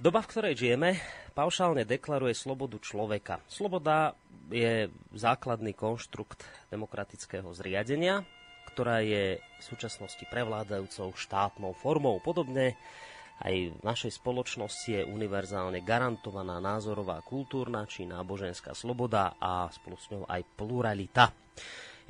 Doba, v ktorej žijeme, paušálne deklaruje slobodu človeka. Sloboda je základný konštrukt demokratického zriadenia, ktorá je v súčasnosti prevládajúcou štátnou formou. Podobne aj v našej spoločnosti je univerzálne garantovaná názorová kultúrna či náboženská sloboda a spolu s ňou aj pluralita.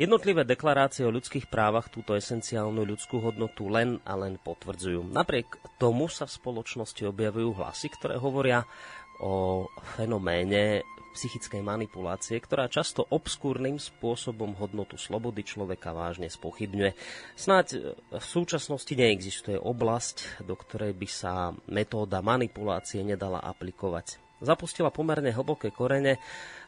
Jednotlivé deklarácie o ľudských právach túto esenciálnu ľudskú hodnotu len a len potvrdzujú. Napriek tomu sa v spoločnosti objavujú hlasy, ktoré hovoria o fenoméne psychickej manipulácie, ktorá často obskúrnym spôsobom hodnotu slobody človeka vážne spochybňuje. Snáď v súčasnosti neexistuje oblasť, do ktorej by sa metóda manipulácie nedala aplikovať. Zapustila pomerne hlboké korene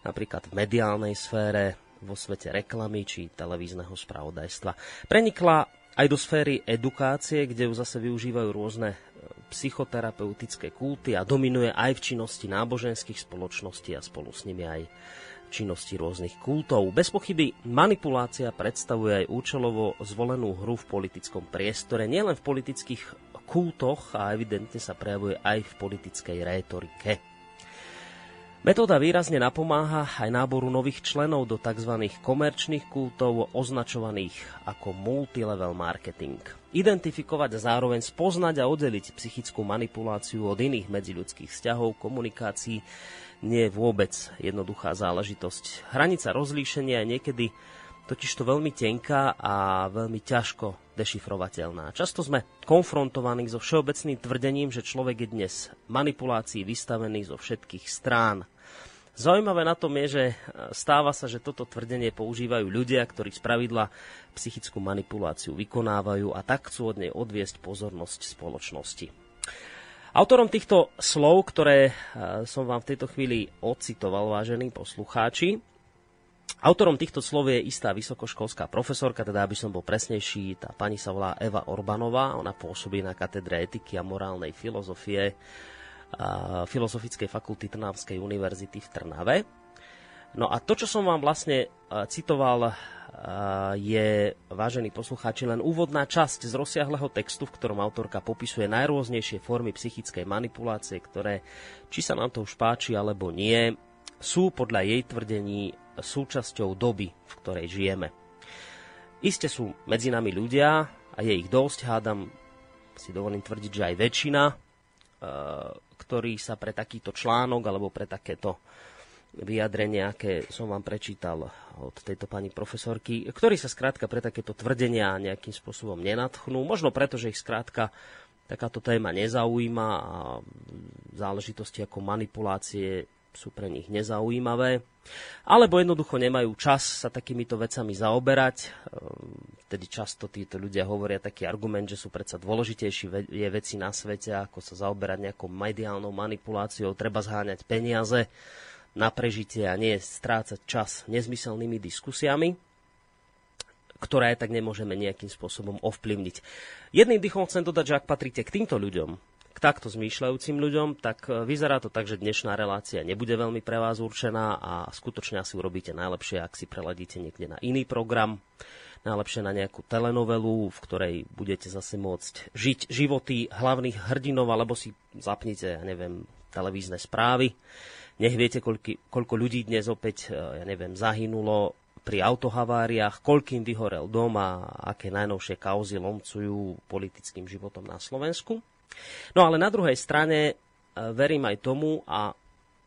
napríklad v mediálnej sfére, vo svete reklamy či televízneho spravodajstva. Prenikla aj do sféry edukácie, kde ju zase využívajú rôzne e, psychoterapeutické kulty a dominuje aj v činnosti náboženských spoločností a spolu s nimi aj činnosti rôznych kultov. Bez pochyby manipulácia predstavuje aj účelovo zvolenú hru v politickom priestore, nielen v politických kultoch a evidentne sa prejavuje aj v politickej rétorike. Metóda výrazne napomáha aj náboru nových členov do tzv. komerčných kultov označovaných ako multilevel marketing. Identifikovať a zároveň spoznať a oddeliť psychickú manipuláciu od iných medziľudských vzťahov, komunikácií nie je vôbec jednoduchá záležitosť. Hranica rozlíšenia je niekedy totižto veľmi tenká a veľmi ťažko dešifrovateľná. Často sme konfrontovaní so všeobecným tvrdením, že človek je dnes manipulácii vystavený zo všetkých strán. Zaujímavé na tom je, že e, stáva sa, že toto tvrdenie používajú ľudia, ktorí z pravidla psychickú manipuláciu vykonávajú a tak chcú od nej odviesť pozornosť spoločnosti. Autorom týchto slov, ktoré e, som vám v tejto chvíli ocitoval, vážení poslucháči, autorom týchto slov je istá vysokoškolská profesorka, teda aby som bol presnejší, tá pani sa volá Eva Orbanová, ona pôsobí na katedre etiky a morálnej filozofie Filozofickej fakulty Trnavskej univerzity v Trnave. No a to, čo som vám vlastne citoval, je, vážení poslucháči, len úvodná časť z rozsiahleho textu, v ktorom autorka popisuje najrôznejšie formy psychickej manipulácie, ktoré, či sa nám to už páči alebo nie, sú podľa jej tvrdení súčasťou doby, v ktorej žijeme. Iste sú medzi nami ľudia, a je ich dosť, hádam, si dovolím tvrdiť, že aj väčšina, ktorí sa pre takýto článok alebo pre takéto vyjadrenie, aké som vám prečítal od tejto pani profesorky, ktorí sa skrátka pre takéto tvrdenia nejakým spôsobom nenatchnú. Možno preto, že ich skrátka takáto téma nezaujíma a záležitosti ako manipulácie sú pre nich nezaujímavé, alebo jednoducho nemajú čas sa takýmito vecami zaoberať. Tedy často títo ľudia hovoria taký argument, že sú predsa dôležitejší je veci na svete, ako sa zaoberať nejakou mediálnou manipuláciou, treba zháňať peniaze na prežitie a nie strácať čas nezmyselnými diskusiami ktoré aj tak nemôžeme nejakým spôsobom ovplyvniť. Jedným dýchom chcem dodať, že ak patríte k týmto ľuďom, takto zmýšľajúcim ľuďom, tak e, vyzerá to tak, že dnešná relácia nebude veľmi pre vás určená a skutočne asi urobíte najlepšie, ak si preladíte niekde na iný program, najlepšie na nejakú telenovelu, v ktorej budete zase môcť žiť životy hlavných hrdinov, alebo si zapnite, ja neviem, televízne správy. Nech viete, koľko, koľko ľudí dnes opäť, e, ja neviem, zahynulo pri autohaváriách, koľkým vyhorel dom a aké najnovšie kauzy lomcujú politickým životom na Slovensku. No ale na druhej strane e, verím aj tomu a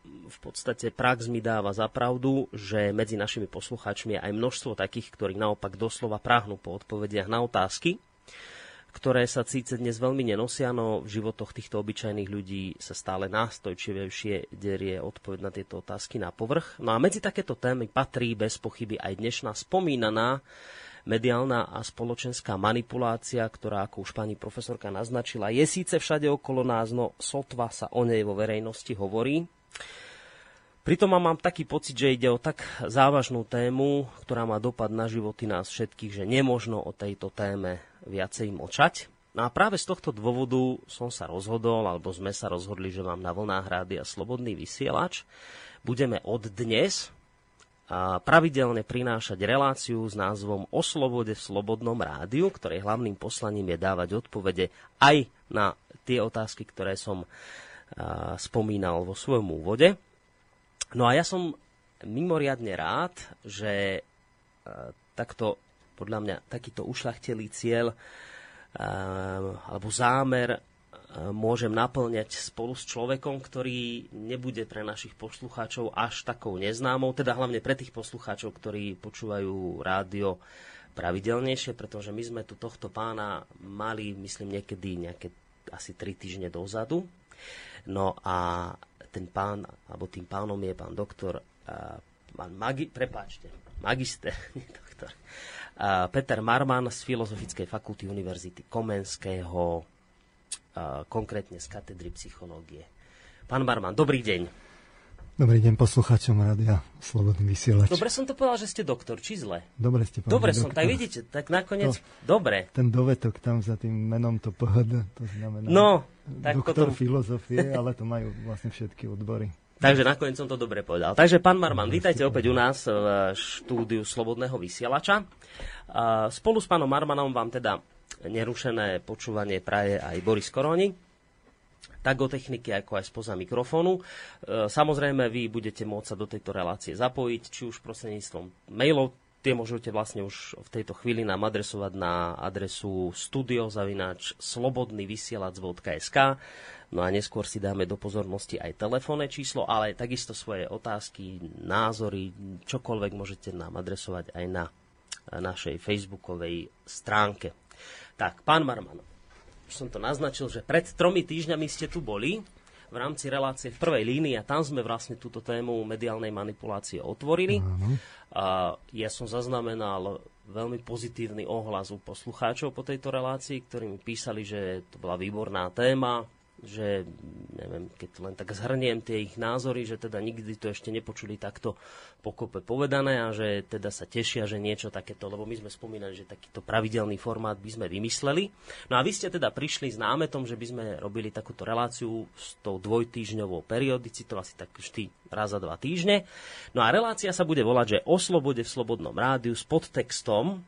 v podstate prax mi dáva za pravdu, že medzi našimi poslucháčmi je aj množstvo takých, ktorí naopak doslova práhnú po odpovediach na otázky, ktoré sa síce dnes veľmi nenosia, no v životoch týchto obyčajných ľudí sa stále nástojčivejšie derie odpoveď na tieto otázky na povrch. No a medzi takéto témy patrí bez pochyby aj dnešná spomínaná mediálna a spoločenská manipulácia, ktorá, ako už pani profesorka naznačila, je síce všade okolo nás, no sotva sa o nej vo verejnosti hovorí. Pritom mám taký pocit, že ide o tak závažnú tému, ktorá má dopad na životy nás všetkých, že nemožno o tejto téme viacej močať. No a práve z tohto dôvodu som sa rozhodol, alebo sme sa rozhodli, že vám na vlnách rádia Slobodný vysielač budeme od dnes a pravidelne prinášať reláciu s názvom O slobode v Slobodnom rádiu, ktorej hlavným poslaním je dávať odpovede aj na tie otázky, ktoré som spomínal vo svojom úvode. No a ja som mimoriadne rád, že takto, podľa mňa, takýto ušlachtelý cieľ alebo zámer môžem naplňať spolu s človekom, ktorý nebude pre našich poslucháčov až takou neznámou, teda hlavne pre tých poslucháčov, ktorí počúvajú rádio pravidelnejšie, pretože my sme tu tohto pána mali, myslím, niekedy nejaké asi tri týždne dozadu. No a ten pán, alebo tým pánom je pán doktor, pán magi, prepáčte, magister, nie doktor, Peter Marman z Filozofickej fakulty Univerzity Komenského, konkrétne z katedry psychológie. Pán Marman, dobrý deň. Dobrý deň poslucháčom rádia Slobodný vysielač. Dobre som to povedal, že ste doktor, či zle? Dobre ste povedali. Dobre som, doktor. tak vidíte, tak nakoniec, to, dobre. Ten dovetok tam za tým menom to pohľad, to znamená no, tak doktor potom... filozofie, ale to majú vlastne všetky odbory. Takže nakoniec som to dobre povedal. Takže pán Marman, vítajte opäť u nás v štúdiu Slobodného vysielača. Spolu s pánom Marmanom vám teda nerušené počúvanie praje aj Boris Koroni tak o techniky, ako aj spoza mikrofónu. E, samozrejme, vy budete môcť sa do tejto relácie zapojiť, či už prostredníctvom mailov, tie môžete vlastne už v tejto chvíli nám adresovať na adresu studiozavináč slobodnyvysielac.sk No a neskôr si dáme do pozornosti aj telefónne číslo, ale takisto svoje otázky, názory, čokoľvek môžete nám adresovať aj na našej facebookovej stránke. Tak, pán Marman, už som to naznačil, že pred tromi týždňami ste tu boli v rámci relácie v prvej línii a tam sme vlastne túto tému mediálnej manipulácie otvorili. Uh-huh. A ja som zaznamenal veľmi pozitívny ohlas u poslucháčov po tejto relácii, ktorí mi písali, že to bola výborná téma, že neviem, keď len tak zhrniem tie ich názory, že teda nikdy to ešte nepočuli takto pokope povedané a že teda sa tešia, že niečo takéto, lebo my sme spomínali, že takýto pravidelný formát by sme vymysleli. No a vy ste teda prišli s námetom, že by sme robili takúto reláciu s tou dvojtýždňovou periodicitou, asi tak vždy raz za dva týždne. No a relácia sa bude volať, že o slobode v slobodnom rádiu s podtextom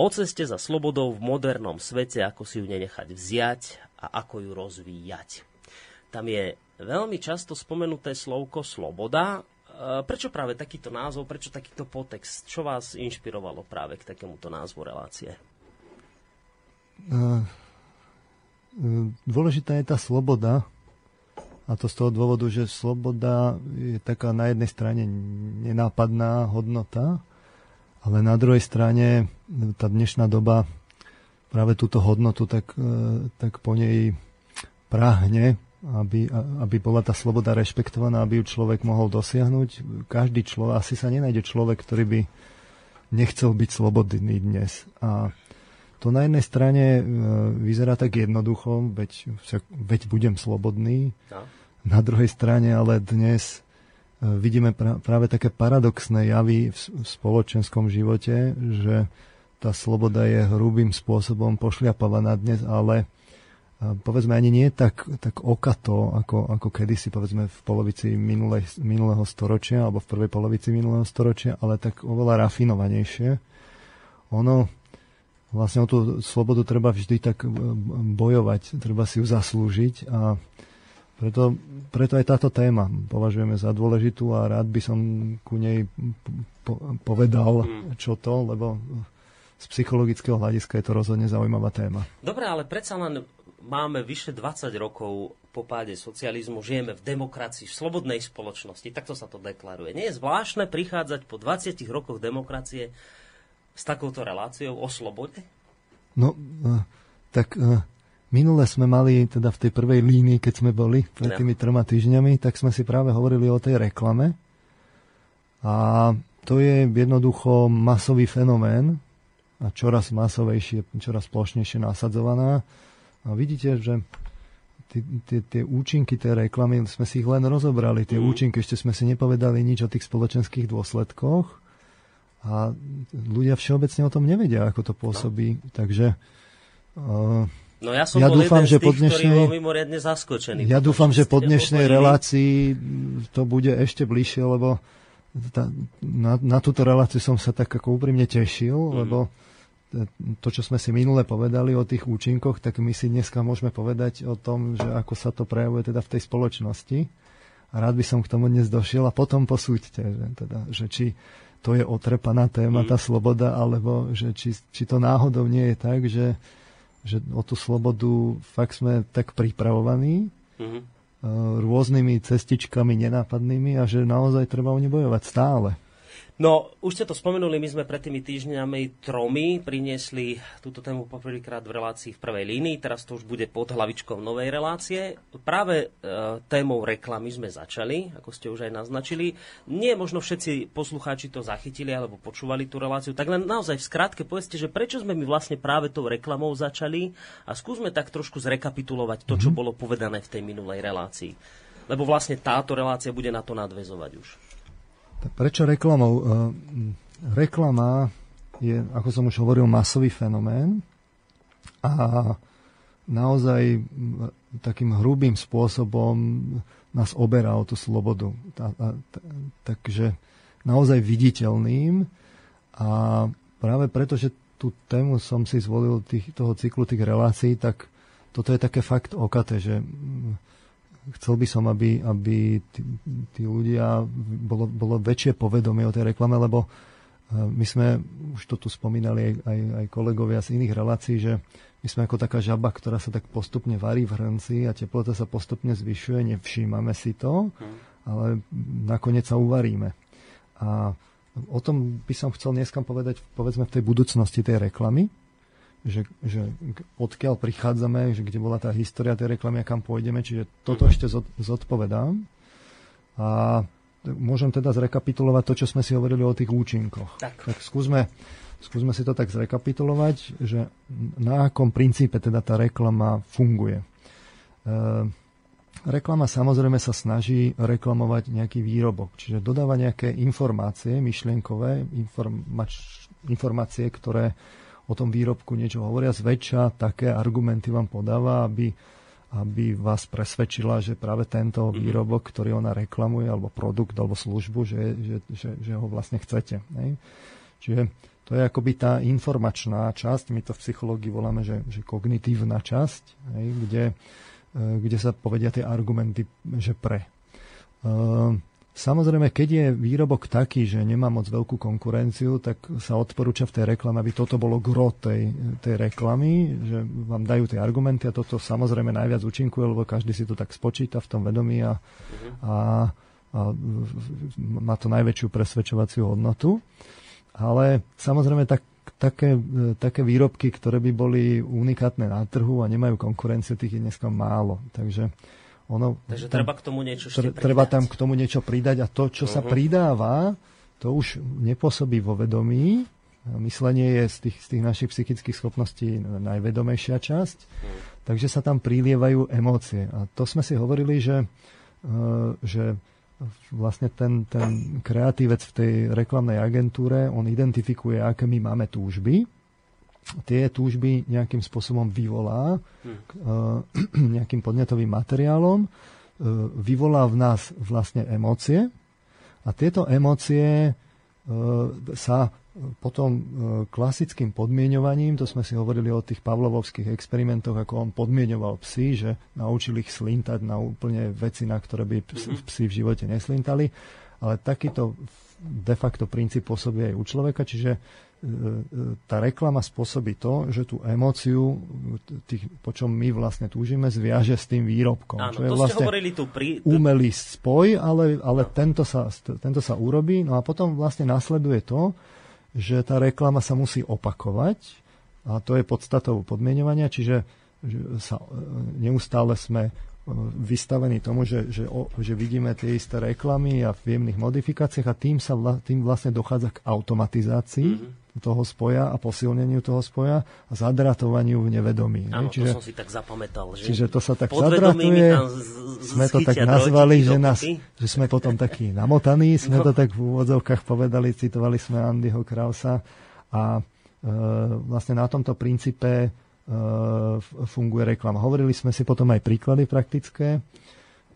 o ceste za slobodou v modernom svete, ako si ju nenechať vziať a ako ju rozvíjať. Tam je veľmi často spomenuté slovko sloboda. E, prečo práve takýto názov, prečo takýto potext? Čo vás inšpirovalo práve k takémuto názvu relácie? E, e, dôležitá je tá sloboda, a to z toho dôvodu, že sloboda je taká na jednej strane nenápadná hodnota, ale na druhej strane tá dnešná doba práve túto hodnotu, tak, e, tak po nej prahne, aby, aby bola tá sloboda rešpektovaná, aby ju človek mohol dosiahnuť. Každý človek, asi sa nenájde človek, ktorý by nechcel byť slobodný dnes. A to na jednej strane e, vyzerá tak jednoducho, veď, však, veď budem slobodný. No. Na druhej strane ale dnes e, vidíme práve také paradoxné javy v spoločenskom živote, že tá sloboda je hrubým spôsobom pošliapavaná dnes, ale povedzme ani nie tak, tak okato, ako, ako kedysi povedzme v polovici minulej, minulého storočia alebo v prvej polovici minulého storočia, ale tak oveľa rafinovanejšie. Ono vlastne o tú slobodu treba vždy tak bojovať, treba si ju zaslúžiť a preto, preto aj táto téma považujeme za dôležitú a rád by som ku nej po, povedal, mm. čo to, lebo z psychologického hľadiska je to rozhodne zaujímavá téma. Dobre, ale predsa len máme vyše 20 rokov po páde socializmu, žijeme v demokracii, v slobodnej spoločnosti, takto sa to deklaruje. Nie je zvláštne prichádzať po 20 rokoch demokracie s takouto reláciou o slobode? No, uh, tak uh, minule sme mali, teda v tej prvej línii, keď sme boli pred tými troma týždňami, tak sme si práve hovorili o tej reklame. A to je jednoducho masový fenomén, a čoraz masovejšie, čoraz plošnejšie nasadzovaná. A vidíte, že tie účinky tej reklamy, sme si ich len rozobrali, tie mm. účinky, ešte sme si nepovedali nič o tých spoločenských dôsledkoch a ľudia všeobecne o tom nevedia, ako to pôsobí. No. Takže uh, No ja som ja bol dúfam, jeden že tých, po dnešnej, bol mimoriadne zaskočený. Ja dúfam, že po dnešnej relácii to bude ešte bližšie, lebo tá, na, na túto reláciu som sa tak ako úprimne tešil, mm. lebo to, čo sme si minule povedali o tých účinkoch, tak my si dneska môžeme povedať o tom, že ako sa to prejavuje teda v tej spoločnosti. A rád by som k tomu dnes došiel a potom posúďte, že, teda, že či to je otrepaná téma, tá mm. sloboda, alebo že či, či to náhodou nie je tak, že, že o tú slobodu fakt sme tak pripravovaní mm-hmm. rôznymi cestičkami nenápadnými a že naozaj treba o ne bojovať stále. No, už ste to spomenuli, my sme pred tými týždňami tromi priniesli túto tému poprvýkrát v relácii v prvej línii, teraz to už bude pod hlavičkou novej relácie. Práve e, témou reklamy sme začali, ako ste už aj naznačili. Nie možno všetci poslucháči to zachytili alebo počúvali tú reláciu, tak len naozaj v skratke povedzte, že prečo sme my vlastne práve tou reklamou začali a skúsme tak trošku zrekapitulovať to, čo mm-hmm. bolo povedané v tej minulej relácii. Lebo vlastne táto relácia bude na to nadvezovať už. Prečo reklamou? E, reklama je, ako som už hovoril, masový fenomén a naozaj takým hrubým spôsobom nás oberá o tú slobodu. takže naozaj viditeľným a práve preto, že tú tému som si zvolil tých, toho cyklu tých relácií, tak toto je také fakt okaté, že chcel by som, aby, aby tí, tí ľudia, bolo, bolo väčšie povedomie o tej reklame, lebo e, my sme, už to tu spomínali aj, aj, aj kolegovia z iných relácií, že my sme ako taká žaba, ktorá sa tak postupne varí v hrnci a teplota sa postupne zvyšuje, nevšímame si to, hm. ale nakoniec sa uvaríme. A o tom by som chcel dneska povedať, povedzme, v tej budúcnosti tej reklamy, že, že odkiaľ prichádzame, že kde bola tá história tej reklamy a kam pôjdeme, čiže toto ešte zodpovedám. A môžem teda zrekapitulovať to, čo sme si hovorili o tých účinkoch. Tak, tak skúsme, skúsme si to tak zrekapitulovať, že na akom princípe teda tá reklama funguje. E, reklama samozrejme sa snaží reklamovať nejaký výrobok, čiže dodáva nejaké informácie, myšlienkové informač, informácie, ktoré o tom výrobku niečo hovoria, zväčša také argumenty vám podáva, aby, aby vás presvedčila, že práve tento mhm. výrobok, ktorý ona reklamuje, alebo produkt, alebo službu, že, že, že, že ho vlastne chcete. Ne? Čiže to je akoby tá informačná časť, my to v psychológii voláme, že, že kognitívna časť, ne? Kde, e, kde sa povedia tie argumenty, že pre. Uh, Samozrejme, keď je výrobok taký, že nemá moc veľkú konkurenciu, tak sa odporúča v tej reklame, aby toto bolo gro tej, tej reklamy, že vám dajú tie argumenty a toto samozrejme najviac účinkuje, lebo každý si to tak spočíta v tom vedomí a, a, a má to najväčšiu presvedčovaciu hodnotu. Ale samozrejme tak, také, také výrobky, ktoré by boli unikátne na trhu a nemajú konkurenciu, tých je dneska málo. Takže ono, Takže tam, treba k tomu niečo ešte Treba tam k tomu niečo pridať a to, čo uh-huh. sa mhm. pridáva, to už nepôsobí vo vedomí. Myslenie je z tých, z tých našich psychických schopností najvedomejšia časť. Uh-huh. Takže sa tam prilievajú emócie. A to sme si hovorili, že, uh, že vlastne ten, ten kreatívec v tej reklamnej agentúre, on identifikuje, aké my máme túžby tie túžby nejakým spôsobom vyvolá hmm. nejakým podnetovým materiálom, e, vyvolá v nás vlastne emócie a tieto emócie e, sa potom klasickým podmienovaním, to sme si hovorili o tých pavlovovských experimentoch, ako on podmienoval psy, že naučil ich slintať na úplne veci, na ktoré by mhm. psi v živote neslintali, ale takýto de facto princíp pôsobí aj u človeka, čiže tá reklama spôsobí to, že tú emóciu, tých, po čom my vlastne túžime, zviaže s tým výrobkom. Áno, čo je vlastne tu pri... umelý spoj, ale, ale tento, sa, tento sa urobí. No a potom vlastne nasleduje to, že tá reklama sa musí opakovať a to je podstatou podmienovania, čiže že sa, e, neustále sme e, vystavení tomu, že, že, o, že vidíme tie isté reklamy a v jemných modifikáciách a tým, sa vla, tým vlastne dochádza k automatizácii mm-hmm toho spoja a posilneniu toho spoja a zadratovaniu v nevedomí. Áno, čiže, to som si tak zapamätal. Že čiže to sa tak zadratuje, sme to tak nazvali, že, nás, že sme potom takí namotaní, sme no. to tak v úvodzovkách povedali, citovali sme Andyho Krausa a e, vlastne na tomto princípe e, funguje reklama. Hovorili sme si potom aj príklady praktické.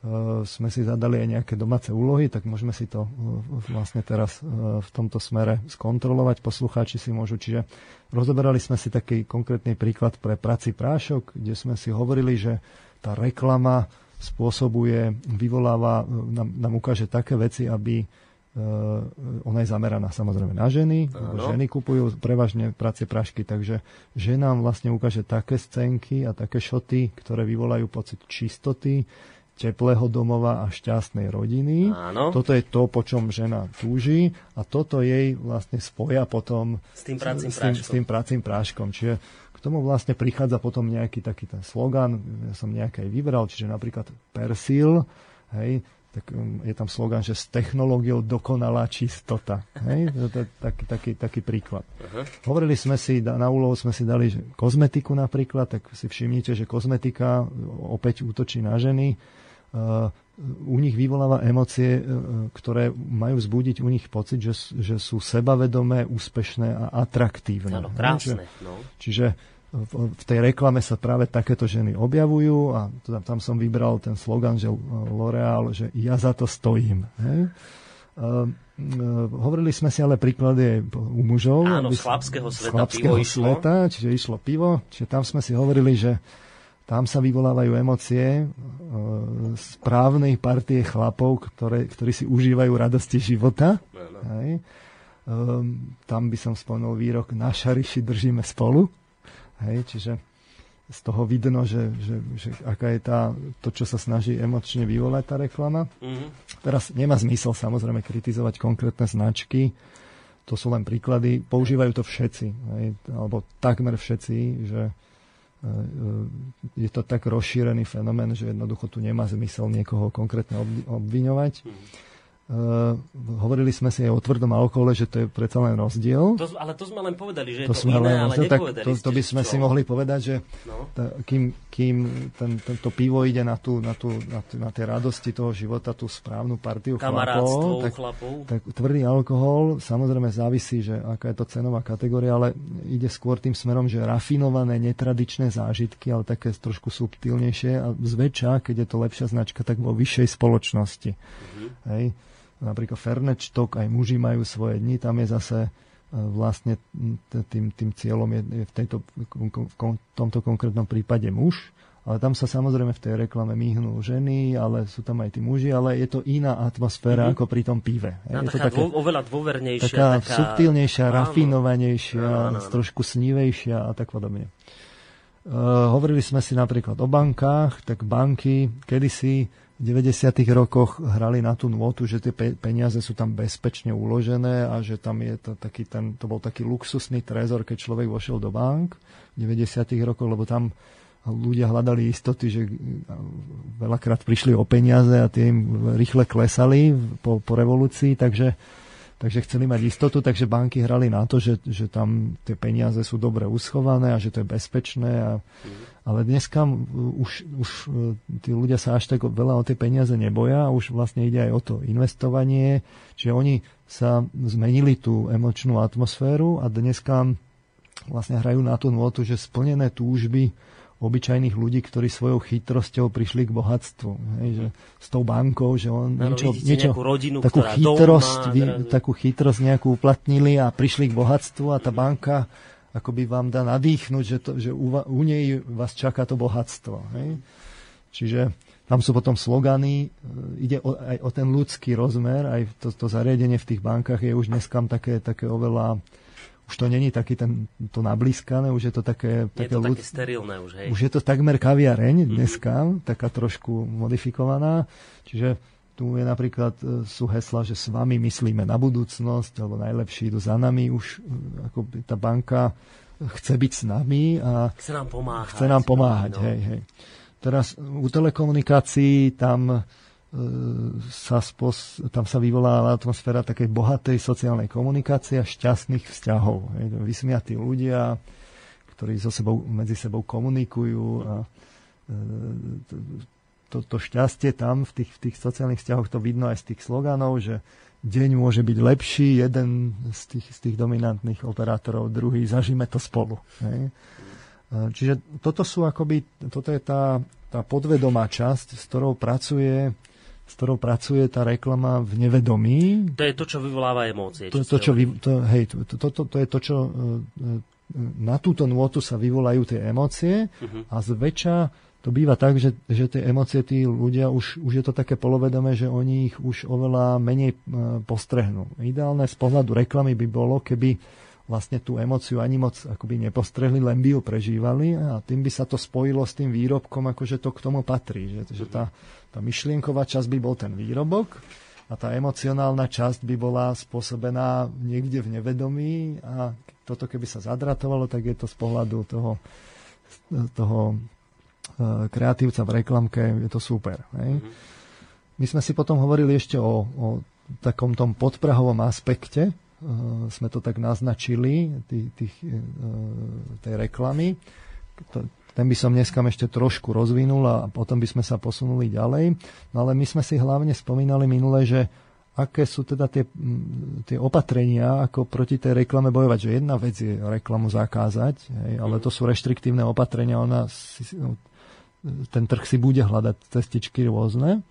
E, sme si zadali aj nejaké domáce úlohy, tak môžeme si to vlastne teraz v tomto smere skontrolovať. Poslucháči si môžu, čiže rozoberali sme si taký konkrétny príklad pre prací prášok, kde sme si hovorili, že tá reklama spôsobuje, vyvoláva, nám, nám ukáže také veci, aby ona je zameraná samozrejme na ženy, lebo ženy kupujú prevažne práce prašky, takže ženám vlastne ukáže také scénky a také šoty, ktoré vyvolajú pocit čistoty, teplého domova a šťastnej rodiny. Áno. Toto je to, po čom žena túži a toto jej vlastne spoja potom s tým pracím s, tým, s tým pracím práškom. Čiže k tomu vlastne prichádza potom nejaký taký ten slogan, ja som nejaký vybral, čiže napríklad Persil, hej, tak um, je tam slogan, že s technológiou dokonalá čistota. Hej? To je taký, taký, taký príklad. Uh-huh. Hovorili sme si, na úlohu sme si dali že kozmetiku napríklad, tak si všimnite, že kozmetika opäť útočí na ženy. Uh, u nich vyvoláva emócie, uh, ktoré majú vzbudiť u nich pocit, že, že sú sebavedomé, úspešné a atraktívne. Áno, krásne. Čiže, no. čiže v tej reklame sa práve takéto ženy objavujú a teda tam som vybral ten slogan, že L'Oreal, že ja za to stojím. Uh, uh, hovorili sme si ale príklady u mužov. Áno, z chlapského sveta z chlapského pivo išlo. Sveta, čiže išlo pivo, čiže tam sme si hovorili, že tam sa vyvolávajú emócie uh, správnej partie chlapov, ktoré, ktorí si užívajú radosti života. Hej. Um, tam by som spomenul výrok na šariši držíme spolu. Hej, čiže z toho vidno, že, že, že aká je tá, to, čo sa snaží emočne vyvolať tá reklama. Mm-hmm. Teraz nemá zmysel samozrejme kritizovať konkrétne značky, to sú len príklady, používajú to všetci, hej, alebo takmer všetci, že e, e, je to tak rozšírený fenomén, že jednoducho tu nemá zmysel niekoho konkrétne obviňovať. Mm-hmm. Uh, hovorili sme si aj o tvrdom alkohole, že to je predsa len rozdiel. To, ale to sme len povedali, že to je to iné, ale tak to, to by sme čo? si mohli povedať, že no. tá, kým, kým ten, tento pivo ide na, tú, na, tú, na, tú, na tie radosti toho života, tú správnu partiu chlapov, tak, chlapov, tak tvrdý alkohol samozrejme závisí, že aká je to cenová kategória, ale ide skôr tým smerom, že rafinované, netradičné zážitky, ale také trošku subtilnejšie a zväčša, keď je to lepšia značka, tak vo vyššej spoločnosti. Mm-hmm. Hej napríklad Fernečtok, aj muži majú svoje dni, tam je zase e, vlastne tým, tým cieľom je, je v, tejto, v tomto konkrétnom prípade muž, ale tam sa samozrejme v tej reklame myhnú ženy, ale sú tam aj tí muži, ale je to iná atmosféra mm-hmm. ako pri tom pive. No, je taká to také, dô, oveľa dôvernejšia. Taká, taká subtilnejšia, áno, rafinovanejšia, áno, áno. trošku snívejšia a tak podobne. Uh, hovorili sme si napríklad o bankách, tak banky kedysi 90. rokoch hrali na tú nôtu, že tie peniaze sú tam bezpečne uložené a že tam je to taký ten, to bol taký luxusný trezor, keď človek vošiel do bank v 90. rokoch, lebo tam ľudia hľadali istoty, že veľakrát prišli o peniaze a tie im rýchle klesali po, po revolúcii, takže takže chceli mať istotu, takže banky hrali na to, že, že tam tie peniaze sú dobre uschované a že to je bezpečné. A. Ale dneska už, už e, tí ľudia sa až tak veľa o tie peniaze neboja a už vlastne ide aj o to investovanie, čiže oni sa zmenili tú emočnú atmosféru a dneska vlastne hrajú na tú nôtu, že splnené túžby obyčajných ľudí, ktorí svojou chytrosťou prišli k bohatstvu. Hej, že s tou bankou, že on no, niečo, niečo rodinu, takú, chytrosť, má, vy, takú chytrosť nejakú uplatnili a prišli k bohatstvu a tá banka akoby vám dá nadýchnuť, že, to, že u, u nej vás čaká to bohatstvo. Hej. Čiže tam sú potom slogany, e, ide o, aj o ten ľudský rozmer, aj to, to zariadenie v tých bankách je už dneska také, také oveľa už to není taký ten, to nablískané, už je to také... Je také to ľud... také sterilné už, hej. Už je to takmer kaviareň mhm. dneska, mm-hmm. taká trošku modifikovaná. Čiže tu je napríklad, e, sú hesla, že s vami myslíme na budúcnosť, alebo najlepší idú za nami. Už e, ako tá banka chce byť s nami a chce nám pomáhať. Chce nám pomáhať, no. hej, hej. Teraz u telekomunikácií tam sa spos, tam sa vyvolá atmosféra takej bohatej sociálnej komunikácie a šťastných vzťahov. Vysmiatí ľudia, ktorí so sebou, medzi sebou komunikujú a e, to, to šťastie tam v tých, v tých sociálnych vzťahoch to vidno aj z tých sloganov, že deň môže byť lepší, jeden z tých, z tých dominantných operátorov, druhý, zažíme to spolu. Hej? Čiže toto sú akoby, toto je tá, tá podvedomá časť, s ktorou pracuje s ktorou pracuje tá reklama v nevedomí. To je to, čo vyvoláva emócie. To, to, čo vy, to, hej, to, to, to, to je to, čo na túto nôtu sa vyvolajú tie emócie uh-huh. a zväčša to býva tak, že, že tie emócie tí ľudia už, už je to také polovedomé, že oni ich už oveľa menej postrehnú. Ideálne z pohľadu reklamy by bolo, keby vlastne tú emociu ani moc akoby nepostrehli, len by ju prežívali a tým by sa to spojilo s tým výrobkom, akože to k tomu patrí. Že, že tá, tá myšlienková časť by bol ten výrobok a tá emocionálna časť by bola spôsobená niekde v nevedomí a toto keby sa zadratovalo, tak je to z pohľadu toho, toho e, kreatívca v reklamke, je to super. Hej? Mm-hmm. My sme si potom hovorili ešte o, o takom tom podprahovom aspekte, sme to tak naznačili, tých, tých, eh, tej reklamy. Ten by som dneska ešte trošku rozvinul a potom by sme sa posunuli ďalej. No ale my sme si hlavne spomínali minule, že aké sú teda tie, tie opatrenia, ako proti tej reklame bojovať. Že jedna vec je reklamu zakázať, hej, ale to sú reštriktívne opatrenia. Ona si, no, ten trh si bude hľadať cestičky rôzne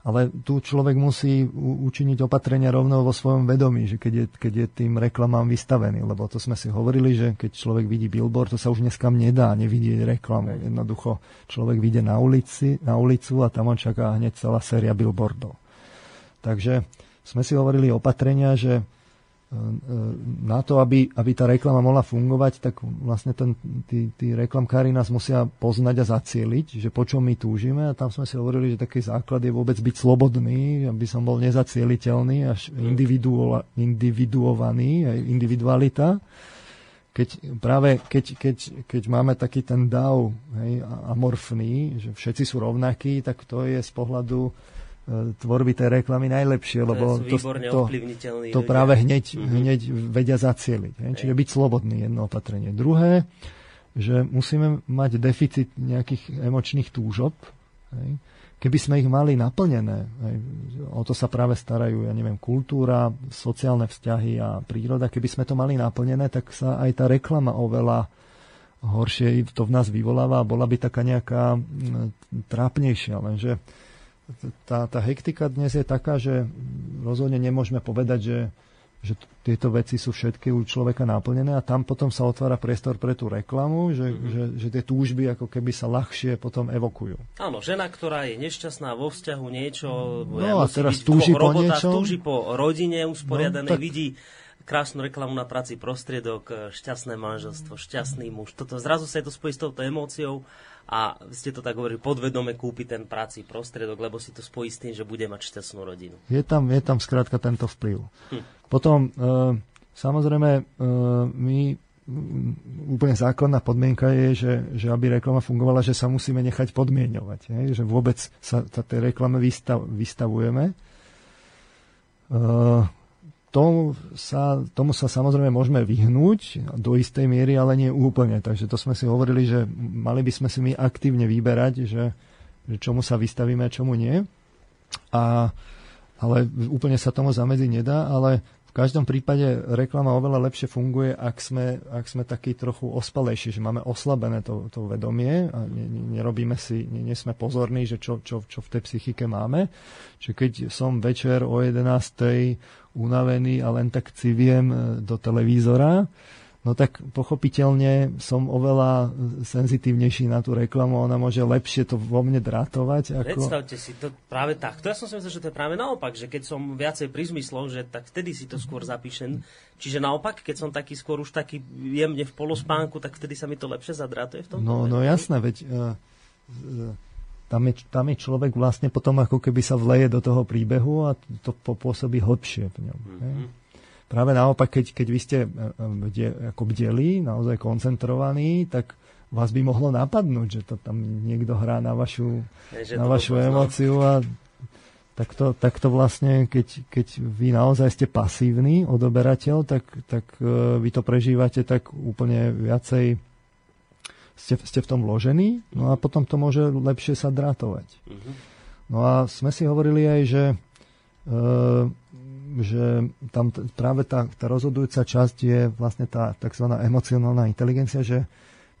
ale tu človek musí učiniť opatrenia rovno vo svojom vedomí, že keď je, keď je tým reklamám vystavený, lebo to sme si hovorili, že keď človek vidí billboard, to sa už dneska nedá nevidieť reklamu. Jednoducho človek vyjde na, ulici, na ulicu a tam on čaká hneď celá séria billboardov. Takže sme si hovorili opatrenia, že na to, aby, aby tá reklama mohla fungovať, tak vlastne ten, tí, tí reklamkári nás musia poznať a zacieliť, že po čom my túžime a tam sme si hovorili, že taký základ je vôbec byť slobodný, aby som bol nezacieliteľný, až individuo, individuovaný, aj individualita. Keď, práve keď, keď, keď máme taký ten dav hej, amorfný, že všetci sú rovnakí, tak to je z pohľadu tvorby tej reklamy najlepšie, lebo to, to, to práve hneď, mm-hmm. hneď vedia zacieliť. Hej? Čiže byť slobodný, jedno opatrenie. Druhé, že musíme mať deficit nejakých emočných túžob. Hej? Keby sme ich mali naplnené, hej, o to sa práve starajú, ja neviem, kultúra, sociálne vzťahy a príroda, keby sme to mali naplnené, tak sa aj tá reklama oveľa horšie to v nás vyvoláva a bola by taká nejaká trápnejšia. Lenže tá, tá hektika dnes je taká, že rozhodne nemôžeme povedať, že, že tieto veci sú všetky u človeka naplnené a tam potom sa otvára priestor pre tú reklamu, že, mm-hmm. že, že tie túžby ako keby sa ľahšie potom evokujú. Áno, žena, ktorá je nešťastná vo vzťahu niečo, no ja a teraz túži po robota, niečom. túži po rodine usporiadanej, no, tak... vidí krásnu reklamu na práci prostriedok, šťastné manželstvo, šťastný muž. Toto zrazu sa je to spojí s touto emóciou a ste to tak hovorili, podvedome kúpi ten práci prostriedok, lebo si to spojí s tým, že bude mať šťastnú rodinu. Je tam, je tam skrátka tento vplyv. Hm. Potom, e, samozrejme, e, my úplne základná podmienka je, že, že aby reklama fungovala, že sa musíme nechať podmienovať. Hej? Že vôbec sa tej reklame vystav, vystavujeme. E, tomu sa, tomu sa samozrejme môžeme vyhnúť do istej miery, ale nie úplne. Takže to sme si hovorili, že mali by sme si my aktívne vyberať, že, že čomu sa vystavíme a čomu nie. A, ale úplne sa tomu zamedziť nedá, ale v každom prípade reklama oveľa lepšie funguje, ak sme, ak sme takí trochu ospalejší, že máme oslabené to, to vedomie a ne, ne, nerobíme si, nie, nie sme pozorní, že čo, čo, čo v tej psychike máme. Čiže keď som večer o 11 unavený a len tak civiem e, do televízora, no tak pochopiteľne som oveľa senzitívnejší na tú reklamu, ona môže lepšie to vo mne drátovať. Ako... Predstavte si to práve takto. Ja som si myslel, že to je práve naopak, že keď som viacej pri zmysloch, že tak vtedy si to skôr zapíšem. Čiže naopak, keď som taký skôr už taký jemne v polospánku, tak vtedy sa mi to lepšie zadrátuje v tom. No, no jasné, veď uh, uh, tam je, tam je človek vlastne potom ako keby sa vleje do toho príbehu a to popôsobí hlbšie v ňom. Mm-hmm. Práve naopak, keď, keď vy ste e, e, ako bdeli, naozaj koncentrovaní, tak vás by mohlo napadnúť, že to tam niekto hrá na vašu, je, na vašu emóciu a takto, takto vlastne, keď, keď vy naozaj ste pasívny odoberateľ, tak, tak e, vy to prežívate tak úplne viacej ste, ste v tom vložení, no a potom to môže lepšie sa drátovať. Uh-huh. No a sme si hovorili aj, že, e, že tam t- práve tá, tá rozhodujúca časť je vlastne tá tzv. emocionálna inteligencia, že,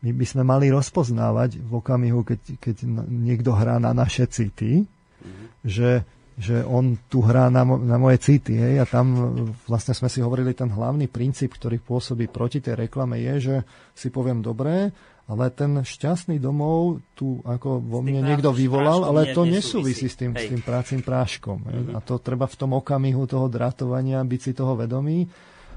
my by sme mali rozpoznávať v okamihu, keď, keď niekto hrá na naše city, mm-hmm. že, že on tu hrá na, na moje city. Hej, a tam vlastne sme si hovorili, ten hlavný princíp, ktorý pôsobí proti tej reklame je, že si poviem dobré, ale ten šťastný domov tu ako vo mne niekto vyvolal, ale to nesúvisí s tým, s tým prácim práškom. Mm-hmm. A to treba v tom okamihu toho dratovania byť si toho vedomý.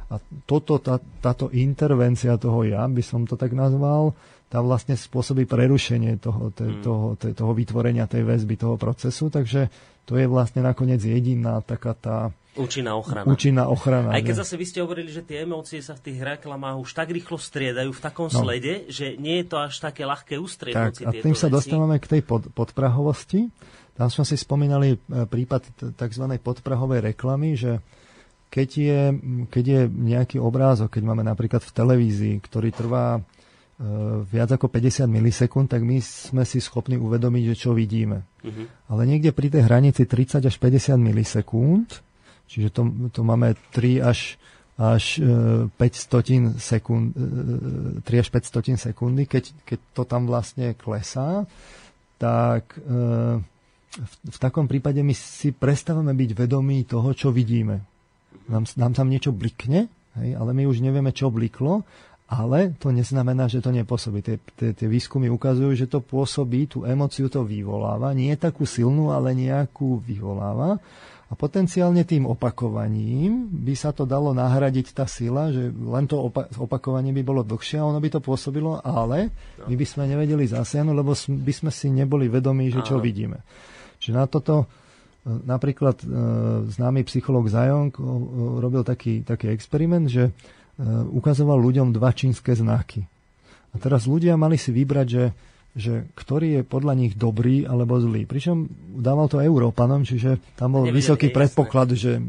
A toto, tá, táto intervencia toho ja, by som to tak nazval, tá vlastne spôsobí prerušenie toho, te, mm. toho, te, toho vytvorenia tej väzby, toho procesu. Takže to je vlastne nakoniec jediná taká tá Účinná ochrana. Účinná ochrana. Aj keď ne? zase vy ste hovorili, že tie emócie sa v tých reklamách už tak rýchlo striedajú v takom no. slede, že nie je to až také ľahké ustriednúť tak, a tým sa dostávame k tej pod, podprahovosti. Tam sme si spomínali e, prípad tzv. podprahovej reklamy, že keď je, keď je nejaký obrázok, keď máme napríklad v televízii, ktorý trvá e, viac ako 50 milisekúnd, tak my sme si schopní uvedomiť, že čo vidíme. Uh-huh. Ale niekde pri tej hranici 30 až 50 milisekúnd Čiže to, to máme 3 až, až 5 e, stotín sekund, 3 e, až 5 stotín sekundy. Keď, keď to tam vlastne klesá, tak e, v, v takom prípade my si prestávame byť vedomí toho, čo vidíme. Nám, nám tam niečo blikne, hej, ale my už nevieme, čo bliklo, ale to neznamená, že to nepôsobí. Tie, tie, tie výskumy ukazujú, že to pôsobí, tú emociu to vyvoláva. Nie takú silnú, ale nejakú vyvoláva. A potenciálne tým opakovaním by sa to dalo nahradiť tá sila, že len to opa- opakovanie by bolo dlhšie a ono by to pôsobilo, ale my by sme nevedeli zasiahnuť, lebo by sme si neboli vedomí, že čo Áno. vidíme. Čiže na toto e, napríklad e, známy psychológ Zajong robil taký, taký experiment, že e, ukazoval ľuďom dva čínske znaky. A teraz ľudia mali si vybrať, že že ktorý je podľa nich dobrý alebo zlý. Pričom dával to Európanom, čiže tam bol Nevedeli, vysoký predpoklad, že,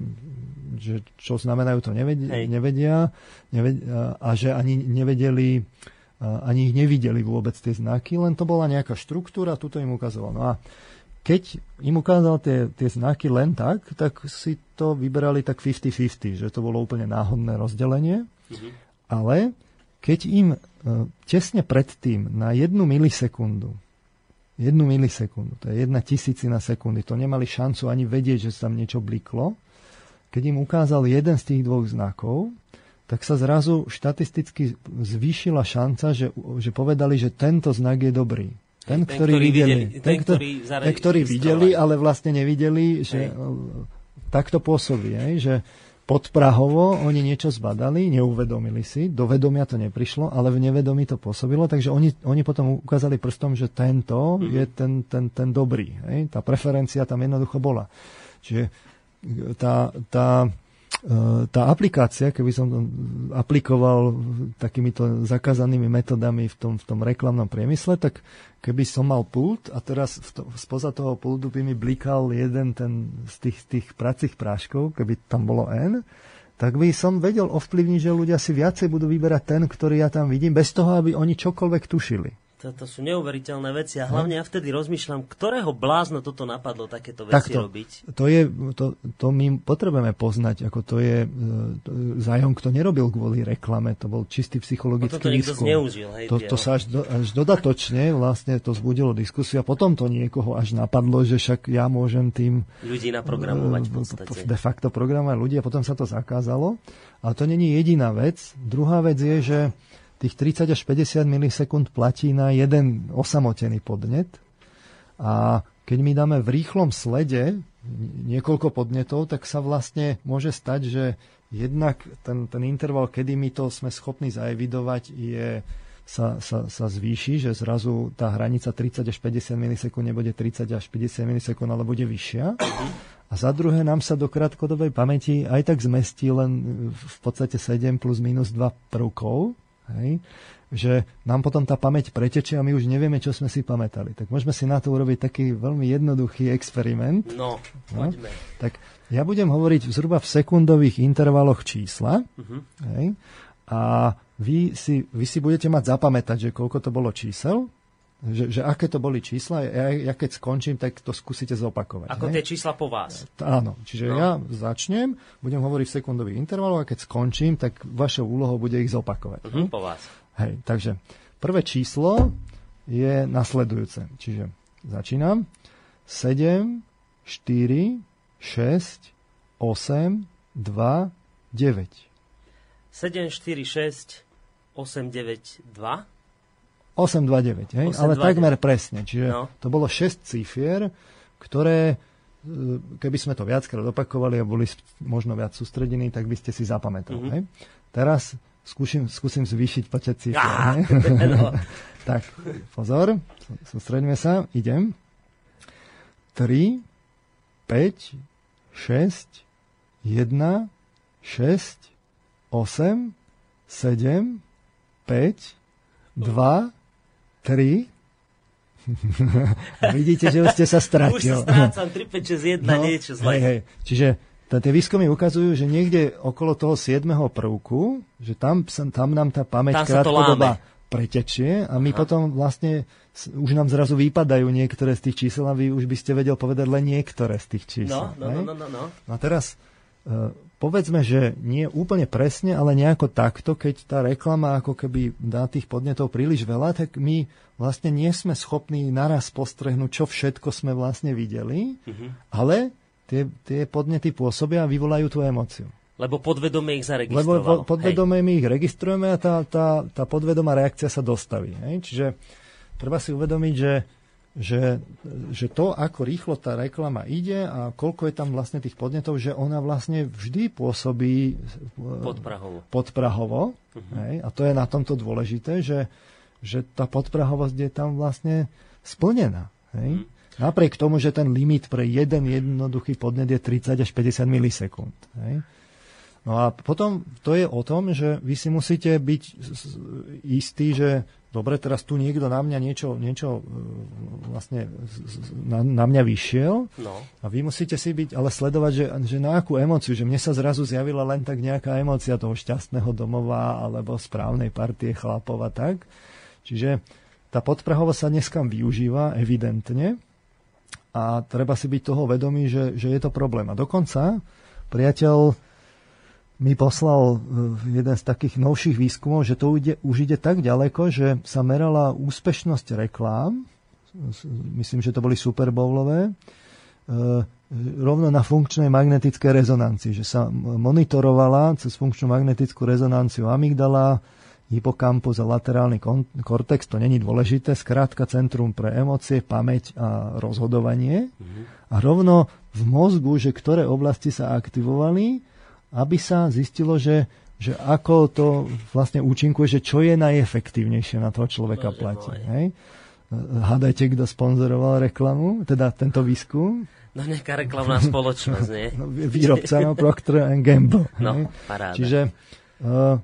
že čo znamenajú to nevedia, nevedia, nevedia a že ani nevedeli, ani ich nevideli vôbec tie znaky, len to bola nejaká štruktúra, tuto im ukazoval. No a keď im ukázal tie, tie znaky len tak, tak si to vyberali tak 50-50, že to bolo úplne náhodné rozdelenie, mm-hmm. ale keď im e, tesne predtým na jednu milisekundu, jednu milisekundu, to je jedna tisícina sekundy, to nemali šancu ani vedieť, že sa tam niečo bliklo, keď im ukázal jeden z tých dvoch znakov, tak sa zrazu štatisticky zvýšila šanca, že, že povedali, že tento znak je dobrý. Ten, ten ktorý, ktorý videli, ten, ten, ktorý, ten, ktorý videli, ale vlastne nevideli, že Hej. takto pôsobí, že podprahovo oni niečo zbadali, neuvedomili si, do vedomia to neprišlo, ale v nevedomí to pôsobilo, takže oni, oni potom ukázali prstom, že tento mm-hmm. je ten, ten, ten dobrý. Hej? Tá preferencia tam jednoducho bola. Čiže tá, tá E, tá aplikácia, keby som aplikoval takýmito zakázanými metodami v tom, v tom reklamnom priemysle, tak keby som mal pult a teraz v to, spoza toho pultu by mi blikal jeden ten z tých, tých pracích práškov, keby tam bolo N, tak by som vedel ovplyvniť, že ľudia si viacej budú vyberať ten, ktorý ja tam vidím, bez toho, aby oni čokoľvek tušili. To, sú neuveriteľné veci a hlavne ja vtedy rozmýšľam, ktorého blázna toto napadlo takéto veci Takto, robiť. To, je, to, to my potrebujeme poznať, ako to je to, zájom, kto nerobil kvôli reklame, to bol čistý psychologický to výskum. Zneužil, hej, to, to sa až, do, až dodatočne vlastne to zbudilo diskusiu a potom to niekoho až napadlo, že však ja môžem tým ľudí naprogramovať v podstate. De facto programovať ľudí a potom sa to zakázalo. Ale to není jediná vec. Druhá vec je, že tých 30 až 50 milisekúnd platí na jeden osamotený podnet a keď my dáme v rýchlom slede niekoľko podnetov, tak sa vlastne môže stať, že jednak ten, ten interval, kedy my to sme schopní zaevidovať, je, sa, sa, sa zvýši, že zrazu tá hranica 30 až 50 milisekúnd nebude 30 až 50 milisekúnd, ale bude vyššia. A za druhé nám sa do krátkodobej pamäti aj tak zmestí len v podstate 7 plus minus 2 prvkov, Hej? Že nám potom tá pamäť pretečie a my už nevieme, čo sme si pamätali. Tak môžeme si na to urobiť taký veľmi jednoduchý experiment. No, no? Tak ja budem hovoriť zhruba v sekundových intervaloch čísla. Uh-huh. Hej? A vy si, vy si budete mať zapamätať, že koľko to bolo čísel že, že aké to boli čísla, ja, ja keď skončím, tak to skúsite zopakovať. Ako ne? tie čísla po vás. Áno, čiže no. ja začnem, budem hovoriť v sekundových intervaloch a keď skončím, tak vašou úlohou bude ich zopakovať. Uh-huh, po vás. Hej, takže prvé číslo je nasledujúce. Čiže začínam. 7, 4, 6, 8, 2, 9. 7, 4, 6, 8, 9, 2. 8, 2, 9, hej? 8, ale 2, takmer 9. presne. Čiže no. to bolo 6 cifier, ktoré e, keby sme to viackrát opakovali a boli možno viac sústredení, tak by ste si zapamätali. Mm-hmm. Hej? Teraz skúsim, skúsim zvýšiť počet cifier. Ah, no. tak, pozor, sústredíme sa, idem. 3, 5, 6, 1, 6, 8, 7, 5, 2, 3. Vidíte, že už ste sa stratil. Už sa strácam, 3, 5, 6, 1, no, niečo zle. Hej, hej. Čiže tie výskumy ukazujú, že niekde okolo toho 7. prvku, že tam, tam nám tá pamäť krátkodoba pretečie a my Aha. potom vlastne už nám zrazu vypadajú niektoré z tých čísel a vy už by ste vedel povedať len niektoré z tých čísel. No, no, no, no, no, no. A teraz uh, povedzme, že nie úplne presne, ale nejako takto, keď tá reklama ako keby dá tých podnetov príliš veľa, tak my vlastne nie sme schopní naraz postrehnúť, čo všetko sme vlastne videli, mm-hmm. ale tie, tie podnety pôsobia a vyvolajú tú emociu. Lebo podvedome ich zaregistrovalo. Lebo podvedome my ich registrujeme a tá, tá, tá podvedomá reakcia sa dostaví. Hej? Čiže treba si uvedomiť, že že, že to, ako rýchlo tá reklama ide a koľko je tam vlastne tých podnetov, že ona vlastne vždy pôsobí e, podprahovo. podprahovo uh-huh. hej, a to je na tomto dôležité, že, že tá podprahovosť je tam vlastne splnená. Hej. Uh-huh. Napriek tomu, že ten limit pre jeden jednoduchý podnet je 30 až 50 milisekúnd. Hej. No a potom to je o tom, že vy si musíte byť istí, že dobre, teraz tu niekto na mňa niečo, niečo e, vlastne na, na mňa vyšiel no. a vy musíte si byť, ale sledovať, že, že na akú emociu, že mne sa zrazu zjavila len tak nejaká emocia toho šťastného domova alebo správnej partie chlapov a tak. Čiže tá podprahovosť sa dneska využíva evidentne a treba si byť toho vedomý, že, že je to problém. A dokonca priateľ mi poslal e, jeden z takých novších výskumov, že to ide, už ide tak ďaleko, že sa merala úspešnosť reklám, myslím, že to boli superbowlové, e, rovno na funkčnej magnetickej rezonancii, že sa monitorovala cez funkčnú magnetickú rezonanciu amygdala, hypokampus a laterálny kortex, to není dôležité, skrátka centrum pre emócie, pamäť a rozhodovanie. Mm-hmm. A rovno v mozgu, že ktoré oblasti sa aktivovali, aby sa zistilo, že, že ako to vlastne účinkuje, že čo je najefektívnejšie na toho človeka platí. Hej? Hádajte, kto sponzoroval reklamu, teda tento výskum? No nejaká reklamná spoločnosť, nie? No, výrobca, no Procter Gamble. No, paráda. Čiže, uh,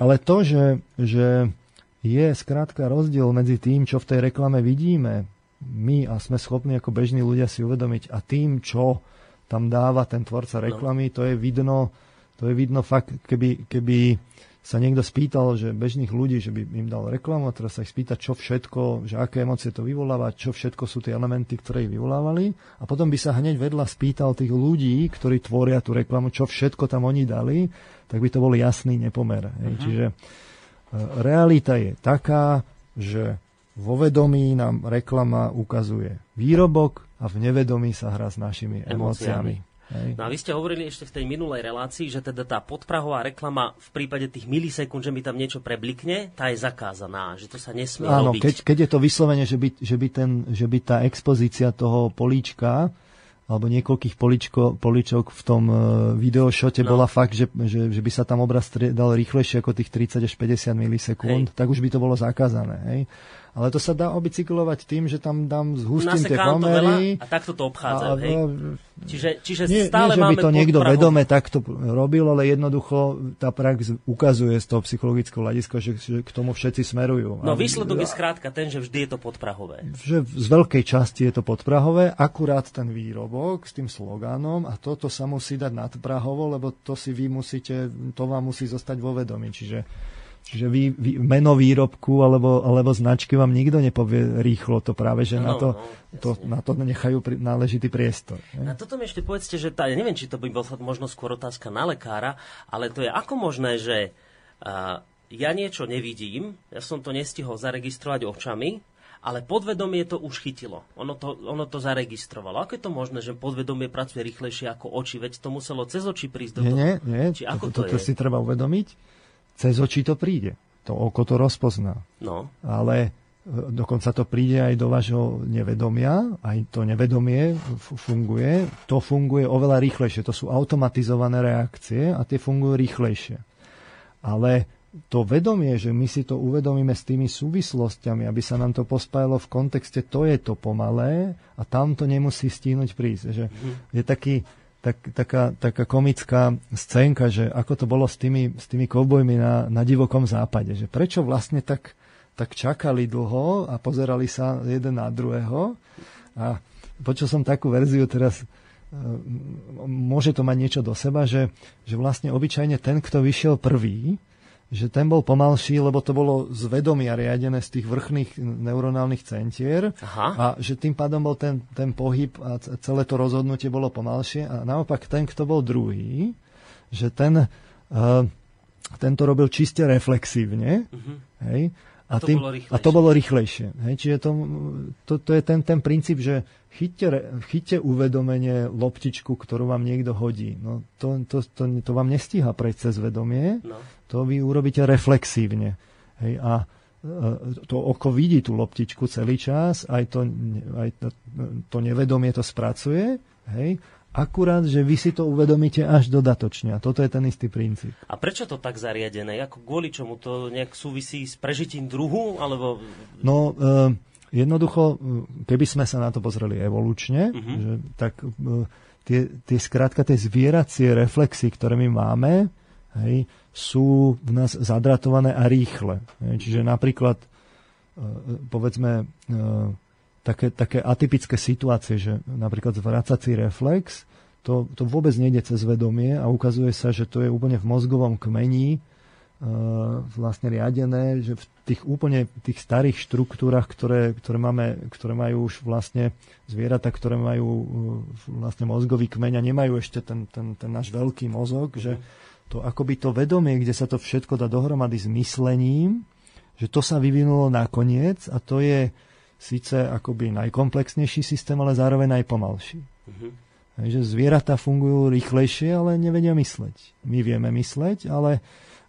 ale to, že, že je skrátka rozdiel medzi tým, čo v tej reklame vidíme, my a sme schopní ako bežní ľudia si uvedomiť a tým, čo tam dáva ten tvorca no. reklamy, to je vidno, to je vidno fakt, keby, keby sa niekto spýtal, že bežných ľudí, že by im dal reklamu a teraz sa ich spýta, čo všetko, že aké emócie to vyvoláva, čo všetko sú tie elementy, ktoré ich vyvolávali a potom by sa hneď vedľa spýtal tých ľudí, ktorí tvoria tú reklamu, čo všetko tam oni dali, tak by to bol jasný nepomer. Uh-huh. Čiže e, realita je taká, že vo vedomí nám reklama ukazuje výrobok a v nevedomí sa hrá s našimi emóciami. Hej. No a vy ste hovorili ešte v tej minulej relácii, že teda tá podprahová reklama v prípade tých milisekúnd, že mi tam niečo preblikne, tá je zakázaná, že to sa nesmie Áno, robiť. Keď, keď je to vyslovene, že by, že, by ten, že by tá expozícia toho políčka alebo niekoľkých poličko, poličok v tom uh, videošote no. bola fakt, že, že, že by sa tam obraz dal rýchlejšie ako tých 30 až 50 milisekúnd, hej. tak už by to bolo zakázané. Hej ale to sa dá obicyklovať tým, že tam dám zhustím tie pomery. a takto to obchádzajú, hej? Čiže, čiže nie, stále nie, že by to niekto Prahu. vedome takto robil, ale jednoducho tá prax ukazuje z toho psychologického hľadiska, že, že k tomu všetci smerujú. No a, výsledok je skrátka ten, že vždy je to podprahové. Že z veľkej časti je to podprahové, akurát ten výrobok s tým slogánom a toto sa musí dať nadprahovo, lebo to si vy musíte, to vám musí zostať vo vedomí. Čiže Čiže vy, vy, meno výrobku alebo, alebo značky vám nikto nepovie rýchlo, to práve, že no, na, to, no, to, na to nechajú pri, náležitý priestor. Ne? A toto mi ešte povedzte, že tá, ja neviem, či to by bola možno skôr otázka na lekára, ale to je ako možné, že uh, ja niečo nevidím, ja som to nestihol zaregistrovať očami, ale podvedomie to už chytilo. Ono to, ono to zaregistrovalo. Ako je to možné, že podvedomie pracuje rýchlejšie ako oči? Veď to muselo cez oči prísť do nie, toho. Nie, nie, Či ako to, to, to je? si treba uvedomiť. Cez oči to príde. To oko to rozpozná. No. Ale dokonca to príde aj do vášho nevedomia, aj to nevedomie funguje, to funguje oveľa rýchlejšie. To sú automatizované reakcie a tie fungujú rýchlejšie. Ale to vedomie, že my si to uvedomíme s tými súvislostiami, aby sa nám to pospájalo v kontexte, to je to pomalé a tam to nemusí stihnúť prísť. Že mm. Je taký, tak, taká, taká komická scénka, že ako to bolo s tými, s tými kovbojmi na, na divokom západe. Že prečo vlastne tak tak čakali dlho a pozerali sa jeden na druhého. A počul som takú verziu teraz, e, môže to mať niečo do seba, že, že vlastne obyčajne ten, kto vyšiel prvý, že ten bol pomalší, lebo to bolo z vedomia riadené z tých vrchných neuronálnych centier Aha. a že tým pádom bol ten, ten pohyb a celé to rozhodnutie bolo pomalšie a naopak ten, kto bol druhý, že ten, uh, ten to robil čiste reflexívne, uh-huh. hej, a, to, tým, bolo a to bolo rýchlejšie. Hej? Čiže to, to, to je ten, ten princíp, že chyťte, chyťte uvedomenie loptičku, ktorú vám niekto hodí. No, to, to, to, to vám nestíha prejsť cez vedomie, no. to vy urobíte reflexívne. Hej? A e, to oko vidí tú loptičku celý čas, aj to, aj to, to nevedomie to spracuje, hej? Akurát, že vy si to uvedomíte až dodatočne. A toto je ten istý princíp. A prečo to tak zariadené? Ako kvôli čomu? To nejak súvisí s prežitím druhu? Alebo... No, e, jednoducho, keby sme sa na to pozreli evolučne, uh-huh. že, tak tie, tie skrátka, tie zvieracie reflexy, ktoré my máme, hej, sú v nás zadratované a rýchle. Hej. Čiže napríklad, e, povedzme, e, také, také atypické situácie, že napríklad zvracací reflex, to, to vôbec nejde cez vedomie a ukazuje sa, že to je úplne v mozgovom kmení vlastne riadené, že v tých úplne tých starých štruktúrach, ktoré, ktoré, máme, ktoré majú už vlastne zvieratá, ktoré majú e, vlastne mozgový kmeň a nemajú ešte ten, ten, ten náš veľký mozog, že to akoby to vedomie, kde sa to všetko dá dohromady s myslením, že to sa vyvinulo nakoniec a to je síce akoby najkomplexnejší systém, ale zároveň najpomalší. Uh-huh. Takže zvieratá fungujú rýchlejšie, ale nevedia mysleť. My vieme mysleť, ale,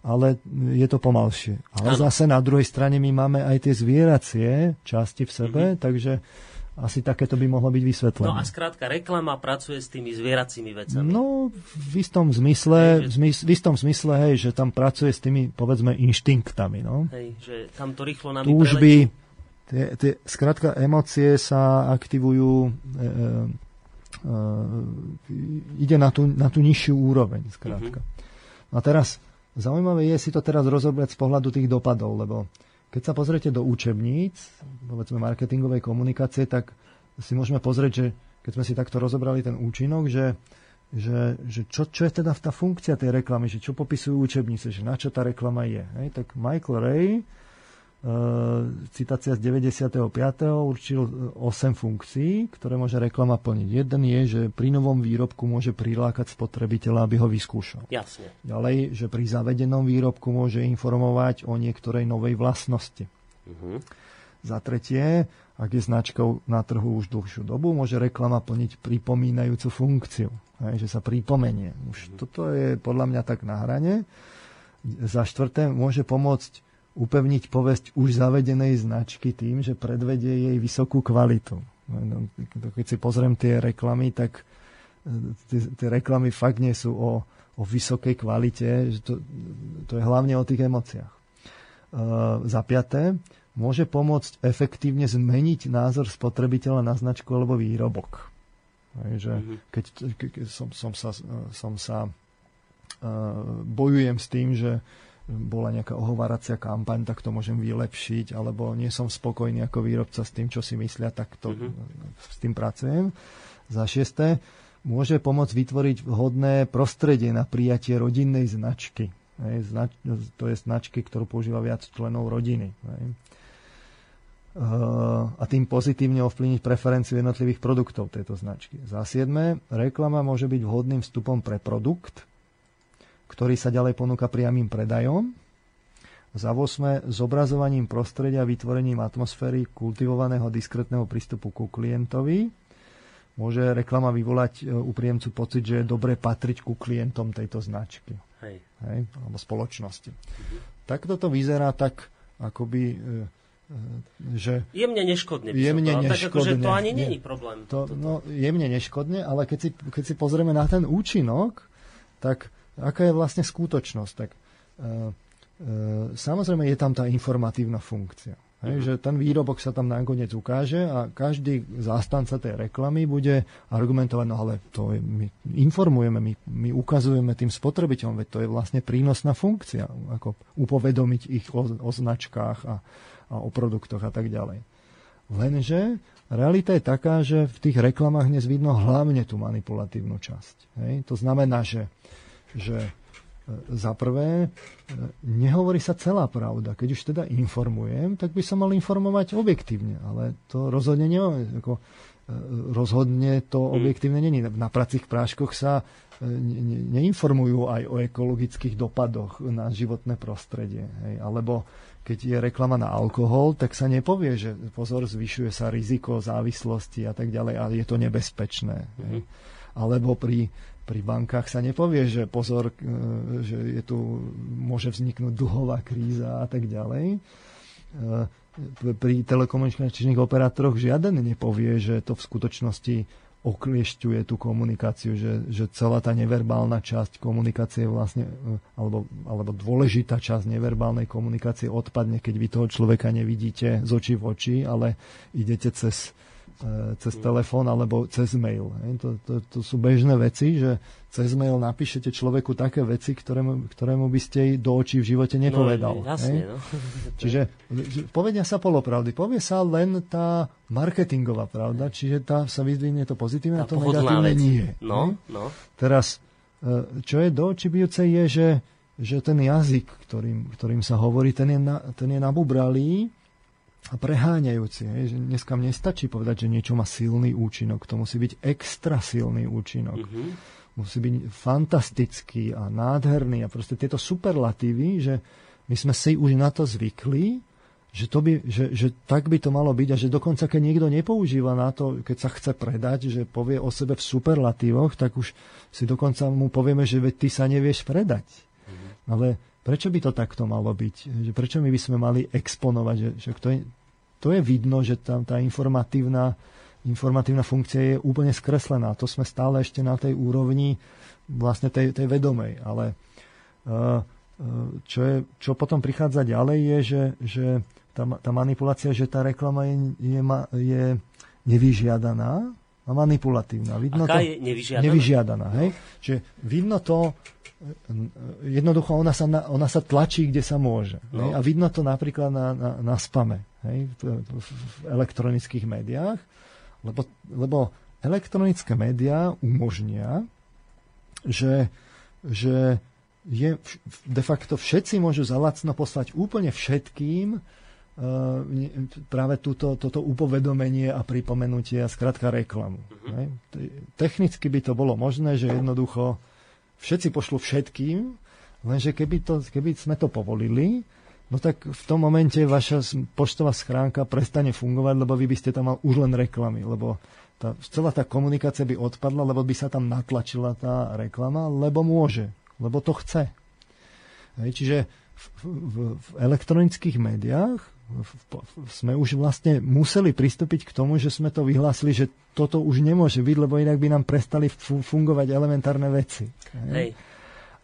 ale je to pomalšie. Ale ano. zase na druhej strane my máme aj tie zvieracie časti v sebe, uh-huh. takže asi takéto by mohlo byť vysvetlené. No a skrátka, reklama pracuje s tými zvieracími vecami. No, v istom zmysle, hej, že... v istom zmysle, hej, že tam pracuje s tými, povedzme, inštinktami. No. Hej, že tam to rýchlo nami Túžby, Tie, tie, skrátka, emócie sa aktivujú, e, e, e, ide na tú, na tú nižšiu úroveň, skrátka. Mm-hmm. A teraz, zaujímavé je si to teraz rozobrať z pohľadu tých dopadov, lebo keď sa pozriete do učebníc, povedzme marketingovej komunikácie, tak si môžeme pozrieť, že keď sme si takto rozobrali ten účinok, že, že, že čo, čo je teda tá funkcia tej reklamy, že čo popisujú učebnice, že na čo tá reklama je. Hej? Tak Michael Ray citácia z 95. určil 8 funkcií, ktoré môže reklama plniť. Jeden je, že pri novom výrobku môže prilákať spotrebiteľa, aby ho vyskúšal. Jasne. Ďalej, že pri zavedenom výrobku môže informovať o niektorej novej vlastnosti. Uh-huh. Za tretie, ak je značkou na trhu už dlhšiu dobu, môže reklama plniť pripomínajúcu funkciu. Aj, že sa pripomenie. Už uh-huh. toto je podľa mňa tak na hrane. Za štvrté, môže pomôcť upevniť povesť už zavedenej značky tým, že predvedie jej vysokú kvalitu. No, keď si pozriem tie reklamy, tak e, tie, tie reklamy fakt nie sú o, o vysokej kvalite, že to, to je hlavne o tých emóciách. Uh, za piaté, môže pomôcť efektívne zmeniť názor spotrebiteľa na značku alebo výrobok. že mhm. keď, keď som, som sa, som sa uh, bojujem s tým, že bola nejaká ohováracia kampaň, tak to môžem vylepšiť, alebo nie som spokojný ako výrobca s tým, čo si myslia, tak to, mm-hmm. s tým pracujem. Za šiesté, môže pomôcť vytvoriť vhodné prostredie na prijatie rodinnej značky. Hej, znač, to je značky, ktorú používa viac členov rodiny. Hej. Uh, a tým pozitívne ovplyvniť preferenciu jednotlivých produktov tejto značky. Za siedme, reklama môže byť vhodným vstupom pre produkt, ktorý sa ďalej ponúka priamým predajom. Za 8. Zobrazovaním prostredia, vytvorením atmosféry kultivovaného diskretného prístupu ku klientovi. Môže reklama vyvolať e, u príjemcu pocit, že je dobre patriť ku klientom tejto značky. Hej. Hej, alebo spoločnosti. Mhm. Takto to vyzerá tak, akoby e, že... Jemne neškodne. Jemne neškodne. Tak akože to ani není problém. To, no, jemne neškodne, ale keď si, keď si pozrieme na ten účinok, tak aká je vlastne skutočnosť? Tak, e, e, samozrejme je tam tá informatívna funkcia. Hej, uh-huh. že ten výrobok sa tam nakoniec ukáže a každý zástanca tej reklamy bude argumentovať, no ale to je, my informujeme, my, my ukazujeme tým spotrebiteľom, veď to je vlastne prínosná funkcia, ako upovedomiť ich o, o značkách a, a o produktoch a tak ďalej. Lenže realita je taká, že v tých reklamách dnes vidno hlavne tú manipulatívnu časť. Hej? To znamená, že, že e, za prvé, e, nehovorí sa celá pravda. Keď už teda informujem, tak by som mal informovať objektívne, ale to rozhodne nie, ako, e, rozhodne to hmm. objektívne není. Na pracích práškoch sa ne, neinformujú aj o ekologických dopadoch na životné prostredie. Hej? Alebo keď je reklama na alkohol, tak sa nepovie, že pozor, zvyšuje sa riziko závislosti a tak ďalej a je to nebezpečné. Mm-hmm. Alebo pri, pri bankách sa nepovie, že pozor, e, že je tu, môže vzniknúť dlhová kríza a tak ďalej. E, pri telekomunikačných operátoroch žiaden nepovie, že to v skutočnosti okliešťuje tú komunikáciu, že, že celá tá neverbálna časť komunikácie vlastne, e, alebo, alebo dôležitá časť neverbálnej komunikácie odpadne, keď vy toho človeka nevidíte z očí v oči, ale idete cez, cez telefón alebo cez mail. To, to, to sú bežné veci, že cez mail napíšete človeku také veci, ktorému, ktorému by ste do očí v živote no, nepovedal. No, jasne, no. Čiže povedia sa polopravdy. Povie sa len tá marketingová pravda, čiže tá sa vyzdvihne to pozitívne a to negatívne vec. nie. No, no. Teraz, e, čo je do očí bijúce, je, že, že ten jazyk, ktorým, ktorým sa hovorí, ten je, na, ten je nabubralý a preháňajúci. Hej, že dneska mne stačí povedať, že niečo má silný účinok. To musí byť extra silný účinok. Mm-hmm. Musí byť fantastický a nádherný a proste tieto superlatívy, že my sme si už na to zvykli, že, to by, že, že tak by to malo byť a že dokonca keď niekto nepoužíva na to, keď sa chce predať, že povie o sebe v superlatívoch, tak už si dokonca mu povieme, že veď ty sa nevieš predať. Mm-hmm. Ale Prečo by to takto malo byť? Prečo my by sme mali exponovať? Že, že to, je, to je vidno, že tam tá informatívna, informatívna funkcia je úplne skreslená. To sme stále ešte na tej úrovni vlastne tej, tej vedomej. Ale uh, čo, je, čo potom prichádza ďalej je, že, že tá, tá manipulácia, že tá reklama je, je, je nevyžiadaná a manipulatívna. Vidno Aká to, je nevyžiadaná? Nevyžiadaná, hej? Čiže vidno to jednoducho ona sa, na, ona sa tlačí, kde sa môže. No. Hej? A vidno to napríklad na, na, na spame hej? V, v, v elektronických médiách, lebo, lebo elektronické médiá umožnia, že, že je, de facto všetci môžu za lacno poslať úplne všetkým práve túto, toto upovedomenie a pripomenutie a skrátka reklamu. Hej? Technicky by to bolo možné, že jednoducho všetci pošlu všetkým, lenže keby, to, keby sme to povolili, no tak v tom momente vaša poštová schránka prestane fungovať, lebo vy by ste tam mal už len reklamy, lebo tá, celá tá komunikácia by odpadla, lebo by sa tam natlačila tá reklama, lebo môže, lebo to chce. Hej, čiže v, v, v elektronických médiách sme už vlastne museli pristúpiť k tomu, že sme to vyhlásili, že toto už nemôže byť, lebo inak by nám prestali fungovať elementárne veci. Hej.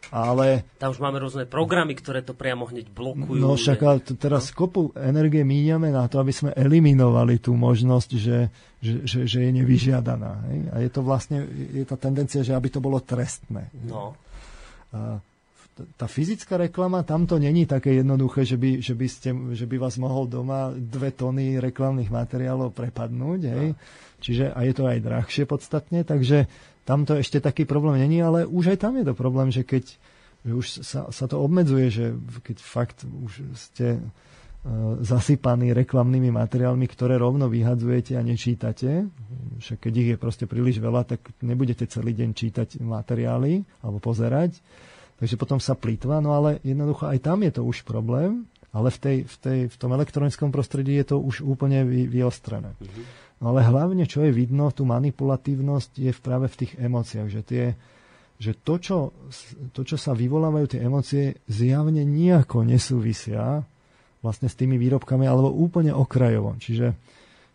Ale... Tam už máme rôzne programy, ktoré to priamo hneď blokujú. No však ale teraz no. kopu energie míňame na to, aby sme eliminovali tú možnosť, že, že, že, že je nevyžiadaná. Hej? A je to vlastne, je tá tendencia, že aby to bolo trestné. No. A tá fyzická reklama, tam to není také jednoduché, že by, že by, ste, že by vás mohol doma dve tony reklamných materiálov prepadnúť. Hej? No. Čiže a je to aj drahšie podstatne, takže tam to ešte taký problém není, ale už aj tam je to problém, že keď že už sa, sa to obmedzuje, že keď fakt už ste uh, zasypaní reklamnými materiálmi, ktoré rovno vyhadzujete a nečítate, však keď ich je proste príliš veľa, tak nebudete celý deň čítať materiály alebo pozerať, Takže potom sa plýtva, no ale jednoducho aj tam je to už problém. Ale v, tej, v, tej, v tom elektronickom prostredí je to už úplne vy, vyostrené. Mm-hmm. No ale hlavne, čo je vidno, tú manipulatívnosť je práve v tých emóciách, že, tie, že to, čo, to, čo sa vyvolávajú tie emócie, zjavne nejako nesúvisia vlastne s tými výrobkami, alebo úplne okrajovo. Čiže,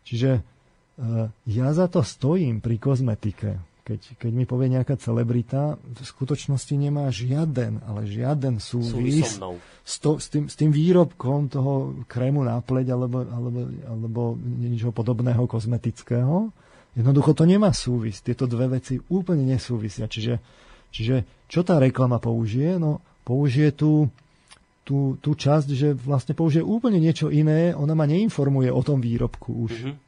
čiže uh, ja za to stojím pri kozmetike keď, keď mi povie nejaká celebrita, v skutočnosti nemá žiaden, ale žiaden súvis s, to, s, tým, s tým výrobkom toho krému na pleť alebo, alebo, alebo niečo podobného kozmetického. Jednoducho to nemá súvis. Tieto dve veci úplne nesúvisia. Čiže, čiže čo tá reklama použije? No, použije tú, tú, tú časť, že vlastne použije úplne niečo iné. Ona ma neinformuje o tom výrobku už. Mm-hmm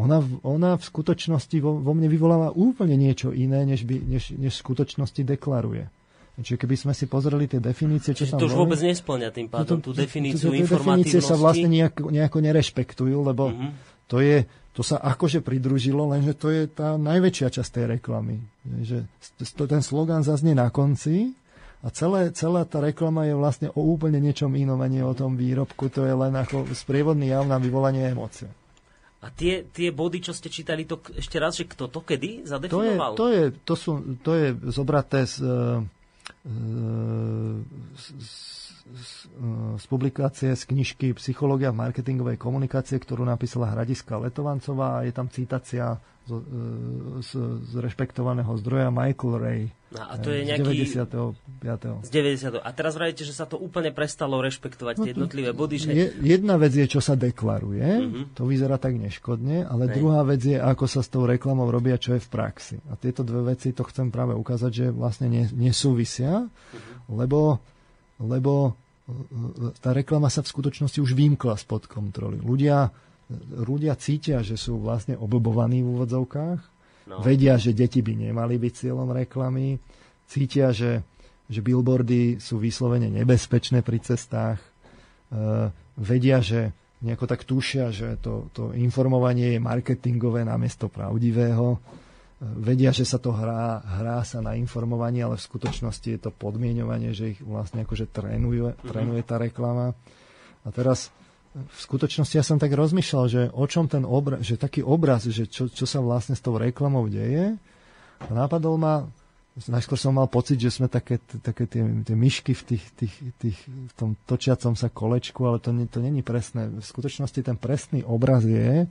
ona, ona v skutočnosti vo, vo mne vyvoláva úplne niečo iné, než, by, než, než v skutočnosti deklaruje. Čiže keby sme si pozreli tie definície, čo Čiže tam to už vôbec nesplňa tým pádom tú definíciu to, definície sa vlastne nejako, nejako nerešpektujú, lebo mm-hmm. to je, to sa akože pridružilo, lenže to je tá najväčšia časť tej reklamy. Že ten slogan zaznie na konci a celé, celá tá reklama je vlastne o úplne niečom inom a nie o tom výrobku. To je len ako sprievodný jav na vyvolanie emócie. A tie, tie body, čo ste čítali, to ešte raz, že kto to kedy zadefinoval? To je, to je, to sú, to je zobraté z, z, z, z publikácie z knižky Psychológia v marketingovej komunikácie, ktorú napísala Hradiska Letovancová a je tam citácia z, e, z, z rešpektovaného zdroja Michael Ray. No, a to je nejaký... Z 95. Z 90. A teraz vravíte, že sa to úplne prestalo rešpektovať no, tie jednotlivé body. Že... Jedna vec je, čo sa deklaruje, uh-huh. to vyzerá tak neškodne, ale Hej. druhá vec je, ako sa s tou reklamou robia, čo je v praxi. A tieto dve veci, to chcem práve ukázať, že vlastne nesúvisia, uh-huh. lebo, lebo e, e, tá reklama sa v skutočnosti už vymkla spod kontroly. Ľudia ľudia cítia, že sú vlastne oblbovaní v úvodzovkách, no. vedia, že deti by nemali byť cieľom reklamy, cítia, že, že billboardy sú vyslovene nebezpečné pri cestách, uh, vedia, že nejako tak tušia, že to, to informovanie je marketingové namiesto pravdivého, uh, vedia, že sa to hrá, hrá sa na informovanie, ale v skutočnosti je to podmienovanie, že ich vlastne akože trénuje, mhm. trénuje tá reklama. A teraz v skutočnosti ja som tak rozmýšľal, že o čom ten obraz, že taký obraz, že čo, čo sa vlastne s tou reklamou deje. A napadol ma, najskôr som mal pocit, že sme také, také tie, tie myšky v, tých, tých, tých, v tom točiacom sa kolečku, ale to, to není presné. V skutočnosti ten presný obraz je,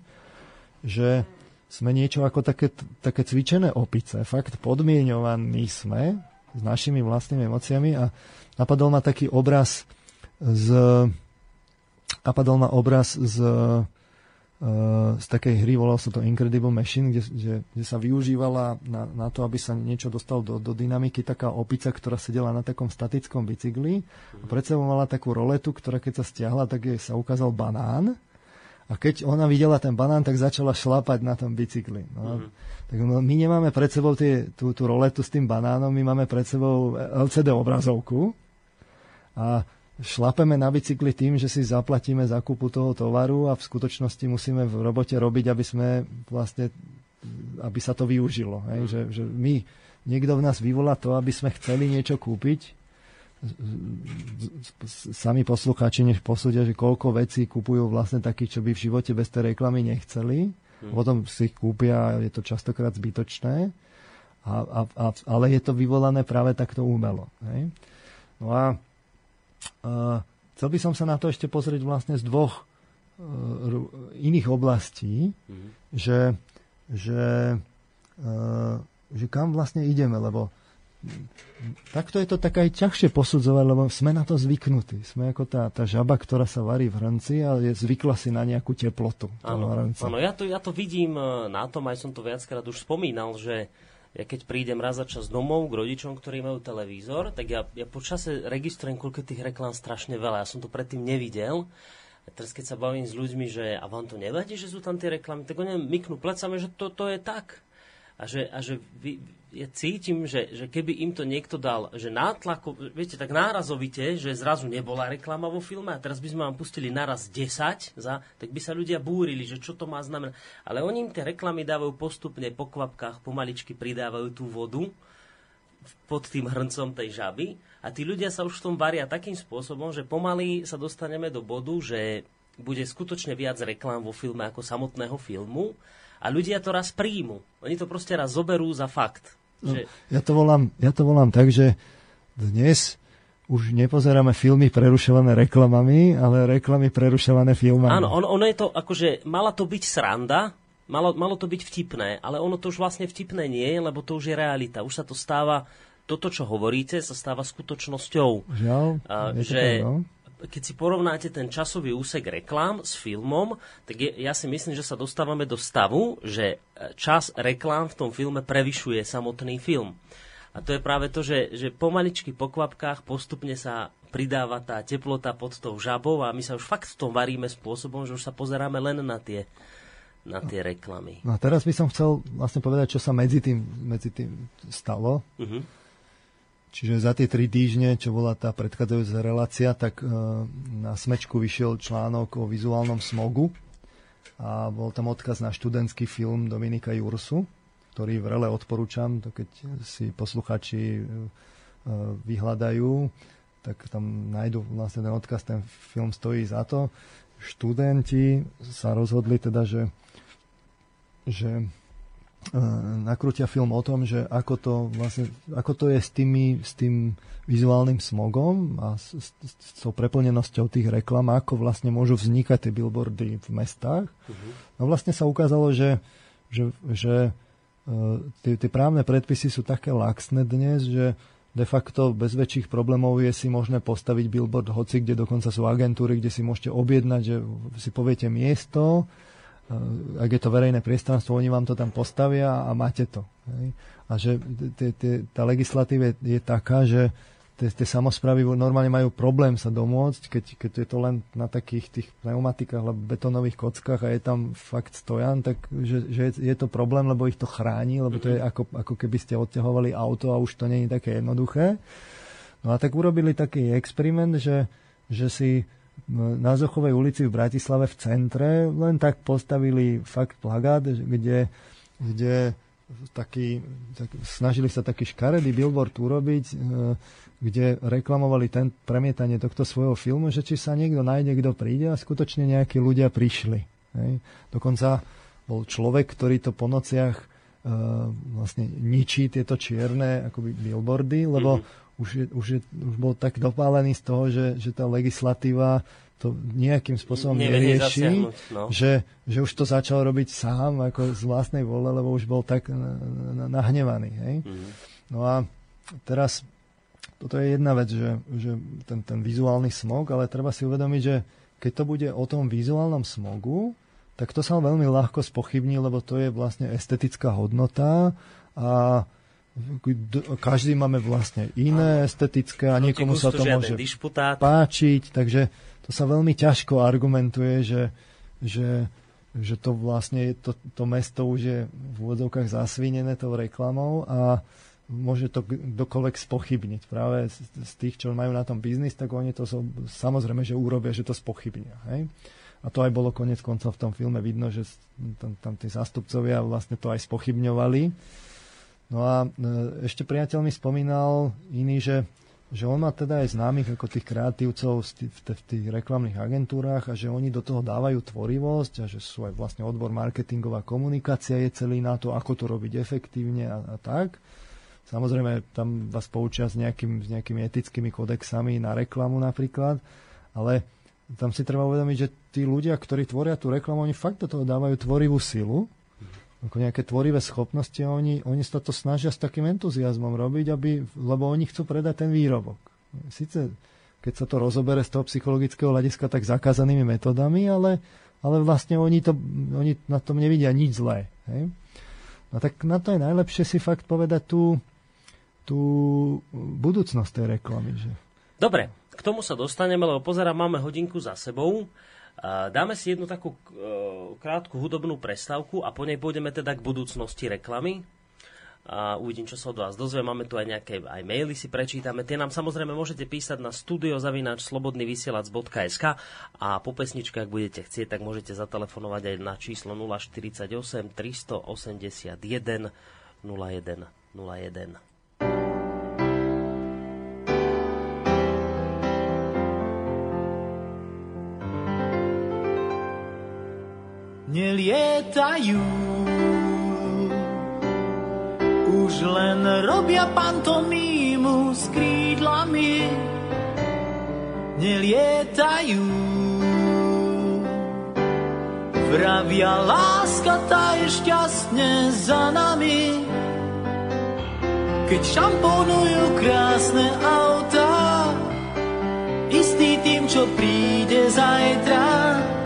že sme niečo ako také, také cvičené opice. Fakt podmienovaní sme s našimi vlastnými emóciami a napadol ma taký obraz z napadol ma obraz z, uh, z takej hry, volal sa to Incredible Machine, kde, kde, kde sa využívala na, na to, aby sa niečo dostal do, do dynamiky taká opica, ktorá sedela na takom statickom bicykli a pred sebou mala takú roletu, ktorá keď sa stiahla, tak jej sa ukázal banán a keď ona videla ten banán, tak začala šlapať na tom bicykli. No, mm-hmm. Tak no, my nemáme pred sebou tie, tú, tú roletu s tým banánom, my máme pred sebou LCD obrazovku a šlapeme na bicykli tým, že si zaplatíme zakupu toho tovaru a v skutočnosti musíme v robote robiť, aby sme vlastne aby sa to využilo. Hej? Že, že my, niekto v nás vyvolá to, aby sme chceli niečo kúpiť. Sami poslucháči nech posúdia, že koľko vecí kupujú vlastne takých, čo by v živote bez tej reklamy nechceli. Hmm. Potom si ich kúpia a je to častokrát zbytočné. A, a, a, ale je to vyvolané práve takto umelo. Hej? No a chcel by som sa na to ešte pozrieť vlastne z dvoch uh, iných oblastí, mm-hmm. že, že, uh, že kam vlastne ideme, lebo takto je to tak aj ťažšie posudzovať, lebo sme na to zvyknutí. Sme ako tá, tá žaba, ktorá sa varí v hrnci a je zvykla si na nejakú teplotu. Áno, áno ja, to, ja to vidím na tom, aj som to viackrát už spomínal, že ja keď prídem raz za čas domov k rodičom, ktorí majú televízor, tak ja, ja počase registrujem, koľko tých reklám strašne veľa. Ja som to predtým nevidel. A teraz keď sa bavím s ľuďmi, že a vám to nevadí, že sú tam tie reklamy, tak oni myknú plecami, že to, to je tak. A že, a že vy, ja cítim, že, že keby im to niekto dal, že nátlako, viete, tak nárazovite, že zrazu nebola reklama vo filme a teraz by sme vám pustili naraz 10, za, tak by sa ľudia búrili, že čo to má znamená. Ale oni im tie reklamy dávajú postupne po kvapkách, pomaličky pridávajú tú vodu pod tým hrncom tej žaby A tí ľudia sa už v tom varia takým spôsobom, že pomaly sa dostaneme do bodu, že bude skutočne viac reklám vo filme ako samotného filmu a ľudia to raz príjmu. Oni to proste raz zoberú za fakt. No, že... ja, to volám, ja to volám tak, že dnes už nepozeráme filmy prerušované reklamami, ale reklamy prerušované filmami. Áno, ono, ono je to akože, mala to byť sranda, malo, malo to byť vtipné, ale ono to už vlastne vtipné nie je, lebo to už je realita. Už sa to stáva, toto, čo hovoríte, sa stáva skutočnosťou. Žiaľ, a, že, to, no? Keď si porovnáte ten časový úsek reklám s filmom, tak je, ja si myslím, že sa dostávame do stavu, že e, čas reklám v tom filme prevyšuje samotný film. A to je práve to, že, že pomaličky po kvapkách postupne sa pridáva tá teplota pod tou žabou a my sa už fakt v tom varíme spôsobom, že už sa pozeráme len na tie, na tie reklamy. No a teraz by som chcel vlastne povedať, čo sa medzi tým, medzi tým stalo. Uh-huh. Čiže za tie tri týždne, čo bola tá predchádzajúca relácia, tak e, na Smečku vyšiel článok o vizuálnom smogu a bol tam odkaz na študentský film Dominika Jursu, ktorý vrele odporúčam, to keď si posluchači e, vyhľadajú, tak tam nájdu vlastne ten odkaz, ten film stojí za to. Študenti sa rozhodli teda, že, že E, nakrútia film o tom, že ako to, vlastne, ako to je s, tými, s tým vizuálnym smogom a s, s, s tou preplnenosťou tých reklam, ako vlastne môžu vznikať tie billboardy v mestách. Uh-huh. No vlastne sa ukázalo, že, že, že uh, tie, tie právne predpisy sú také laxné dnes, že de facto bez väčších problémov je si možné postaviť billboard hoci, kde dokonca sú agentúry, kde si môžete objednať, že si poviete miesto, ak je to verejné priestranstvo, oni vám to tam postavia a máte to. Hej. A že tá legislatíva je, je taká, že tie samozprávy normálne majú problém sa domôcť, keď, keď je to len na takých tých pneumatikách alebo betónových kockách a je tam fakt stojan, tak že, že je, je to problém, lebo ich to chráni, lebo to je mhm. ako, ako keby ste odťahovali auto a už to nie je také jednoduché. No a tak urobili taký experiment, že, že si na Zochovej ulici v Bratislave v centre len tak postavili fakt plagát, kde, kde taký, tak, snažili sa taký škaredý billboard urobiť, e, kde reklamovali ten, premietanie tohto svojho filmu, že či sa niekto nájde, kto príde a skutočne nejakí ľudia prišli. Hej. Dokonca bol človek, ktorý to po nociach e, vlastne ničí tieto čierne akoby billboardy, lebo mm-hmm už, je, už, je, už bol tak dopálený z toho, že, že tá legislatíva to nejakým spôsobom nerieši, no. že, že už to začal robiť sám ako z vlastnej vole, lebo už bol tak nahnevaný. Hej? Mm-hmm. No a teraz toto je jedna vec, že, že ten, ten vizuálny smog, ale treba si uvedomiť, že keď to bude o tom vizuálnom smogu, tak to sa veľmi ľahko spochybní, lebo to je vlastne estetická hodnota a každý máme vlastne iné estetické a niekomu sa to môže páčiť, takže to sa veľmi ťažko argumentuje, že, že, že to vlastne to, to mesto už je v úvodzovkách zasvinené tou reklamou a môže to kdokoľvek spochybniť. Práve z, z tých, čo majú na tom biznis, tak oni to so, samozrejme, že urobia, že to spochybnia. Hej? A to aj bolo konec konca v tom filme vidno, že tam, tam tí zástupcovia vlastne to aj spochybňovali. No a e, ešte priateľ mi spomínal iný, že, že on má teda aj známych ako tých kreatívcov v tých, v tých reklamných agentúrach a že oni do toho dávajú tvorivosť a že sú aj vlastne odbor marketingová komunikácia je celý na to, ako to robiť efektívne a, a tak. Samozrejme, tam vás poučia s, nejakým, s nejakými etickými kodexami na reklamu napríklad, ale tam si treba uvedomiť, že tí ľudia, ktorí tvoria tú reklamu, oni fakt do toho dávajú tvorivú silu ako nejaké tvorivé schopnosti a oni, oni sa to snažia s takým entuziasmom robiť, aby, lebo oni chcú predať ten výrobok. Sice keď sa to rozobere z toho psychologického hľadiska tak zakázanými metodami, ale, ale vlastne oni, to, oni na tom nevidia nič zlé. Hej? No tak na to je najlepšie si fakt povedať tú, tú budúcnosť tej reklamy. Že... Dobre, k tomu sa dostaneme, lebo pozerám, máme hodinku za sebou. Dáme si jednu takú e, krátku hudobnú prestávku a po nej pôjdeme teda k budúcnosti reklamy. A uvidím, čo sa od vás dozvie. Máme tu aj nejaké aj maily si prečítame. Tie nám samozrejme môžete písať na studiozavináčslobodnyvysielac.sk a po pesničke, ak budete chcieť, tak môžete zatelefonovať aj na číslo 048 381 01 01. nelietajú. Už len robia pantomímu s krídlami, nelietajú. Vravia, láska tá je šťastne za nami, keď šamponujú krásne autá, istý tým, čo príde zajtra.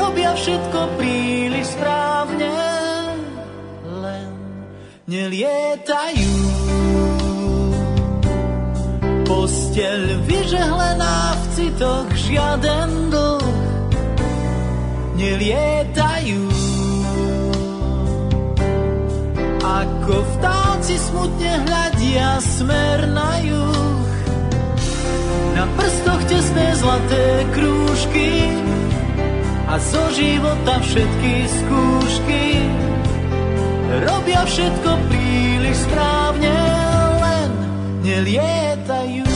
Robia všetko príliš správne, len nelietajú. Posteľ vyžehlená v citoch, žiaden dlh, nelietajú. Ako vtáci smutne hľadia smer na juh, na prstoch tesné zlaté krúžky a zo života všetky skúšky robia všetko príliš správne, len nelietajú.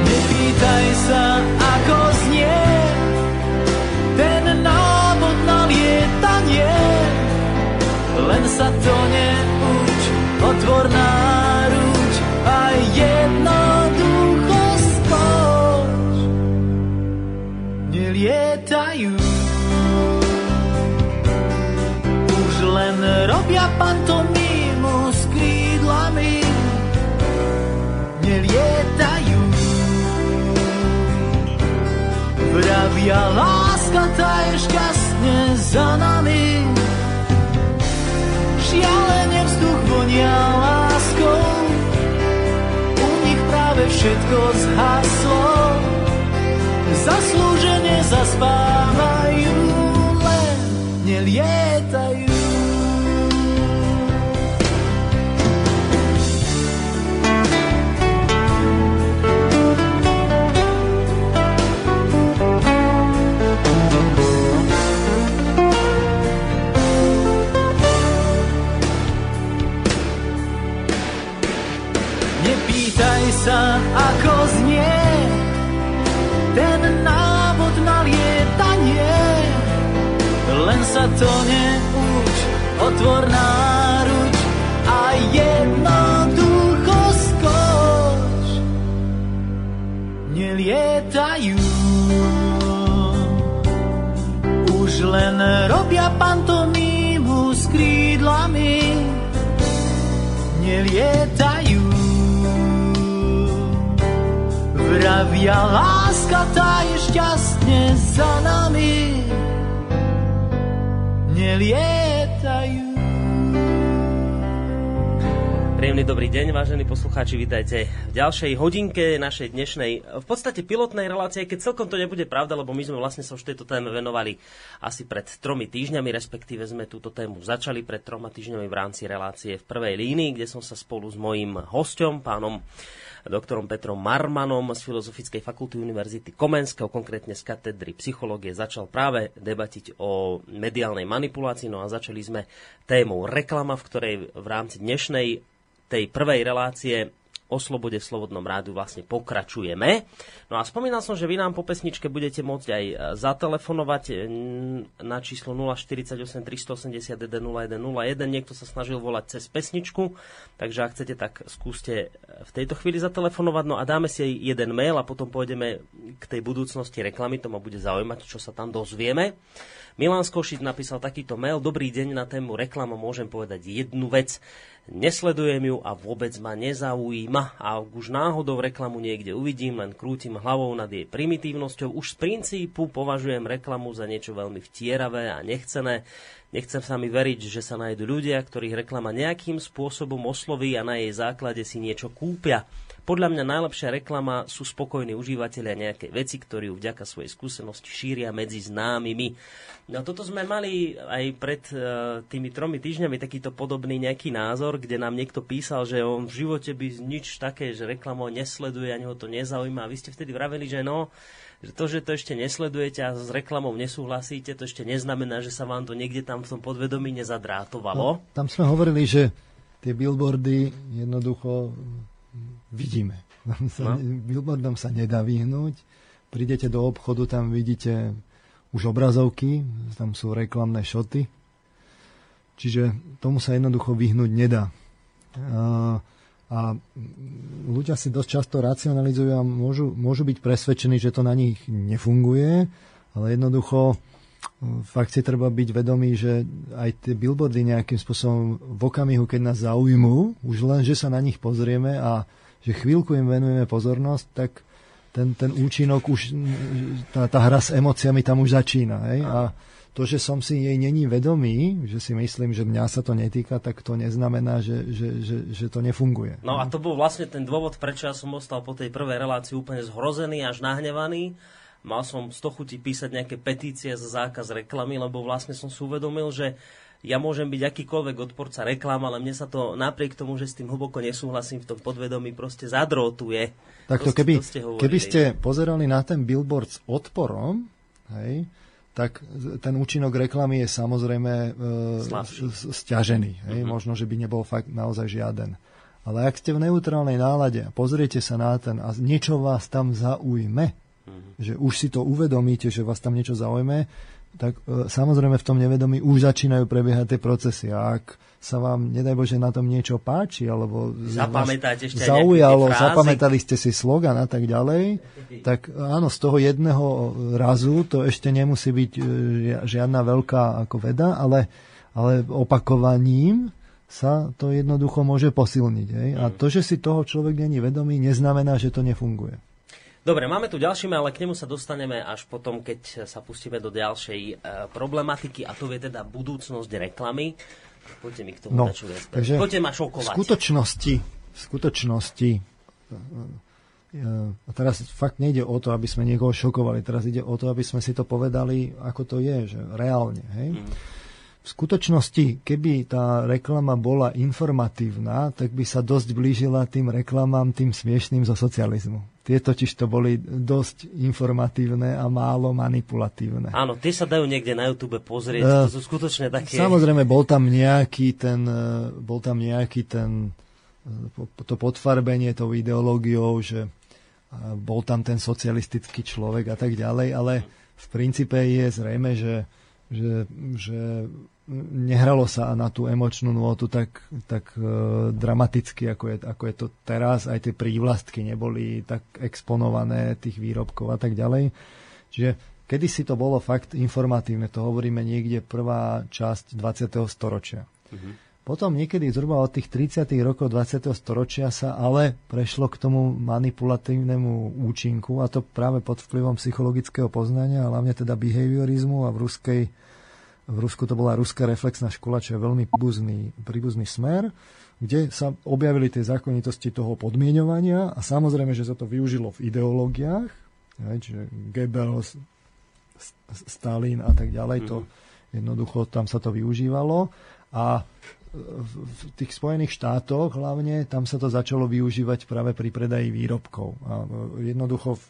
Nepýtaj sa, ako znie ten návod na lietanie, len sa to neuč, otvor náruč robia pantomímu s krídlami. Nelietajú. Vravia láska tá je šťastne za nami. Šialene vzduch vonia láskou práve všetko zhaslo. Zaslúžene zaspávajú, len nelietajú. Sa, ako znie ten návod na lietanie. Len sa to neuč, otvor náruč a jednoducho skoč. Nelietajú, už len robia pantomímu s krídlami. Nelietajú, Vravia, láska tá je šťastne za nami. Nelietajú. Príjemný dobrý deň, vážení poslucháči, vítajte v ďalšej hodinke našej dnešnej, v podstate pilotnej relácie, keď celkom to nebude pravda, lebo my sme vlastne sa už tejto téme venovali asi pred tromi týždňami, respektíve sme túto tému začali pred troma týždňami v rámci relácie v prvej línii, kde som sa spolu s mojím hostom, pánom doktorom Petrom Marmanom z Filozofickej fakulty Univerzity Komenského, konkrétne z katedry psychológie, začal práve debatiť o mediálnej manipulácii. No a začali sme témou reklama, v ktorej v rámci dnešnej tej prvej relácie o slobode Slobodnom rádiu vlastne pokračujeme. No a spomínal som, že vy nám po pesničke budete môcť aj e, zatelefonovať e, na číslo 048 381 0101. Niekto sa snažil volať cez pesničku, takže ak chcete, tak skúste e, v tejto chvíli zatelefonovať. No a dáme si aj jeden mail a potom pôjdeme k tej budúcnosti reklamy, to ma bude zaujímať, čo sa tam dozvieme. Milan Skošic napísal takýto mail. Dobrý deň na tému reklama. Môžem povedať jednu vec. Nesledujem ju a vôbec ma nezaujíma. A už náhodou reklamu niekde uvidím, len krútim hlavou nad jej primitívnosťou. Už z princípu považujem reklamu za niečo veľmi vtieravé a nechcené. Nechcem sa mi veriť, že sa nájdú ľudia, ktorých reklama nejakým spôsobom osloví a na jej základe si niečo kúpia. Podľa mňa najlepšia reklama sú spokojní užívateľia nejakej veci, ktorí ju vďaka svojej skúsenosti šíria medzi známymi. No toto sme mali aj pred uh, tými tromi týždňami takýto podobný nejaký názor, kde nám niekto písal, že on v živote by nič také, že reklamo nesleduje, ani ho to nezaujíma. A vy ste vtedy vraveli, že no, že to, že to ešte nesledujete a s reklamou nesúhlasíte, to ešte neznamená, že sa vám to niekde tam v tom podvedomí nezadrátovalo. No, tam sme hovorili, že tie billboardy jednoducho vidíme. Sa, no. Billboardom sa nedá vyhnúť. prídete do obchodu, tam vidíte už obrazovky, tam sú reklamné šoty. Čiže tomu sa jednoducho vyhnúť nedá. A, a ľudia si dosť často racionalizujú a môžu, môžu byť presvedčení, že to na nich nefunguje, ale jednoducho fakt si treba byť vedomý, že aj tie billboardy nejakým spôsobom v okamihu, keď nás zaujmú, už len, že sa na nich pozrieme a že chvíľku im venujeme pozornosť, tak ten, ten účinok už, tá, tá hra s emóciami tam už začína. Hej? A to, že som si jej není vedomý, že si myslím, že mňa sa to netýka, tak to neznamená, že, že, že, že to nefunguje. No a to bol vlastne ten dôvod, prečo ja som ostal po tej prvej relácii úplne zhrozený až nahnevaný. Mal som z toho chuti písať nejaké petície za zákaz reklamy, lebo vlastne som si uvedomil, že ja môžem byť akýkoľvek odporca reklám, ale mne sa to napriek tomu, že s tým hlboko nesúhlasím v tom podvedomí, proste zadrotuje. Takto, keby, keby ste pozerali na ten billboard s odporom, hej, tak ten účinok reklamy je samozrejme e, stiažený. Hej? Uh-huh. Možno, že by nebol fakt naozaj žiaden. Ale ak ste v neutrálnej nálade a pozriete sa na ten a niečo vás tam zaujme, uh-huh. že už si to uvedomíte, že vás tam niečo zaujme, tak e, samozrejme v tom nevedomí už začínajú prebiehať tie procesy. A ak sa vám, nedaj Bože, na tom niečo páči, alebo Zapamätáte ešte zaujalo, zapamätali ste si slogan a tak ďalej, tak áno, z toho jedného razu to ešte nemusí byť e, žiadna veľká ako veda, ale, ale opakovaním sa to jednoducho môže posilniť. Hej? A to, že si toho človek není vedomý, neznamená, že to nefunguje. Dobre, máme tu ďalší, ale k nemu sa dostaneme až potom, keď sa pustíme do ďalšej e, problematiky, a to je teda budúcnosť reklamy. Poďte mi k tomu no, takže Poďte ma šokovať. V skutočnosti, v skutočnosti a teraz fakt nejde o to, aby sme niekoho šokovali, teraz ide o to, aby sme si to povedali, ako to je, že reálne. Hej? Mm. V skutočnosti, keby tá reklama bola informatívna, tak by sa dosť blížila tým reklamám, tým smiešným zo socializmu. Tie totiž to boli dosť informatívne a málo manipulatívne. Áno, tie sa dajú niekde na YouTube pozrieť, uh, to sú skutočne také... Samozrejme, bol tam nejaký ten, e, bol tam nejaký ten e, to podfarbenie tou ideológiou, že bol tam ten socialistický človek a tak ďalej, ale v princípe je zrejme, že, že, že nehralo sa na tú emočnú nôtu tak, tak uh, dramaticky, ako je, ako je to teraz. Aj tie prívlastky neboli tak exponované tých výrobkov a tak ďalej. Čiže kedy si to bolo fakt informatívne, to hovoríme niekde prvá časť 20. storočia. Mm-hmm. Potom niekedy zhruba od tých 30. rokov 20. storočia sa ale prešlo k tomu manipulatívnemu účinku a to práve pod vplyvom psychologického poznania, hlavne teda behaviorizmu a v ruskej v Rusku to bola ruská reflexná škola, čo je veľmi príbuzný, príbuzný smer, kde sa objavili tie zákonitosti toho podmienovania a samozrejme, že sa to využilo v ideológiách, čiže Goebbels, Stalin a tak ďalej, to mhm. jednoducho tam sa to využívalo a v tých Spojených štátoch hlavne tam sa to začalo využívať práve pri predaji výrobkov. A jednoducho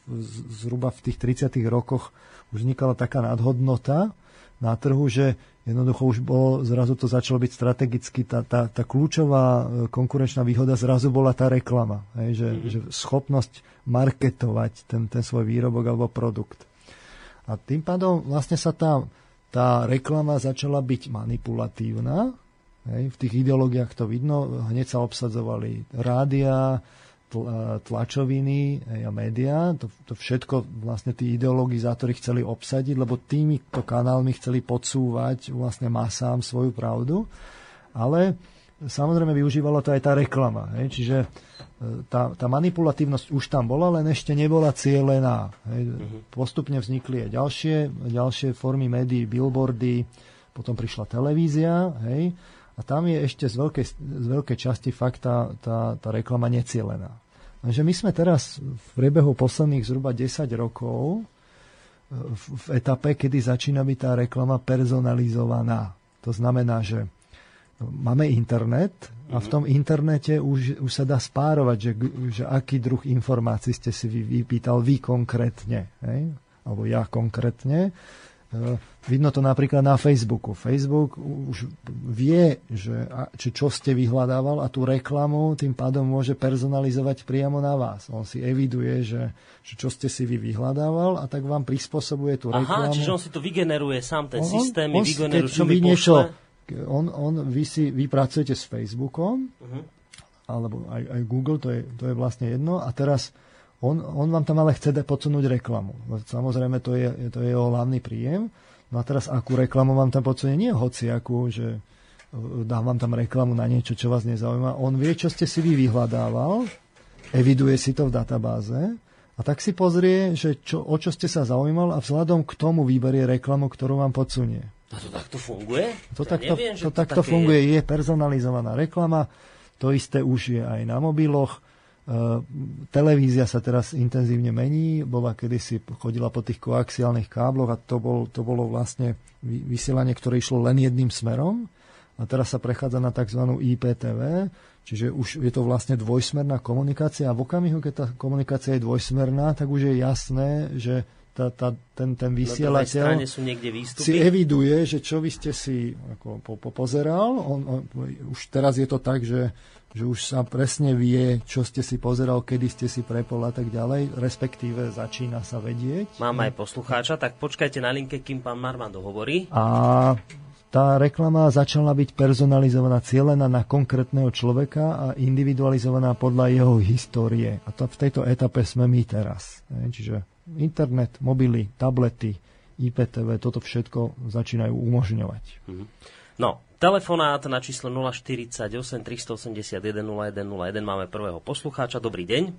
zhruba v tých 30. rokoch už vznikala taká nadhodnota, na trhu, že jednoducho už bolo, zrazu to začalo byť strategicky, tá, tá, tá kľúčová e, konkurenčná výhoda zrazu bola tá reklama, hej, že, mm-hmm. že schopnosť marketovať ten, ten svoj výrobok alebo produkt. A tým pádom vlastne sa tá, tá reklama začala byť manipulatívna, hej, v tých ideológiách to vidno, hneď sa obsadzovali rádia, tlačoviny a médiá, to, to všetko vlastne tí ideologizátori chceli obsadiť, lebo týmito kanálmi chceli podsúvať vlastne masám svoju pravdu, ale samozrejme využívalo to aj tá reklama. Hej? Čiže e, tá, tá manipulatívnosť už tam bola, len ešte nebola cieľená. Hej? Uh-huh. Postupne vznikli aj ďalšie, ďalšie formy médií, billboardy, potom prišla televízia, hej? A tam je ešte z veľkej, z veľkej časti fakt tá, tá, tá reklama necielená. Takže my sme teraz v priebehu posledných zhruba 10 rokov v, v etape, kedy začína byť tá reklama personalizovaná. To znamená, že máme internet a v mhm. tom internete už, už sa dá spárovať, že, že aký druh informácií ste si vy, vypýtal vy konkrétne, hej? alebo ja konkrétne Vidno to napríklad na Facebooku. Facebook už vie, že, či čo ste vyhľadával a tú reklamu tým pádom môže personalizovať priamo na vás. On si eviduje, že, že čo ste si vy vyhľadával a tak vám prispôsobuje tú reklamu. Aha, čiže on si to vygeneruje sám, ten on, systém, on, vygeneruje, čo mi niečo, on, on, vy, si, vy pracujete s Facebookom, uh-huh. alebo aj, aj Google, to je, to je vlastne jedno, a teraz on, on vám tam ale chce podsunúť reklamu. Samozrejme, to je, to je jeho hlavný príjem. No a teraz akú reklamu vám tam podsunie? Nie hociakú, že e, dám vám tam reklamu na niečo, čo vás nezaujíma. On vie, čo ste si vy vyhľadával, eviduje si to v databáze a tak si pozrie, že čo, o čo ste sa zaujímal a vzhľadom k tomu vyberie reklamu, ktorú vám podsunie. A to takto funguje? To, ja takto, neviem, to, to takto funguje. Je. je personalizovaná reklama. To isté už je aj na mobiloch. Ehm, televízia sa teraz intenzívne mení, bola kedysi chodila po tých koaxiálnych kábloch a to, bol, to bolo vlastne vysielanie, ktoré išlo len jedným smerom a teraz sa prechádza na tzv. IPTV, čiže už je to vlastne dvojsmerná komunikácia a v okamihu, keď tá komunikácia je dvojsmerná, tak už je jasné, že tá, tá, ten, ten vysielateľ sú niekde si eviduje, že čo vy ste si ako, po, po, pozeral. On, on, už teraz je to tak, že že už sa presne vie, čo ste si pozeral, kedy ste si prepol a tak ďalej, respektíve začína sa vedieť. Mám aj poslucháča, tak počkajte na linke, kým pán Marman dohovorí. A tá reklama začala byť personalizovaná, cieľená na konkrétneho človeka a individualizovaná podľa jeho histórie. A to v tejto etape sme my teraz. Čiže internet, mobily, tablety, IPTV, toto všetko začínajú umožňovať. Mhm. No, Telefonát na číslo 048 381 0101. Máme prvého poslucháča. Dobrý deň.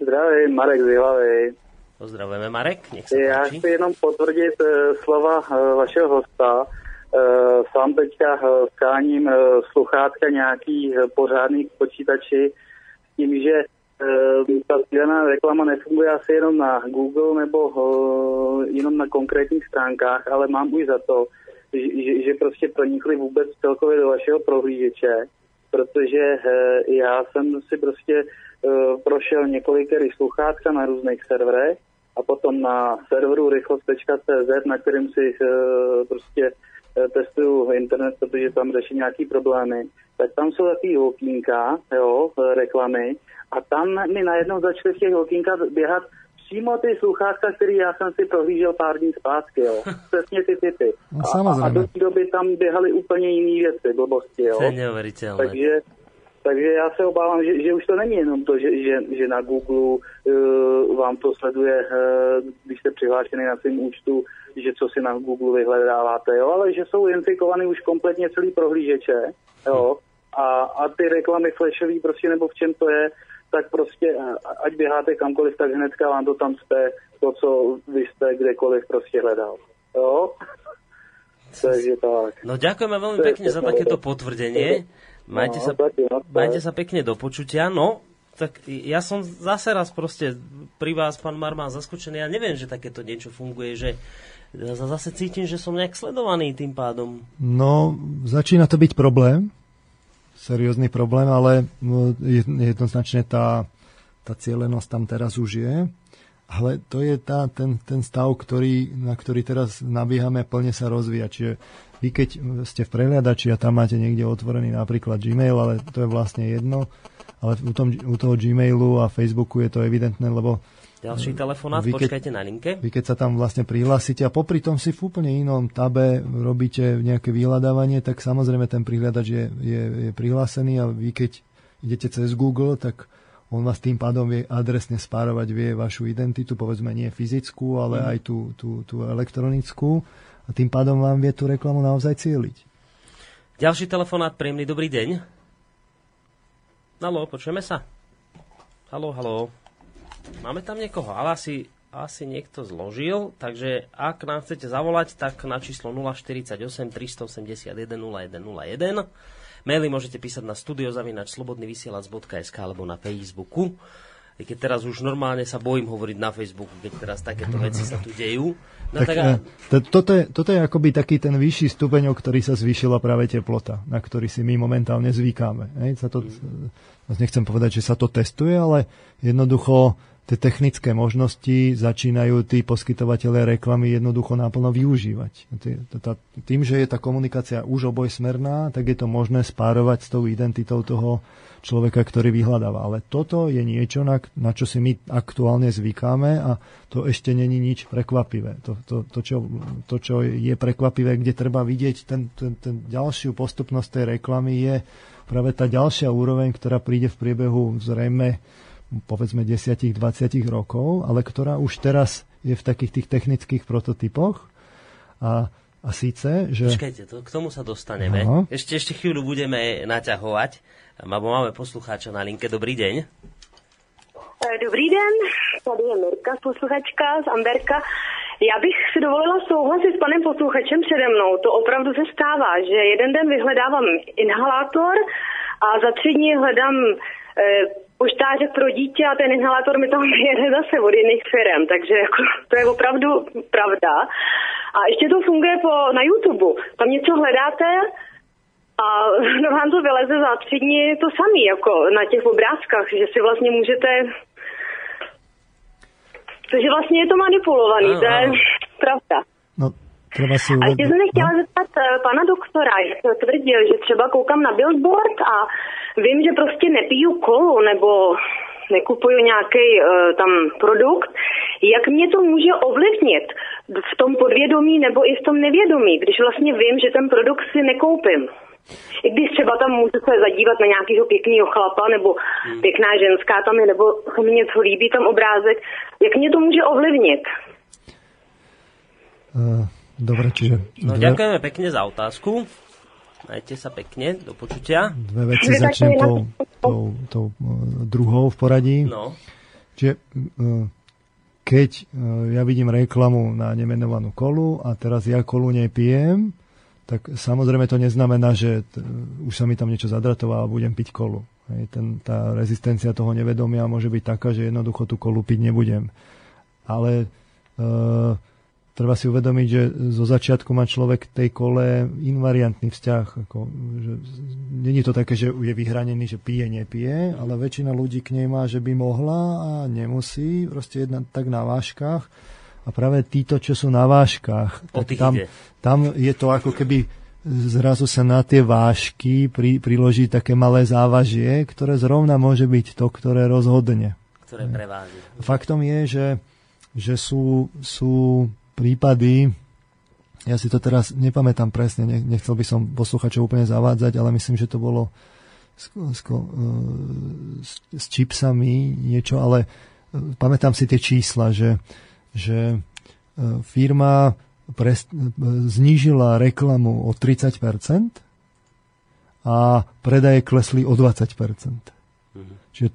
Zdravím, Marek z Hlavej. Pozdravujeme, Marek. Nech sa Já páči. chci jenom potvrdit uh, slova uh, vašeho hosta. Uh, sám teďka uh, skáním uh, sluchátka nějaký uh, pořádný k počítači s tím, že uh, ta sdílená reklama nefunguje asi jenom na Google nebo uh, jenom na konkrétních stránkách, ale mám už za to, že, že prostě pronikli vůbec celkově do vašeho prohlížeče, protože eh, já jsem si prostě eh, prošel několikerý sluchátka na různých serverech a potom na serveru rychlost.cz, na kterém si eh, prostě testuju internet, protože tam řeší nějaký problémy, tak tam jsou takový okýnka, jo, reklamy a tam mi najednou začaly v těch okýnkách běhat přímo ty sluchátka, který já jsem si prohlížel pár dní zpátky, jo. Přesně ty typy. No, a, a, do té doby tam běhaly úplně jiné věci, blbosti, jo. To je neuvěřitelné. Takže, takže já se obávám, že, že už to není jenom to, že, že, že na Google uh, vám to sleduje, uh, když jste přihlášený na svém účtu, že co si na Google vyhledáváte, jo, ale že jsou infikovaný už kompletně celý prohlížeče, jo, a, a ty reklamy flashový prostě, nebo v čem to je, tak prostě, ať běháte kamkoliv, tak hnedka vám to tam jste, to, co vy jste kdekoliv prostě hledal. Jo? Takže tak. No ďakujeme veľmi pekne za takéto potvrdenie. Majte, sa, no, majte sa pekne do počutia. No, tak ja som zase raz proste pri vás, pán Marmán, zaskočený. Ja neviem, že takéto niečo funguje, že zase cítim, že som nejak sledovaný tým pádom. No, začína to byť problém, seriózny problém, ale no, jednoznačne tá, tá cieľenosť tam teraz už je. Ale to je tá, ten, ten stav, ktorý, na ktorý teraz nabíhame, plne sa rozvíja. Čiže vy keď ste v prehľadači a tam máte niekde otvorený napríklad Gmail, ale to je vlastne jedno, ale u, tom, u toho Gmailu a Facebooku je to evidentné, lebo ďalší telefonát, vy počkajte na linke. Vy keď sa tam vlastne prihlásite a popri tom si v úplne inom tabe robíte nejaké vyhľadávanie, tak samozrejme ten prihľadač je, je, je prihlásený a vy keď idete cez Google, tak on vás tým pádom vie adresne spárovať, vie vašu identitu, povedzme nie fyzickú, ale mm. aj tú, tú, tú elektronickú a tým pádom vám vie tú reklamu naozaj cieliť. Ďalší telefonát, príjemný dobrý deň. Halo, počujeme sa? Halo, halo. Máme tam niekoho, ale asi, asi niekto zložil, takže ak nám chcete zavolať, tak na číslo 048 381 0101. Maily môžete písať na studiozavinačslobodnyvysielac.sk alebo na Facebooku. I keď teraz už normálne sa bojím hovoriť na Facebooku, keď teraz takéto veci sa tu dejú. No, tak, tak a... to, toto, je, toto je akoby taký ten vyšší stupeň, o ktorý sa zvýšila práve teplota, na ktorý si my momentálne zvykáme. Hej, sa to, mm. nechcem povedať, že sa to testuje, ale jednoducho tie technické možnosti začínajú tí poskytovateľe reklamy jednoducho naplno využívať. Tým, že je tá komunikácia už obojsmerná, tak je to možné spárovať s tou identitou toho človeka, ktorý vyhľadáva. Ale toto je niečo, na, na čo si my aktuálne zvykáme a to ešte není nič prekvapivé. To, to, to, čo, to čo je prekvapivé, kde treba vidieť ten, ten, ten ďalšiu postupnosť tej reklamy je práve tá ďalšia úroveň, ktorá príde v priebehu zrejme povedzme 10-20 rokov, ale ktorá už teraz je v takých tých technických prototypoch a, a síce, že... Počkajte, to, k tomu sa dostaneme. No. Ešte, ešte chvíľu budeme naťahovať, lebo máme poslucháča na linke. Dobrý deň. E, dobrý den, tady je Mirka, posluchačka z Amberka. Já bych si dovolila souhlasit s panem posluchačem přede mnou. To opravdu se stává, že jeden den vyhledávám inhalátor a za tři dny hledám e, poštáře pro dítě a ten inhalátor mi tam jede zase od jiných firm, takže jako, to je opravdu pravda. A ještě to funguje po, na YouTube. Tam něco hledáte a no vám to vyleze za tři dny to samý, jako na těch obrázkách, že si vlastně můžete... Takže vlastně je to manipulovaný, to je pravda. No, Treba si a ještě jsem se chtěla no? zeptat uh, pana doktora, jak tvrdil, že třeba koukám na billboard a vím, že prostě nepiju kolu nebo nekupuju nějaký uh, tam produkt, jak mě to může ovlivnit v tom podvědomí nebo i v tom nevědomí, když vlastně vím, že ten produkt si nekoupím. I když třeba tam můžu se zadívat na nějakého pěkného chlapa nebo hmm. pěkná ženská tam je, nebo se mi něco líbí, tam obrázek, jak mě to může ovlivnit? Uh, Dobre, čiže... No, dve... ďakujeme pekne za otázku. Majte sa pekne, do počutia. Dve veci začnem tou, tou, tou uh, druhou v poradí. No. Čiže uh, keď uh, ja vidím reklamu na nemenovanú kolu a teraz ja kolu nepijem, tak samozrejme to neznamená, že t- už sa mi tam niečo zadratová a budem piť kolu. Hej, ten, tá rezistencia toho nevedomia môže byť taká, že jednoducho tú kolu piť nebudem. Ale uh, treba si uvedomiť, že zo začiatku má človek tej kole invariantný vzťah. Ako, že není to také, že je vyhranený, že pije, nepije, ale väčšina ľudí k nej má, že by mohla a nemusí, proste jedna tak na váškach. A práve títo, čo sú na váškach, tak tam, tam je to ako keby zrazu sa na tie vášky pri, priloží také malé závažie, ktoré zrovna môže byť to, ktoré rozhodne. Ktoré preváži. Faktom je, že, že sú, sú prípady, ja si to teraz nepamätám presne, nechcel by som posluchačov úplne zavádzať, ale myslím, že to bolo s, s, e, s, s čipsami niečo, ale e, pamätám si tie čísla, že, že e, firma pres, znížila reklamu o 30% a predaje klesli o 20%. Mhm. Čiže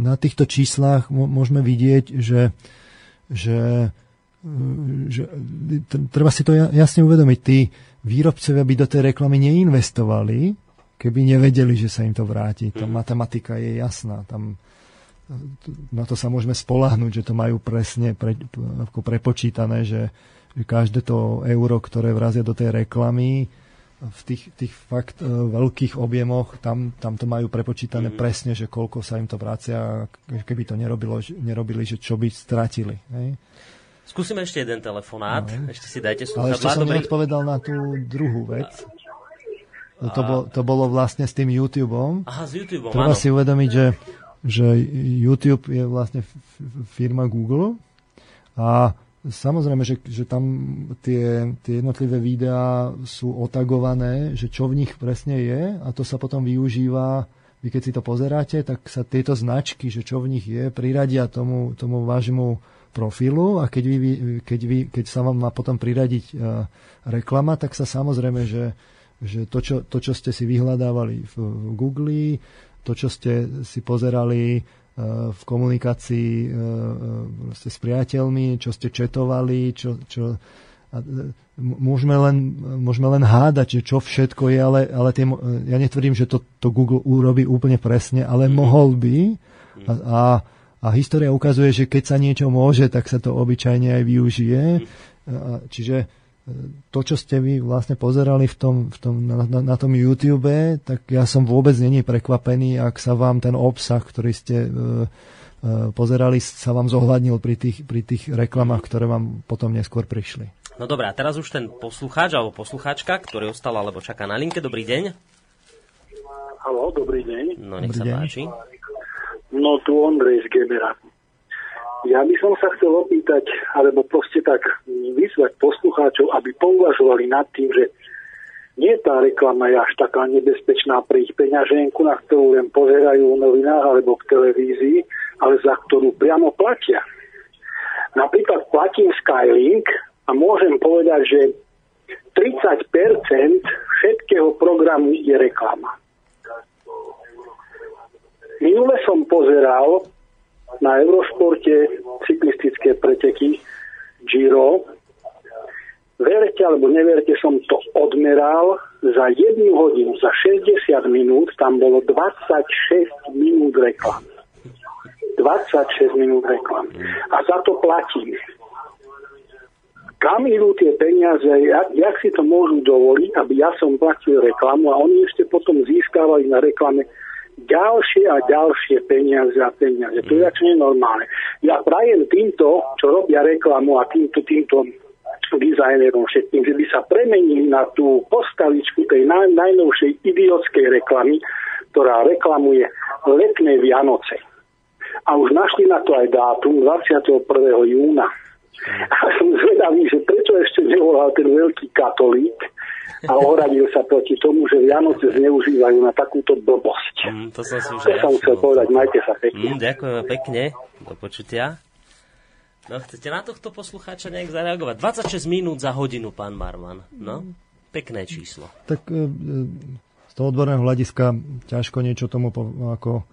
na týchto číslach môžeme vidieť, že, že že treba si to jasne uvedomiť. Tí výrobcovia by do tej reklamy neinvestovali, keby nevedeli, že sa im to vráti. Tá mhm. matematika je jasná. Tam, na to sa môžeme spolahnuť, že to majú presne pre, ako prepočítané, že, že každé to euro, ktoré vrazia do tej reklamy, v tých, tých fakt uh, veľkých objemoch, tam, tam to majú prepočítané mm. presne, že koľko sa im to vracia, keby to nerobilo, nerobili, že čo by stratili. Hej? Skúsime ešte jeden telefonát. No. Ešte si dajte slúchadlá. Ale ešte som dobrý... neodpovedal na tú druhú vec. No to, bol, to bolo vlastne s tým YouTubeom. Aha, s YouTubeom, Treba áno. si uvedomiť, že, že YouTube je vlastne firma Google a samozrejme, že, že tam tie, tie jednotlivé videá sú otagované, že čo v nich presne je a to sa potom využíva vy keď si to pozeráte, tak sa tieto značky, že čo v nich je, priradia tomu, tomu vášmu profilu a keď, vy, keď, vy, keď sa vám má potom priradiť uh, reklama, tak sa samozrejme, že, že to, čo, to, čo ste si vyhľadávali v, v Google, to, čo ste si pozerali uh, v komunikácii uh, s priateľmi, čo ste četovali, čo, čo, a môžeme len, môžeme len hádať, že čo všetko je, ale, ale tie, ja netvrdím, že to, to Google urobí úplne presne, ale mm. mohol by. A, a a história ukazuje, že keď sa niečo môže, tak sa to obyčajne aj využije. Čiže e, to, čo ste vy vlastne pozerali v tom, v tom, na, na, na tom YouTube, tak ja som vôbec není prekvapený, ak sa vám ten obsah, ktorý ste uh, uh, pozerali, sa vám zohľadnil pri tých, pri tých reklamách, ktoré vám potom neskôr prišli. No dobré, a teraz už ten poslucháč alebo poslucháčka, ktorý ostal alebo čaká na linke. Dobrý deň. Halo, dobrý deň. No nech Dobrý sa deň. páči. No tu Ondrej z Gebera. Ja by som sa chcel opýtať, alebo proste tak vyzvať poslucháčov, aby pouvažovali nad tým, že nie tá reklama je až taká nebezpečná pre ich peňaženku, na ktorú len pozerajú v novinách alebo v televízii, ale za ktorú priamo platia. Napríklad platím Skylink a môžem povedať, že 30% všetkého programu je reklama. Minule som pozeral na Eurošporte cyklistické preteky Giro. Verte alebo neverte, som to odmeral za jednu hodinu, za 60 minút, tam bolo 26 minút reklam. 26 minút reklam. A za to platím. Kam idú tie peniaze, jak, jak si to môžu dovoliť, aby ja som platil reklamu a oni ešte potom získavali na reklame ďalšie a ďalšie peniaze a peniaze. To je mm. nenormálne. Ja prajem týmto, čo robia reklamu a týmto, týmto dizajnerom všetkým, že by sa premenili na tú postavičku tej naj, najnovšej idiotskej reklamy, ktorá reklamuje letné Vianoce. A už našli na to aj dátum 21. júna. A som zvedavý, že prečo ešte nevolal ten veľký katolík a ohradil sa proti tomu, že Vianoce zneužívajú na takúto blbosť. Mm, to som si už To som chcel povedať, majte sa pekne. Mm, ďakujeme pekne. Do počutia. No, chcete na tohto poslucháča nejak zareagovať? 26 minút za hodinu, pán Marman. No, pekné číslo. Tak e, e, z toho odborného hľadiska ťažko niečo tomu po, ako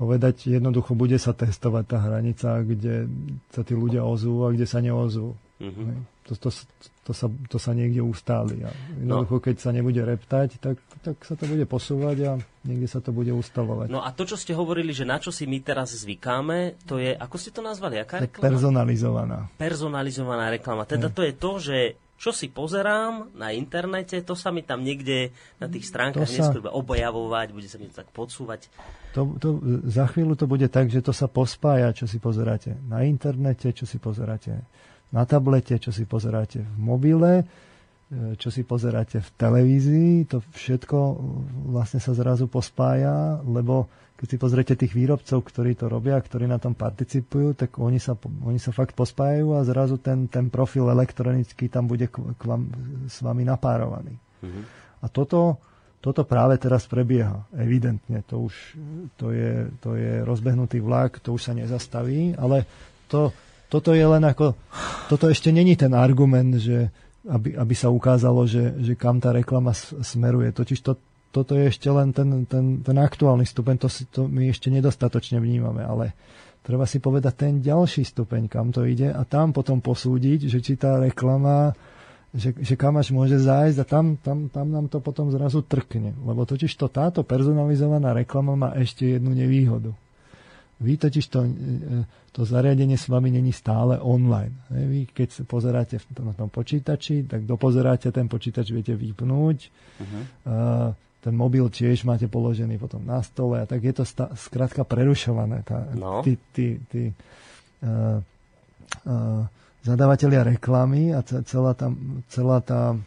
povedať. Jednoducho bude sa testovať tá hranica, kde sa tí ľudia ozú a kde sa neozú. Mhm. Hej. To, to, to, sa, to sa niekde ustáli. A jednoducho, keď sa nebude reptať, tak, tak sa to bude posúvať a niekde sa to bude ustalovať. No a to, čo ste hovorili, že na čo si my teraz zvykáme, to je, ako ste to nazvali, aká tak reklama? personalizovaná. Personalizovaná reklama. Teda to je to, že čo si pozerám na internete, to sa mi tam niekde na tých stránkach To sa- neskôr bude objavovať, bude sa mi to tak podsúvať. To, to, za chvíľu to bude tak, že to sa pospája, čo si pozeráte na internete, čo si pozeráte na tablete, čo si pozeráte v mobile, e, čo si pozeráte v televízii, to všetko e, vlastne sa zrazu pospája, lebo keď si pozriete tých výrobcov, ktorí to robia, ktorí na tom participujú, tak oni sa, oni sa fakt pospájajú a zrazu ten, ten profil elektronický tam bude k, k vám, s vami napárovaný. A toto, toto práve teraz prebieha. Evidentne. To už to je, to je rozbehnutý vlak, to už sa nezastaví, ale to, toto je len ako... Toto ešte není ten argument, že aby, aby sa ukázalo, že, že kam tá reklama smeruje. Totiž to, toto je ešte len ten, ten, ten aktuálny stupeň, to, si, to my ešte nedostatočne vnímame, ale treba si povedať ten ďalší stupeň, kam to ide a tam potom posúdiť, že či tá reklama že, že kam až môže zájsť a tam, tam, tam nám to potom zrazu trkne. Lebo totiž to táto personalizovaná reklama má ešte jednu nevýhodu. Vy totiž to, e, to zariadenie s vami není stále online. Vy keď sa pozeráte na tom počítači, tak dopozeráte, ten počítač viete vypnúť. Uh-huh. Ten mobil tiež máte položený potom na stole a tak je to sta- skrátka prerušované. Tá, No. Tí, tí, tí, uh, uh, zadávateľia reklamy a ce- celá tá, celá tá e,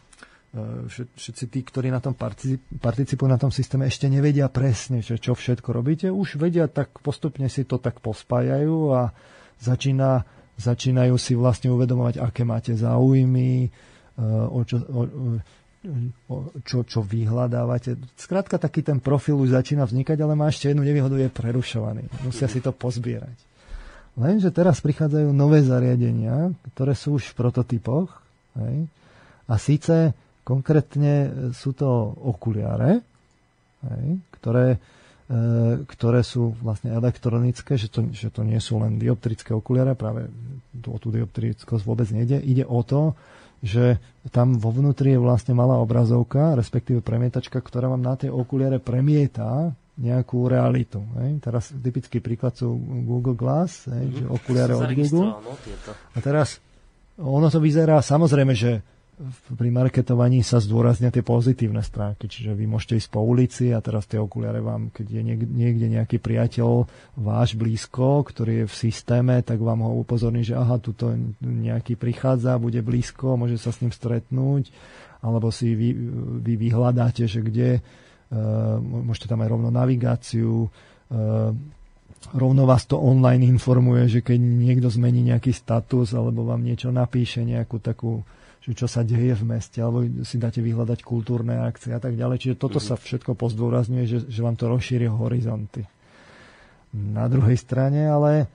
všetci tí, ktorí na tom partici- participujú na tom systéme, ešte nevedia presne, že čo všetko robíte. Už vedia, tak postupne si to tak pospájajú a začína, začínajú si vlastne uvedomovať, aké máte záujmy, e, o čo, o, o, čo, čo vyhľadávate. Skrátka, taký ten profil už začína vznikať, ale má ešte jednu nevýhodu, je prerušovaný. Musia si to pozbierať. Lenže teraz prichádzajú nové zariadenia, ktoré sú už v prototypoch. Hej? A síce konkrétne sú to okuliare, hej? Ktoré, e, ktoré sú vlastne elektronické, že to, že to nie sú len dioptrické okuliare, práve tu o tú dioptrickosť vôbec nejde. Ide o to, že tam vo vnútri je vlastne malá obrazovka, respektíve premietačka, ktorá vám na tej okuliare premieta nejakú realitu. Hej. Teraz typický príklad sú Google Glass, hej, že okuliare od Google. no. A teraz ono to vyzerá, samozrejme, že pri marketovaní sa zdôraznia tie pozitívne stránky, čiže vy môžete ísť po ulici a teraz tie okuliare vám, keď je niekde nejaký priateľ váš blízko, ktorý je v systéme, tak vám ho upozorní, že aha, tuto nejaký prichádza, bude blízko, môže sa s ním stretnúť, alebo si vy, vy vyhľadáte, že kde, uh, môžete tam aj rovno navigáciu, uh, rovno vás to online informuje, že keď niekto zmení nejaký status alebo vám niečo napíše, nejakú takú že čo sa deje v meste, alebo si dáte vyhľadať kultúrne akcie a tak ďalej. Čiže toto sa všetko pozdôrazňuje, že, že vám to rozšíri horizonty. Na druhej strane ale e,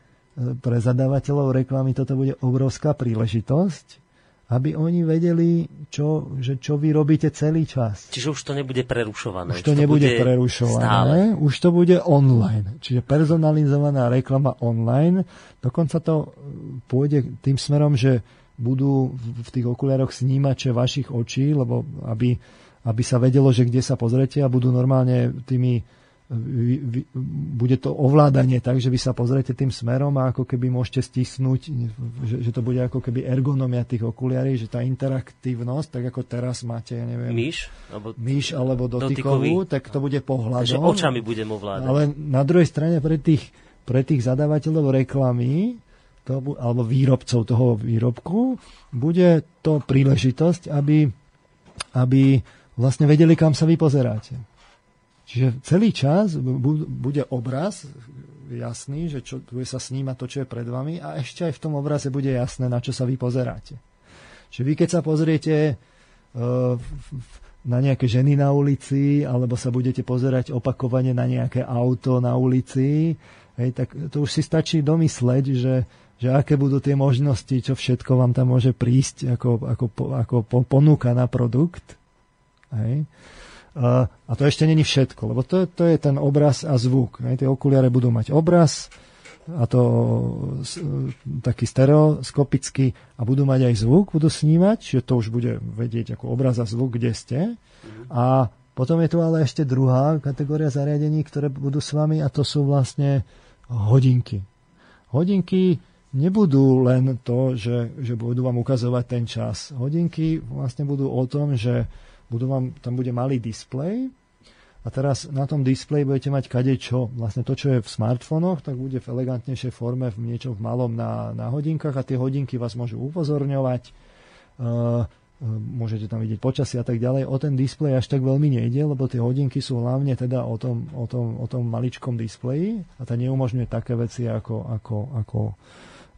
pre zadávateľov reklamy toto bude obrovská príležitosť, aby oni vedeli, čo, že čo vy robíte celý čas. Čiže už to nebude prerušované. Už to, to nebude prerušované, stále. už to bude online. Čiže personalizovaná reklama online. Dokonca to pôjde tým smerom, že budú v tých okuliároch snímače vašich očí, lebo aby, aby sa vedelo, že kde sa pozrete a budú normálne tými vy, vy, bude to ovládanie tak, že vy sa pozriete tým smerom a ako keby môžete stisnúť, že, že to bude ako keby ergonomia tých okuliarí, že tá interaktívnosť, tak ako teraz máte, ja neviem, myš alebo, myš alebo dotykovú, dotykový. tak to bude pohľadom. Takže očami budem ovládať. Ale na druhej strane pre tých, pre tých zadávateľov reklamy to, alebo výrobcov toho výrobku, bude to príležitosť, aby, aby vlastne vedeli, kam sa vy pozeráte. Čiže celý čas bude obraz jasný, že čo, bude sa snímať to, čo je pred vami a ešte aj v tom obraze bude jasné, na čo sa vy pozeráte. Čiže vy keď sa pozriete uh, na nejaké ženy na ulici, alebo sa budete pozerať opakovane na nejaké auto na ulici, hej, tak to už si stačí domysleť, že že aké budú tie možnosti, čo všetko vám tam môže prísť ako, ako, ako ponuka na produkt. Hej. A, to ešte není všetko, lebo to, to je ten obraz a zvuk. Hej. Tie okuliare budú mať obraz, a to taký stereoskopický a budú mať aj zvuk, budú snímať, čiže to už bude vedieť ako obraz a zvuk, kde ste. A potom je tu ale ešte druhá kategória zariadení, ktoré budú s vami a to sú vlastne hodinky. Hodinky nebudú len to, že, že budú vám ukazovať ten čas. Hodinky vlastne budú o tom, že budú vám, tam bude malý displej a teraz na tom displeji budete mať kade čo. Vlastne to, čo je v smartfónoch, tak bude v elegantnejšej forme v niečom v malom na, na hodinkách a tie hodinky vás môžu upozorňovať. Uh, môžete tam vidieť počasie a tak ďalej. O ten displej až tak veľmi nejde, lebo tie hodinky sú hlavne teda o tom, o tom, o tom maličkom displeji a to neumožňuje také veci ako, ako, ako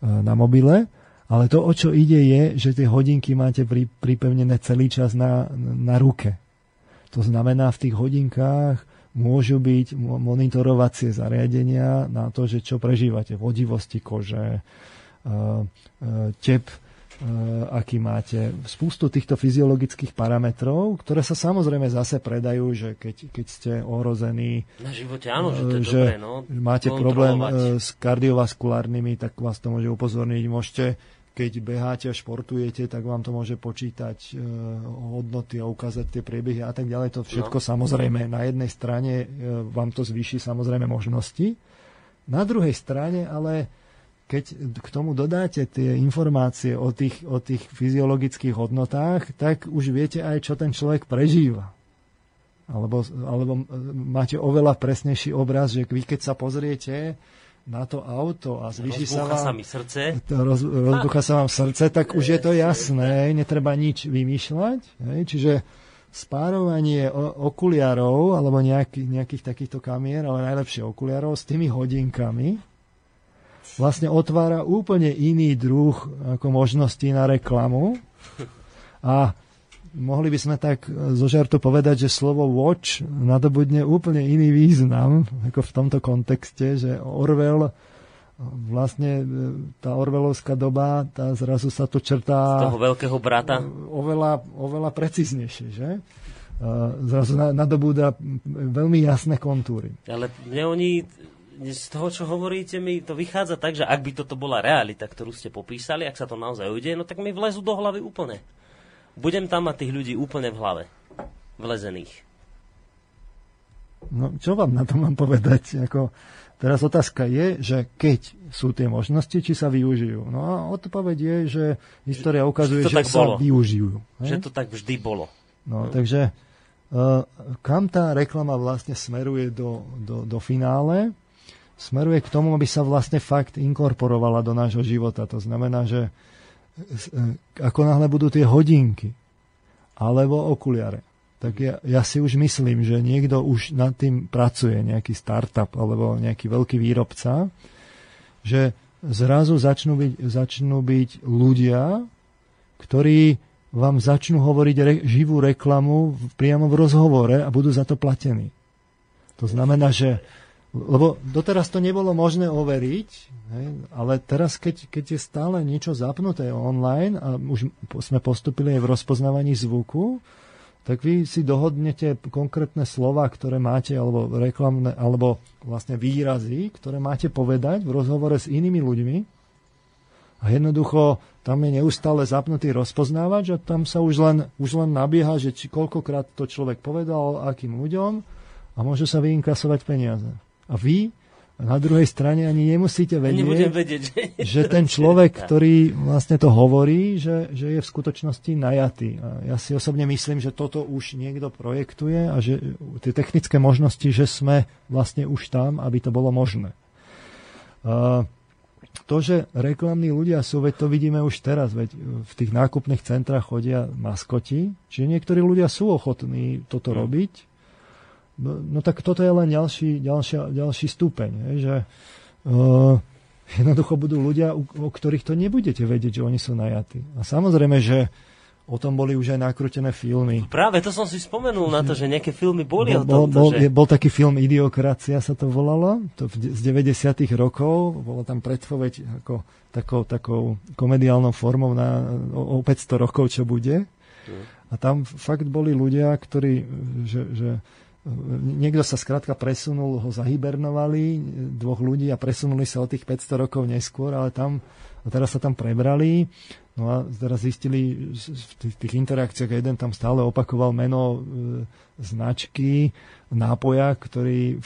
na mobile, ale to, o čo ide, je, že tie hodinky máte pri, pripevnené celý čas na, na ruke. To znamená, v tých hodinkách môžu byť monitorovacie zariadenia na to, že čo prežívate, vodivosti kože, e, e, tep, aký máte. Spústu týchto fyziologických parametrov, ktoré sa samozrejme zase predajú, že keď, keď ste ohrození, na živote, áno, že, to je eh, že dobré, no, máte problém eh, s kardiovaskulárnymi, tak vás to môže upozorniť. Môžete, keď beháte a športujete, tak vám to môže počítať hodnoty a ukázať tie priebehy a tak ďalej. To všetko no. samozrejme na jednej strane vám to zvýši samozrejme možnosti. Na druhej strane ale keď k tomu dodáte tie informácie o tých, o tých fyziologických hodnotách, tak už viete aj, čo ten človek prežíva. Alebo, alebo máte oveľa presnejší obraz, že vy keď sa pozriete na to auto a zvýši sa vám... sa mi srdce. Roz, rozbucha sa vám srdce, tak už je to jasné, netreba nič vymýšľať. Hej? Čiže spárovanie okuliarov alebo nejakých, nejakých takýchto kamier, ale najlepšie okuliarov s tými hodinkami, vlastne otvára úplne iný druh ako možností na reklamu. A mohli by sme tak zo žartu povedať, že slovo watch nadobudne úplne iný význam, ako v tomto kontexte, že Orwell vlastne tá Orwellovská doba, tá zrazu sa to črtá... Z toho veľkého brata? Oveľa, oveľa precíznejšie, že? Zrazu nadobúda veľmi jasné kontúry. Ale mne oni z toho, čo hovoríte, mi to vychádza tak, že ak by toto bola realita, ktorú ste popísali, ak sa to naozaj udeje, no tak mi vlezú do hlavy úplne. Budem tam mať tých ľudí úplne v hlave. Vlezených. No, čo vám na to mám povedať? Ako, teraz otázka je, že keď sú tie možnosti, či sa využijú. No a odpoveď je, že história ukazuje, že, že sa bolo. využijú. Že to tak vždy bolo. No, no. takže uh, kam tá reklama vlastne smeruje do, do, do finále? Smeruje k tomu, aby sa vlastne fakt inkorporovala do nášho života. To znamená, že uh, ako náhle budú tie hodinky alebo okuliare, tak ja, ja si už myslím, že niekto už nad tým pracuje, nejaký startup alebo nejaký veľký výrobca, že zrazu začnú byť, začnú byť ľudia, ktorí vám začnú hovoriť re, živú reklamu priamo v rozhovore a budú za to platení. To znamená, že lebo doteraz to nebolo možné overiť, ale teraz, keď, keď je stále niečo zapnuté online a už sme postupili aj v rozpoznávaní zvuku, tak vy si dohodnete konkrétne slova, ktoré máte, alebo reklamné, alebo vlastne výrazy, ktoré máte povedať v rozhovore s inými ľuďmi. A jednoducho tam je neustále zapnutý rozpoznávač a tam sa už len, už len nabieha, že či koľkokrát to človek povedal, akým ľuďom a môže sa vyinkasovať peniaze. A vy na druhej strane ani nemusíte vedieť, vedieť že... že ten človek, ktorý vlastne to hovorí, že, že je v skutočnosti najatý. A ja si osobne myslím, že toto už niekto projektuje a že tie technické možnosti, že sme vlastne už tam, aby to bolo možné. A to, že reklamní ľudia sú, veď to vidíme už teraz, veď v tých nákupných centrách chodia maskoti, čiže niektorí ľudia sú ochotní toto hm. robiť, No, no tak toto je len ďalší, ďalšia, ďalší stupeň, je, že uh, jednoducho budú ľudia, u, o ktorých to nebudete vedieť, že oni sú najatí. A samozrejme, že o tom boli už aj nakrútené filmy. Práve to som si spomenul na to, že nejaké filmy boli bol, o tomto. Bol, že... bol taký film Idiokracia sa to volalo, to v, z 90 rokov, bolo tam predpoveď ako takou, takou komediálnou formou na, o, o 500 rokov, čo bude. Mm. A tam fakt boli ľudia, ktorí, že, že Niekto sa skrátka presunul, ho zahibernovali, dvoch ľudí a presunuli sa o tých 500 rokov neskôr, ale tam, a teraz sa tam prebrali, no a teraz zistili v tých, interakciách, jeden tam stále opakoval meno e, značky, nápoja, ktorý,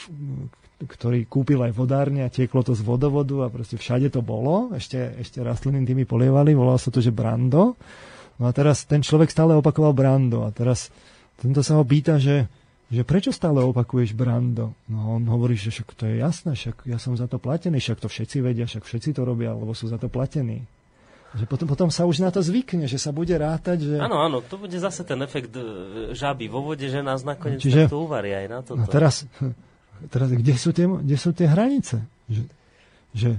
ktorý kúpil aj vodárne a tieklo to z vodovodu a proste všade to bolo, ešte, ešte rastliny tými polievali, volalo sa to, že Brando. No a teraz ten človek stále opakoval Brando a teraz tento sa ho pýta, že že prečo stále opakuješ Brando? No on hovorí, že však to je jasné, však ja som za to platený, však to všetci vedia, však všetci to robia, lebo sú za to platení. Že potom, potom sa už na to zvykne, že sa bude rátať, že... Áno, áno, to bude zase ten efekt e, žaby vo vode, že nás nakoniec Čiže, to uvarí aj na toto. No teraz, teraz kde, sú tie, kde sú tie hranice? Že, že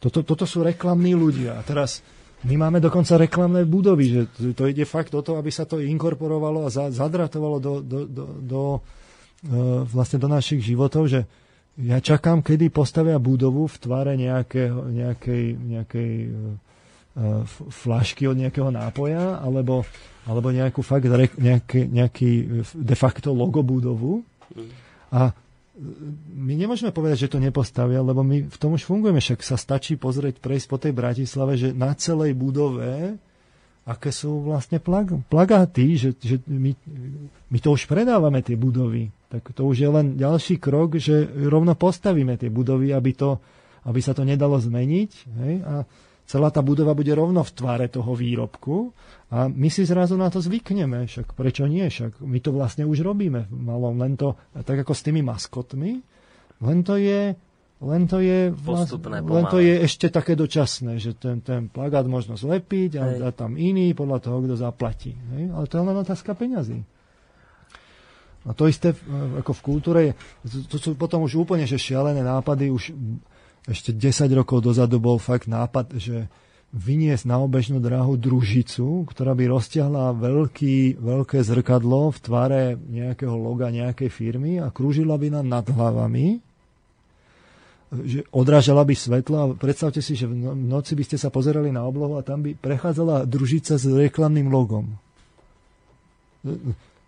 toto, toto sú reklamní ľudia. A teraz my máme dokonca reklamné budovy, že to ide fakt o to, aby sa to inkorporovalo a zadratovalo do, do, do, do, e, vlastne do našich životov, že ja čakám, kedy postavia budovu v tvare nejakej, nejakej, nejakej uh, flašky od nejakého nápoja, alebo, alebo nejakú fakt, nejaký, nejaký de facto logo budovu. Mm. A my nemôžeme povedať, že to nepostavia, lebo my v tom už fungujeme. Však sa stačí pozrieť, prejsť po tej Bratislave, že na celej budove aké sú vlastne plag, plagáty, že, že my, my to už predávame, tie budovy. Tak to už je len ďalší krok, že rovno postavíme tie budovy, aby, to, aby sa to nedalo zmeniť. Hej? A celá tá budova bude rovno v tvare toho výrobku a my si zrazu na to zvykneme, však prečo nie, však my to vlastne už robíme malom, len to, tak ako s tými maskotmi, len to je len to je, Postupné, len to je ešte také dočasné, že ten, ten plagát možno zlepiť a, a tam iný podľa toho, kto zaplatí. Hej? Ale to je len otázka peňazí. A to isté ako v kultúre, to sú potom už úplne že šialené nápady, už ešte 10 rokov dozadu bol fakt nápad, že vyniesť na obežnú dráhu družicu, ktorá by roztiahla veľký, veľké zrkadlo v tvare nejakého loga nejakej firmy a krúžila by nám nad hlavami, že odrážala by svetlo a predstavte si, že v no-, noci by ste sa pozerali na oblohu a tam by prechádzala družica s reklamným logom.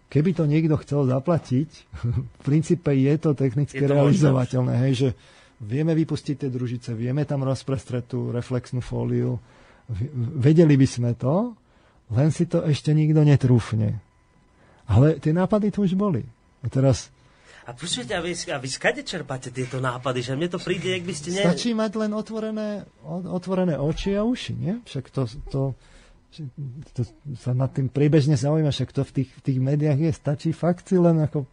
Keby to niekto chcel zaplatiť, v princípe je to technicky je to realizovateľné, hej, že vieme vypustiť tie družice, vieme tam rozprestreť tú reflexnú fóliu, vedeli by sme to, len si to ešte nikto netrúfne. Ale tie nápady tu už boli. A teraz... A počujete, a vy, a vy skade čerpáte tieto nápady? Že mne to príde, ak by ste... Ne... Stačí mať len otvorené, otvorené oči a uši, nie? Však to, to, to, to sa nad tým príbežne zaujíma, však to v tých, v tých médiách je. Stačí fakt si len ako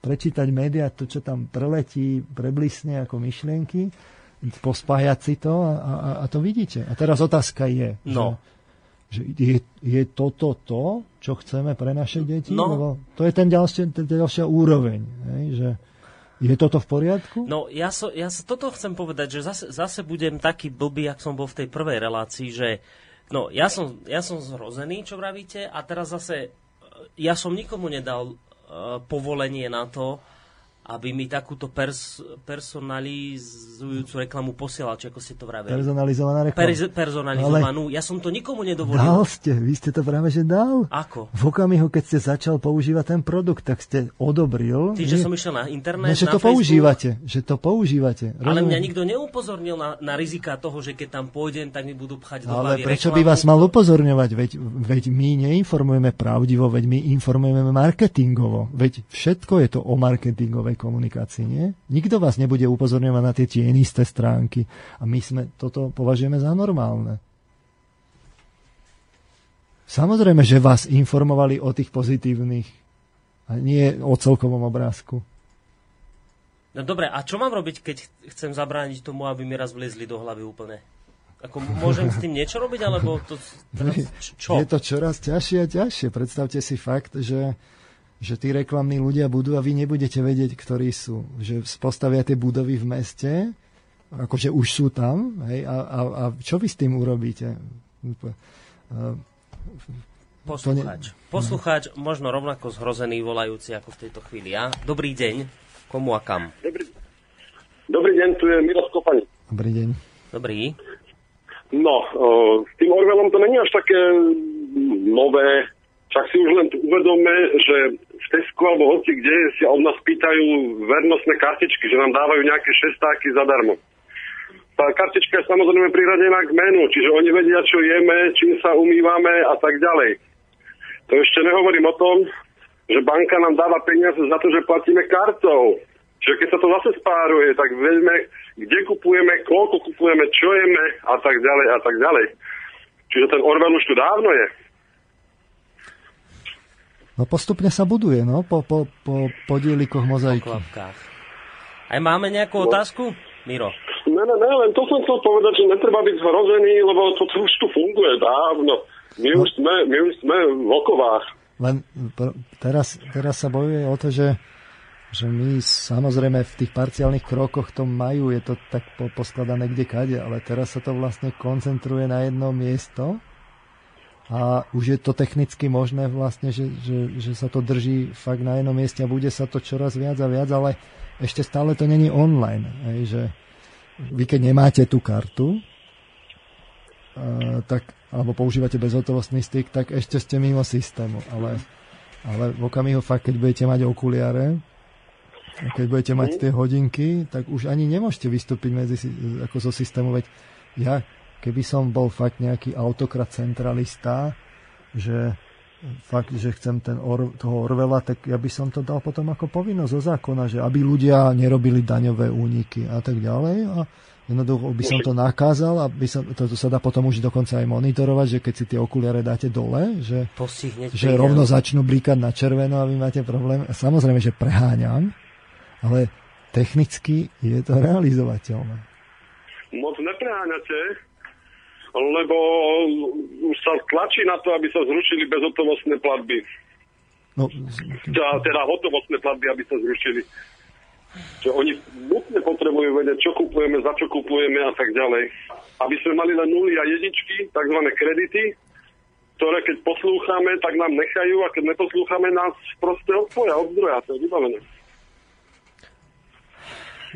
prečítať médiá, to, čo tam preletí, preblisne ako myšlienky, pospájať si to a, a, a to vidíte. A teraz otázka je, No. že, že je, je toto to, čo chceme pre naše deti? No. Lebo to je ten ďalšie, ten ďalšia úroveň. Hej, že je toto v poriadku? No, ja, so, ja so, toto chcem povedať, že zase, zase budem taký blbý, ak som bol v tej prvej relácii, že no, ja som, ja som zhrozený, čo vravíte, a teraz zase ja som nikomu nedal povolenie na to, aby mi takúto pers- personalizujúcu reklamu posielal, či ako ste to vravili. Personalizovaná reklama. Perz- personalizovanú. Ja som to nikomu nedovolil. Dal ste, vy ste to práve že dal. Ako? V okamihu, keď ste začal používať ten produkt, tak ste odobril. Tým, že som išiel na internet, no, že na to Facebook, používate, že to používate. Ale Rozumiem. mňa nikto neupozornil na, na rizika toho, že keď tam pôjdem, tak mi budú pchať do Ale prečo reklamu. by vás mal upozorňovať? Veď, veď my neinformujeme pravdivo, veď my informujeme marketingovo. Veď všetko je to o marketingovej komunikácii, nie? Nikto vás nebude upozorňovať na tie tienisté stránky. A my sme toto považujeme za normálne. Samozrejme, že vás informovali o tých pozitívnych a nie o celkovom obrázku. No dobre, a čo mám robiť, keď chcem zabrániť tomu, aby mi raz vliezli do hlavy úplne? Ako môžem s tým niečo robiť, alebo to... Teraz, čo? Je to čoraz ťažšie a ťažšie. Predstavte si fakt, že, že tí reklamní ľudia budú a vy nebudete vedieť, ktorí sú. Že postavia tie budovy v meste, akože už sú tam, hej, a, a, a čo vy s tým urobíte? Poslucháč. Poslucháč, možno rovnako zhrozený, volajúci ako v tejto chvíli ja. Dobrý deň. Komu a kam? Dobrý, dobrý deň, tu je Miro Skopani. Dobrý deň. Dobrý. No, o, s tým Orwellom to není až také nové. Však si už len uvedome, že v Tesku alebo hoci kde si od nás pýtajú vernostné kartičky, že nám dávajú nejaké šestáky zadarmo. Tá kartička je samozrejme priradená k menu, čiže oni vedia, čo jeme, čím sa umývame a tak ďalej. To ešte nehovorím o tom, že banka nám dáva peniaze za to, že platíme kartou. Čiže keď sa to zase spáruje, tak vieme, kde kupujeme, koľko kupujeme, čo jeme a tak ďalej a tak ďalej. Čiže ten Orwell už tu dávno je. No postupne sa buduje, no, po, po, po podielikoch Po mozaiky. klapkách. Aj máme nejakú otázku? Miro. Ne, ne, ne, len to som chcel povedať, že netreba byť zhrozený, lebo to, to už tu funguje dávno. My už sme, my už sme v okovách. Len pr- teraz, teraz sa bojuje o to, že, že my samozrejme v tých parciálnych krokoch to majú, je to tak po, poskladané kde kade, ale teraz sa to vlastne koncentruje na jedno miesto a už je to technicky možné vlastne, že, že, že sa to drží fakt na jednom mieste a bude sa to čoraz viac a viac, ale ešte stále to není online. Hej, že vy keď nemáte tú kartu, a, tak, alebo používate bezhotovostný styk, tak ešte ste mimo systému. Ale, ale v okamihu fakt, keď budete mať okuliare, a keď budete mať tie hodinky, tak už ani nemôžete vystúpiť medzi, ako zo systému. Veď ja, keby som bol fakt nejaký autokrat centralista, že fakt, že chcem ten or, toho Orvela, tak ja by som to dal potom ako povinnosť zo zákona, že aby ľudia nerobili daňové úniky a tak ďalej. A jednoducho by som to nakázal a by som, to, to sa dá potom už dokonca aj monitorovať, že keď si tie okuliare dáte dole, že, že rovno začnú blíkať na červeno a vy máte problém. Samozrejme, že preháňam, ale technicky je to realizovateľné. Moc nepreháňate, lebo sa tlačí na to, aby sa zrušili bezhotovostné platby. No, Teda, teda hotovostné platby, aby sa zrušili. Že oni nutne potrebujú vedieť, čo kupujeme, za čo kupujeme a tak ďalej. Aby sme mali len nuly a jedničky, tzv. kredity, ktoré keď poslúchame, tak nám nechajú a keď neposlúchame, nás proste odpoja od zdroja. To je vybavené.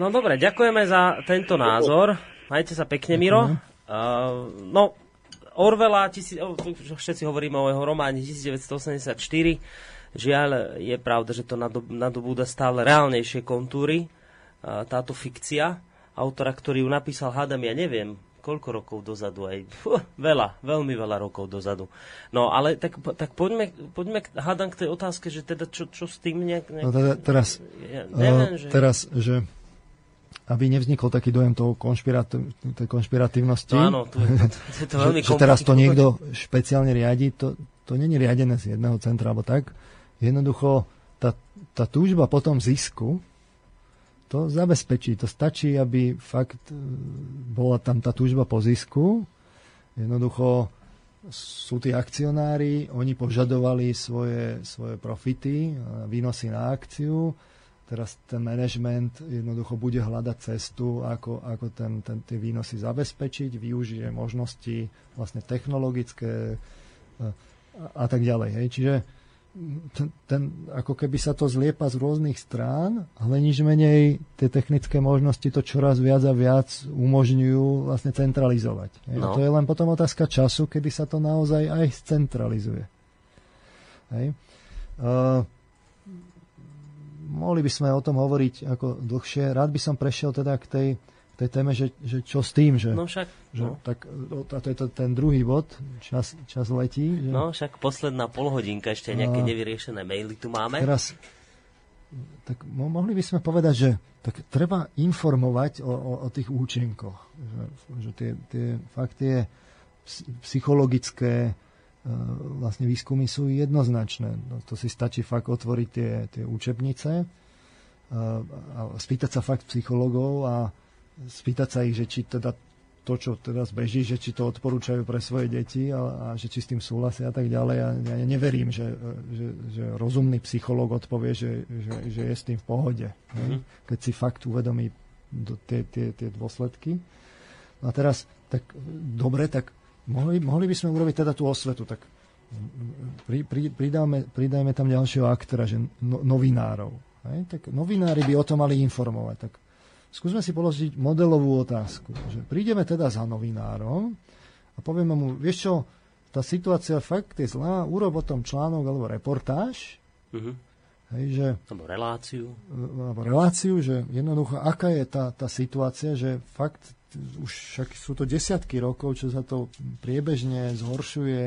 No dobre, ďakujeme za tento názor. Majte sa pekne, Miro. Uh, no, Orwella, tisí, oh, všetci hovoríme o jeho románe 1984. Žiaľ, je pravda, že to nadob, nadobúda stále reálnejšie kontúry. Uh, táto fikcia. Autora, ktorý ju napísal, hádam, ja neviem, koľko rokov dozadu aj, Fuh, veľa, veľmi veľa rokov dozadu. No ale tak, tak poďme, poďme hádam k tej otázke, že teda čo, čo s tým nejak... nejak no, teda, teraz, ja neviem, uh, že... teraz, že aby nevznikol taký dojem toho konšpiratív, tej konšpiratívnosti. No áno, to, to, to, to veľmi že, že teraz to niekto špeciálne riadi, to, to není riadené z jedného centra, alebo tak. Jednoducho tá, tá túžba po tom zisku, to zabezpečí. To stačí, aby fakt e, bola tam tá túžba po zisku. Jednoducho sú tí akcionári, oni požadovali svoje, svoje profity, výnosy na akciu. Teraz ten management jednoducho bude hľadať cestu, ako, ako ten, ten, tie výnosy zabezpečiť, využije možnosti vlastne technologické e, a, a tak ďalej. Hej. Čiže ten, ten, ako keby sa to zliepa z rôznych strán, ale nič menej tie technické možnosti to čoraz viac a viac umožňujú vlastne centralizovať. No. A to je len potom otázka času, kedy sa to naozaj aj centralizuje. Hej. Uh, mohli by sme o tom hovoriť ako dlhšie. Rád by som prešiel teda k tej tej téme, že, že čo s tým, že... No však... Že, no. Tak, a to je to ten druhý bod, čas, čas letí. Že... No však posledná polhodinka, ešte nejaké a... nevyriešené maily tu máme. Teraz, tak mohli by sme povedať, že tak treba informovať o, o, o tých účinkoch. Že, že tie, tie fakt tie psychologické vlastne výskumy sú jednoznačné. No, to si stačí fakt otvoriť tie, tie učebnice a, e, a spýtať sa fakt psychologov a spýtať sa ich, že či teda to, čo teraz beží, že či to odporúčajú pre svoje deti a, a že či s tým súhlasia a tak ďalej. Ja, ja neverím, že, že, že rozumný psychológ odpovie, že, že, že je s tým v pohode. Mm-hmm. Keď si fakt uvedomí tie, tie, tie dôsledky. No a teraz, tak dobre, tak mohli, mohli by sme urobiť teda tú osvetu. Tak pri, pri, pridáme, pridajme tam ďalšieho aktora, že no, novinárov. Hej? Tak novinári by o tom mali informovať. Tak skúsme si položiť modelovú otázku. Že prídeme teda za novinárom a povieme mu, vieš čo, tá situácia fakt je zlá, urob o tom článok alebo reportáž, uh-huh. hej, že, alebo reláciu. Alebo reláciu, že jednoducho, aká je tá, tá situácia, že fakt už však sú to desiatky rokov, čo sa to priebežne zhoršuje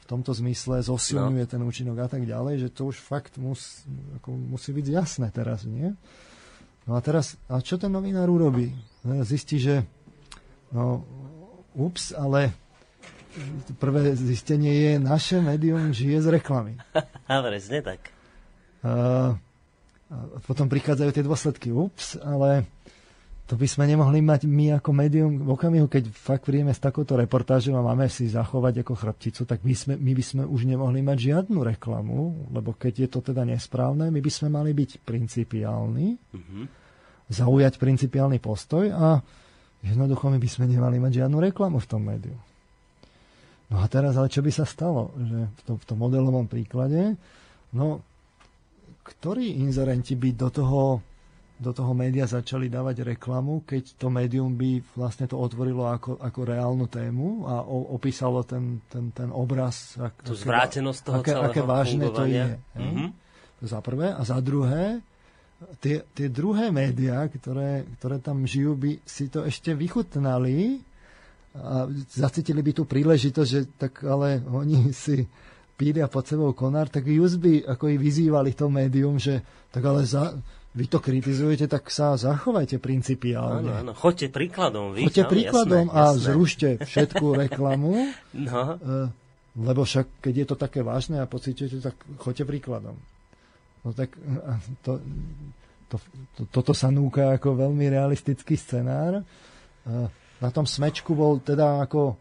v tomto zmysle, zosilňuje no. ten účinok a tak ďalej, že to už fakt mus, ako musí byť jasné teraz, nie? No a teraz, a čo ten novinár urobí? Zistí, že no, ups, ale prvé zistenie je, naše médium žije z reklamy. A presne tak. A potom prichádzajú tie dôsledky. Ups, ale to by sme nemohli mať my ako médium v okamihu, keď fakt príjeme s takouto reportážou a máme si zachovať ako chrbticu, tak my, sme, my by sme už nemohli mať žiadnu reklamu, lebo keď je to teda nesprávne, my by sme mali byť principiálni. Mm-hmm zaujať principiálny postoj a jednoducho my by sme nemali mať žiadnu reklamu v tom médiu. No a teraz, ale čo by sa stalo? Že v, tom, v tom modelovom príklade, no, ktorí inzerenti by do toho, do toho média začali dávať reklamu, keď to médium by vlastne to otvorilo ako, ako reálnu tému a o, opísalo ten, ten, ten obraz. Ak, Tú zvrátenosť toho aké, celého aké vážne to je. Mm-hmm. Za prvé. A za druhé, tie, tie druhé médiá, ktoré, ktoré tam žijú, by si to ešte vychutnali a zacítili by tú príležitosť, že tak ale oni si pília pod sebou konár, tak just by ako i vyzývali to médium, že tak ale za, vy to kritizujete, tak sa zachovajte principiálne. Áno, áno, choďte príkladom. Vy, choďte príkladom jasné, a jasné. zrušte všetku reklamu, no. Eh, lebo však keď je to také vážne a pocítite, tak choďte príkladom. No tak to, to, to, toto sa núka ako veľmi realistický scenár. Na tom smečku bol teda ako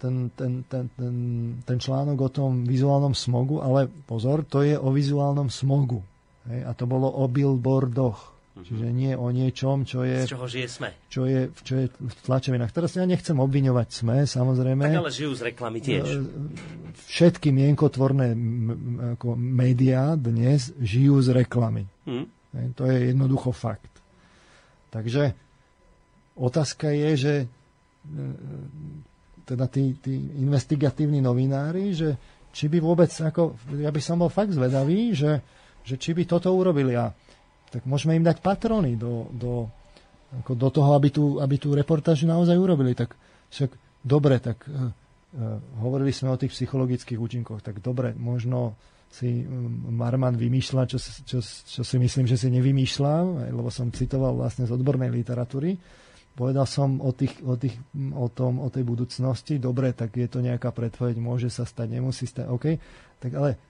ten, ten, ten, ten, ten článok o tom vizuálnom smogu, ale pozor, to je o vizuálnom smogu. Hej? A to bolo o billboardoch. Mm-hmm. Čiže nie o niečom, čo je... Z čoho žije SME. Čo je, čo je v tlačovinách. Teraz ja nechcem obviňovať SME, samozrejme. Tak ale žijú z reklamy tiež. E, všetky mienkotvorné ako médiá dnes žijú z reklamy. Mm. To je jednoducho fakt. Takže otázka je, že e, teda tí, tí investigatívni novinári, že či by vôbec, ako, ja by som bol fakt zvedavý, že, že či by toto urobili. A tak môžeme im dať patrony do, do, ako do toho, aby tú, aby tú reportáž naozaj urobili. Tak však dobre, tak uh, hovorili sme o tých psychologických účinkoch, tak dobre, možno si Marman vymýšľa, čo, čo, čo si myslím, že si nevymýšľa, lebo som citoval vlastne z odbornej literatúry. Povedal som o, tých, o, tých, o, tom, o tej budúcnosti, dobre, tak je to nejaká predpoveď, môže sa stať, nemusí stať, OK. Tak ale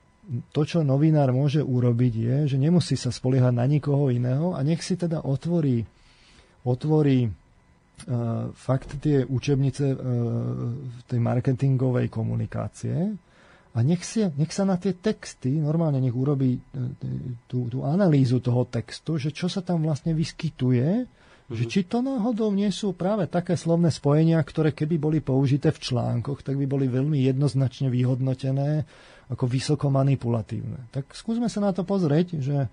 to, čo novinár môže urobiť, je, že nemusí sa spoliehať na nikoho iného a nech si teda otvorí, otvorí uh, fakt tie učebnice uh, tej marketingovej komunikácie, a nech, si, nech sa na tie texty, normálne nech urobí e, tú, tú analýzu toho textu, že čo sa tam vlastne vyskytuje, mm-hmm. že či to náhodou nie sú práve také slovné spojenia, ktoré keby boli použité v článkoch, tak by boli veľmi jednoznačne vyhodnotené ako vysoko manipulatívne. Tak skúsme sa na to pozrieť, že,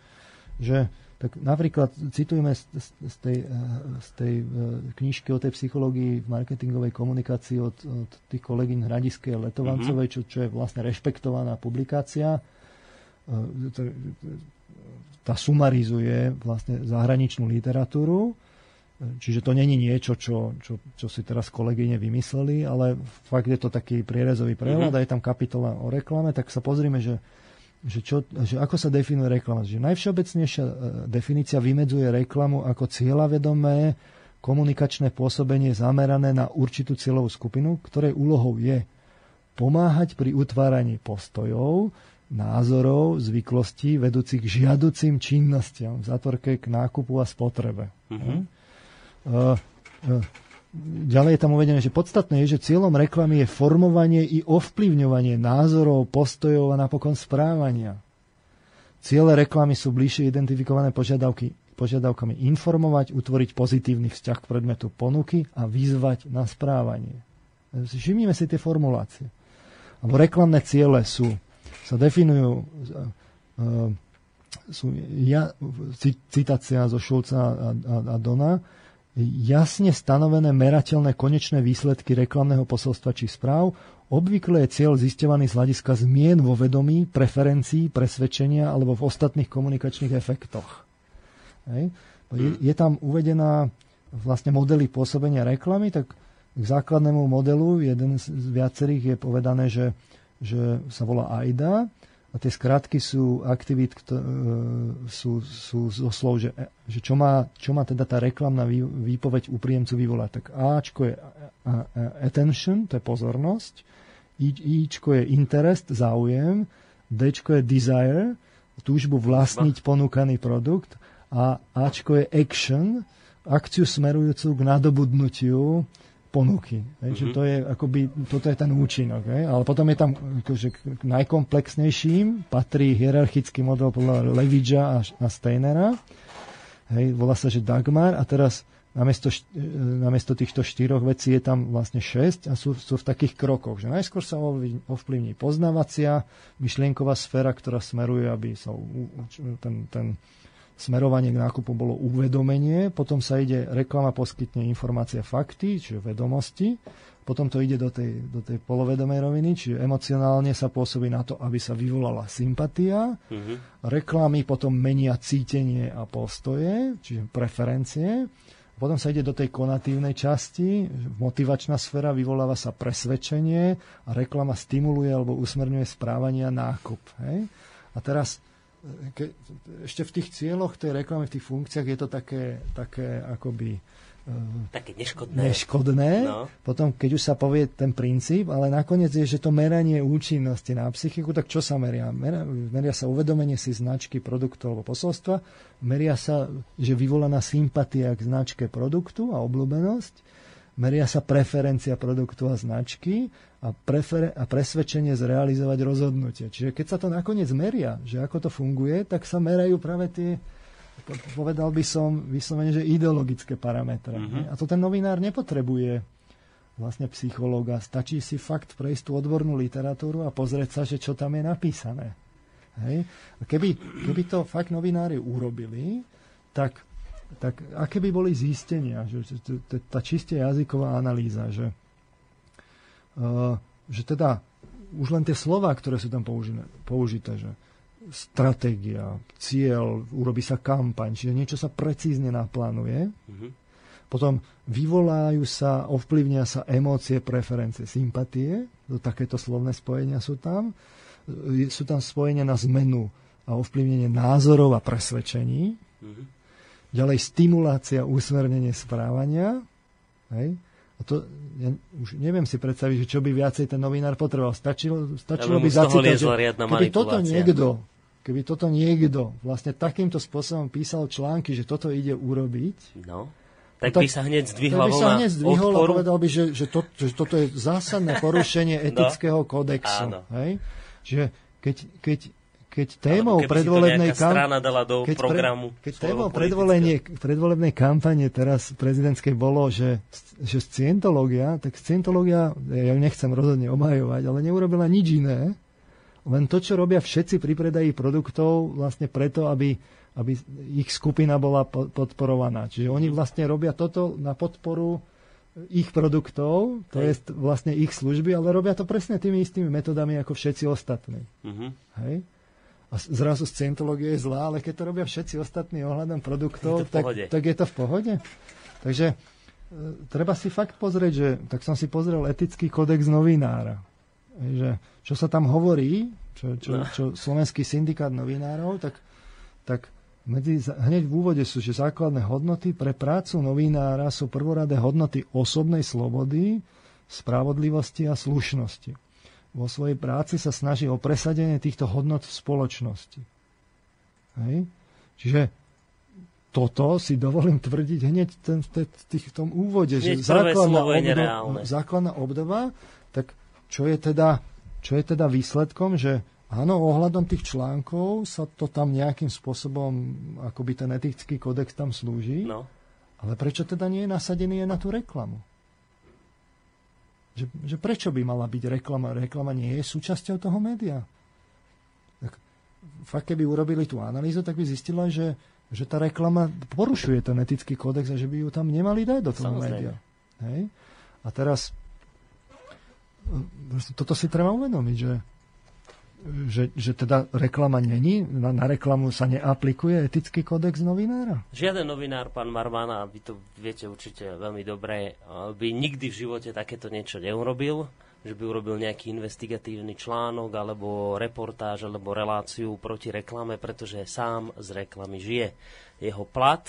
že tak napríklad citujeme z, z, tej, eh, z tej eh, knižky o tej psychológii v marketingovej komunikácii od, od tých kolegyň Hradiskej a Letovancovej, mm-hmm. čo, čo je vlastne rešpektovaná publikácia. Eh, tá sumarizuje vlastne zahraničnú literatúru, čiže to není niečo, čo, čo, čo si teraz kolegyne vymysleli, ale fakt je to taký prierezový prehľad mm-hmm. a je tam kapitola o reklame, tak sa pozrime, že že, čo, že ako sa definuje reklama. Že najvšeobecnejšia e, definícia vymedzuje reklamu ako cieľavedomé komunikačné pôsobenie zamerané na určitú cieľovú skupinu, ktorej úlohou je pomáhať pri utváraní postojov, názorov, zvyklostí vedúcich k žiaducim činnostiam v zatvorke k nákupu a spotrebe. Uh-huh. Uh, uh, Ďalej je tam uvedené, že podstatné je, že cieľom reklamy je formovanie i ovplyvňovanie názorov, postojov a napokon správania. Ciele reklamy sú bližšie identifikované požiadavky, požiadavkami informovať, utvoriť pozitívny vzťah k predmetu ponuky a vyzvať na správanie. Všimnime si tie formulácie. Alebo reklamné ciele sú, sa definujú, sú ja, citácia zo Šulca a, a, a Dona, jasne stanovené merateľné konečné výsledky reklamného posolstva či správ, obvykle je cieľ zisťovaný z hľadiska zmien vo vedomí, preferencií, presvedčenia alebo v ostatných komunikačných efektoch. Hej. Je, je tam uvedená vlastne modely pôsobenia reklamy, tak k základnému modelu, jeden z viacerých je povedané, že, že sa volá AIDA a tie skratky sú aktivít, e, sú, sú zo slov, že, že čo, má, čo má teda tá reklamná výpoveď u príjemcu vyvolať. Tak Ačko je attention, to je pozornosť, Ičko je interest, záujem, Dčko je desire, túžbu vlastniť ponúkaný produkt. A Ačko je action, akciu smerujúcu k nadobudnutiu ponuky. mm-hmm. to je akoby, toto je ten účinok. Hej? Ale potom je tam akože, k najkomplexnejším patrí hierarchický model podľa Levidža a, a Steinera. Hej? Volá sa, že Dagmar a teraz namiesto, e, namiesto týchto štyroch vecí je tam vlastne šesť a sú, sú v takých krokoch. Že najskôr sa ovplyvní poznávacia, myšlienková sféra, ktorá smeruje, aby sa ten, ten smerovanie k nákupu bolo uvedomenie, potom sa ide, reklama poskytne informácia fakty, čiže vedomosti, potom to ide do tej, do tej polovedomej roviny, čiže emocionálne sa pôsobí na to, aby sa vyvolala sympatia. Mm-hmm. Reklamy potom menia cítenie a postoje, čiže preferencie. Potom sa ide do tej konatívnej časti, motivačná sféra, vyvoláva sa presvedčenie a reklama stimuluje alebo usmerňuje správanie a nákup. Hej? A teraz ke, ešte v tých cieľoch tej reklamy, v tých funkciách je to také, také akoby e, také neškodné. neškodné. No. Potom, keď už sa povie ten princíp, ale nakoniec je, že to meranie účinnosti na psychiku, tak čo sa meria? Meria, meria sa uvedomenie si značky produktu alebo posolstva, meria sa, že vyvolaná sympatia k značke produktu a obľúbenosť, meria sa preferencia produktu a značky a, prefer- a presvedčenie zrealizovať rozhodnutie. Čiže keď sa to nakoniec meria, že ako to funguje, tak sa merajú práve tie, povedal by som vyslovene, že ideologické parametre. Uh-huh. A to ten novinár nepotrebuje vlastne psychológa. Stačí si fakt prejsť tú odbornú literatúru a pozrieť sa, že čo tam je napísané. Hej? A keby, keby to fakt novinári urobili, tak tak aké by boli zistenia, že tá čiste jazyková analýza, že, uh, že teda už len tie slova, ktoré sú tam použité, použité že stratégia, cieľ, urobí sa kampaň, čiže niečo sa precízne naplánuje. Mm-hmm. potom vyvolajú sa, ovplyvnia sa emócie, preferencie, sympatie, to takéto slovné spojenia sú tam. Sú tam spojenia na zmenu a ovplyvnenie názorov a presvedčení. Mm-hmm. Ďalej stimulácia, usmernenie správania. Hej. A to, ja už neviem si predstaviť, že čo by viacej ten novinár potreboval. Stačilo, stačilo by zacítať, že keby toto niekto, keby toto niekto vlastne takýmto spôsobom písal články, že toto ide urobiť, no tak, tak by sa hneď zdvihla by sa hneď zdvihol odporu. a povedal by, že, že, to, že toto je zásadné porušenie no. etického kódexu. Áno. Hej? Čiže keď, keď, keď témou predvolebnej kampane... keď, programu keď témou predvolebnej kampane teraz prezidentskej bolo, že, že scientológia, tak scientológia, ja ju nechcem rozhodne obhajovať, ale neurobila nič iné, len to, čo robia všetci pri predaji produktov, vlastne preto, aby aby ich skupina bola podporovaná. Čiže oni vlastne robia toto na podporu ich produktov, to je vlastne ich služby, ale robia to presne tými istými metodami ako všetci ostatní. Uh-huh. Hej? A zrazu scientológia je zlá, ale keď to robia všetci ostatní ohľadom produktov, tak, tak je to v pohode. Takže e, treba si fakt pozrieť, že tak som si pozrel etický kodex novinára. Že, čo sa tam hovorí, čo, čo, no. čo slovenský syndikát novinárov, tak, tak medzi, hneď v úvode sú, že základné hodnoty pre prácu novinára sú prvoradé hodnoty osobnej slobody, spravodlivosti a slušnosti. Vo svojej práci sa snaží o presadenie týchto hodnot v spoločnosti. Hej? Čiže toto si dovolím tvrdiť hneď ten, ten, v tom úvode, hneď že základná obdoba, základná obdoba, tak čo je teda, čo je teda výsledkom, že Áno, ohľadom tých článkov sa to tam nejakým spôsobom, akoby ten etický kodex tam slúži. No. Ale prečo teda nie je nasadený aj na tú reklamu? Že, že prečo by mala byť reklama? Reklama nie je súčasťou toho média. Tak, fakt, keby urobili tú analýzu, tak by zistila, že, že tá reklama porušuje ten etický kódex a že by ju tam nemali dať do toho média. Hej? A teraz toto si treba uvedomiť, že že, že teda reklama není, na, na reklamu sa neaplikuje etický kodex novinára? Žiaden novinár, pán Marmana, vy to viete určite veľmi dobre, by nikdy v živote takéto niečo neurobil, že by urobil nejaký investigatívny článok alebo reportáž alebo reláciu proti reklame, pretože sám z reklamy žije. Jeho plat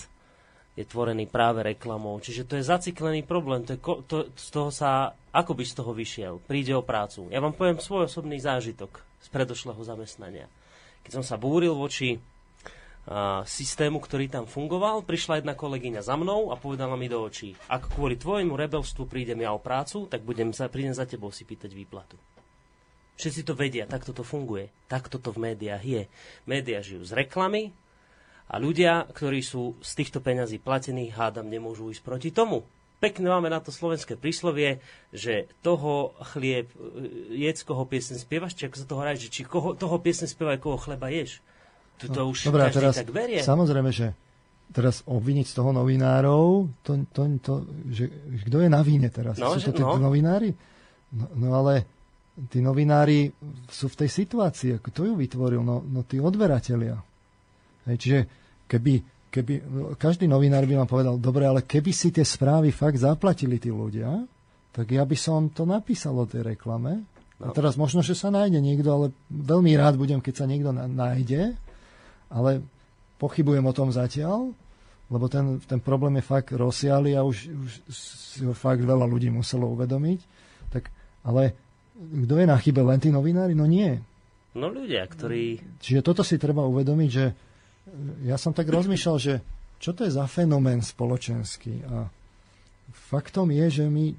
je tvorený práve reklamou. Čiže to je zaciklený problém. To je, to, z toho sa, ako by z toho vyšiel? Príde o prácu. Ja vám poviem svoj osobný zážitok z predošlého zamestnania. Keď som sa búril voči systému, ktorý tam fungoval, prišla jedna kolegyňa za mnou a povedala mi do očí, ak kvôli tvojmu rebelstvu prídem ja o prácu, tak budem za, prídem za tebou si pýtať výplatu. Všetci to vedia, takto to funguje. Takto to v médiách je. Média žijú z reklamy a ľudia, ktorí sú z týchto peňazí platení, hádam, nemôžu ísť proti tomu pekne máme na to slovenské príslovie, že toho chlieb, e, jedz, koho piesen spievaš, či ako sa toho že či koho, toho piesen spievaj, koho chleba ješ. To, to no, už Dobrá, každý teraz, tak berie. Samozrejme, že teraz obviniť z toho novinárov, to, to, to, že kto je na víne teraz? No, sú to tí no. novinári? No, no ale tí novinári sú v tej situácii, ako to ju vytvoril, no, no tí odberatelia. Hej, čiže keby keby, každý novinár by vám povedal, dobre, ale keby si tie správy fakt zaplatili tí ľudia, tak ja by som to napísal o tej reklame. No. A teraz možno, že sa nájde niekto, ale veľmi rád budem, keď sa niekto nájde, ale pochybujem o tom zatiaľ, lebo ten, ten problém je fakt rozsialy a už, už si ho fakt veľa ľudí muselo uvedomiť. Tak, ale kto je na chybe? Len tí novinári? No nie. No ľudia, ktorí... Čiže toto si treba uvedomiť, že ja som tak rozmýšľal, že čo to je za fenomén spoločenský a faktom je, že my,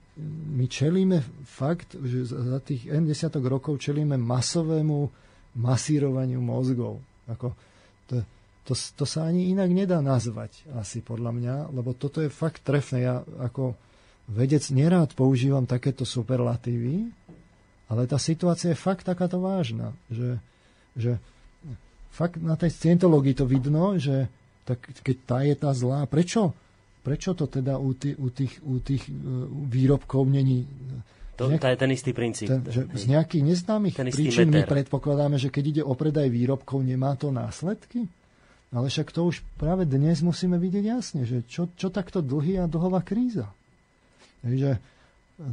my čelíme fakt, že za tých N desiatok rokov čelíme masovému masírovaniu mozgov. Ako to, to, to sa ani inak nedá nazvať asi podľa mňa, lebo toto je fakt trefné. Ja ako vedec nerád používam takéto superlatívy, ale tá situácia je fakt takáto vážna, že, že fakt na tej scientológii to vidno, že tak keď tá je tá zlá, prečo? Prečo to teda u, tých, u tých, u tých výrobkov není... To, nejak, to je ten istý princíp. Ten, že z nejakých neznámych príčin my predpokladáme, že keď ide o predaj výrobkov, nemá to následky? Ale však to už práve dnes musíme vidieť jasne, že čo, čo takto dlhý a dlhová kríza. Takže,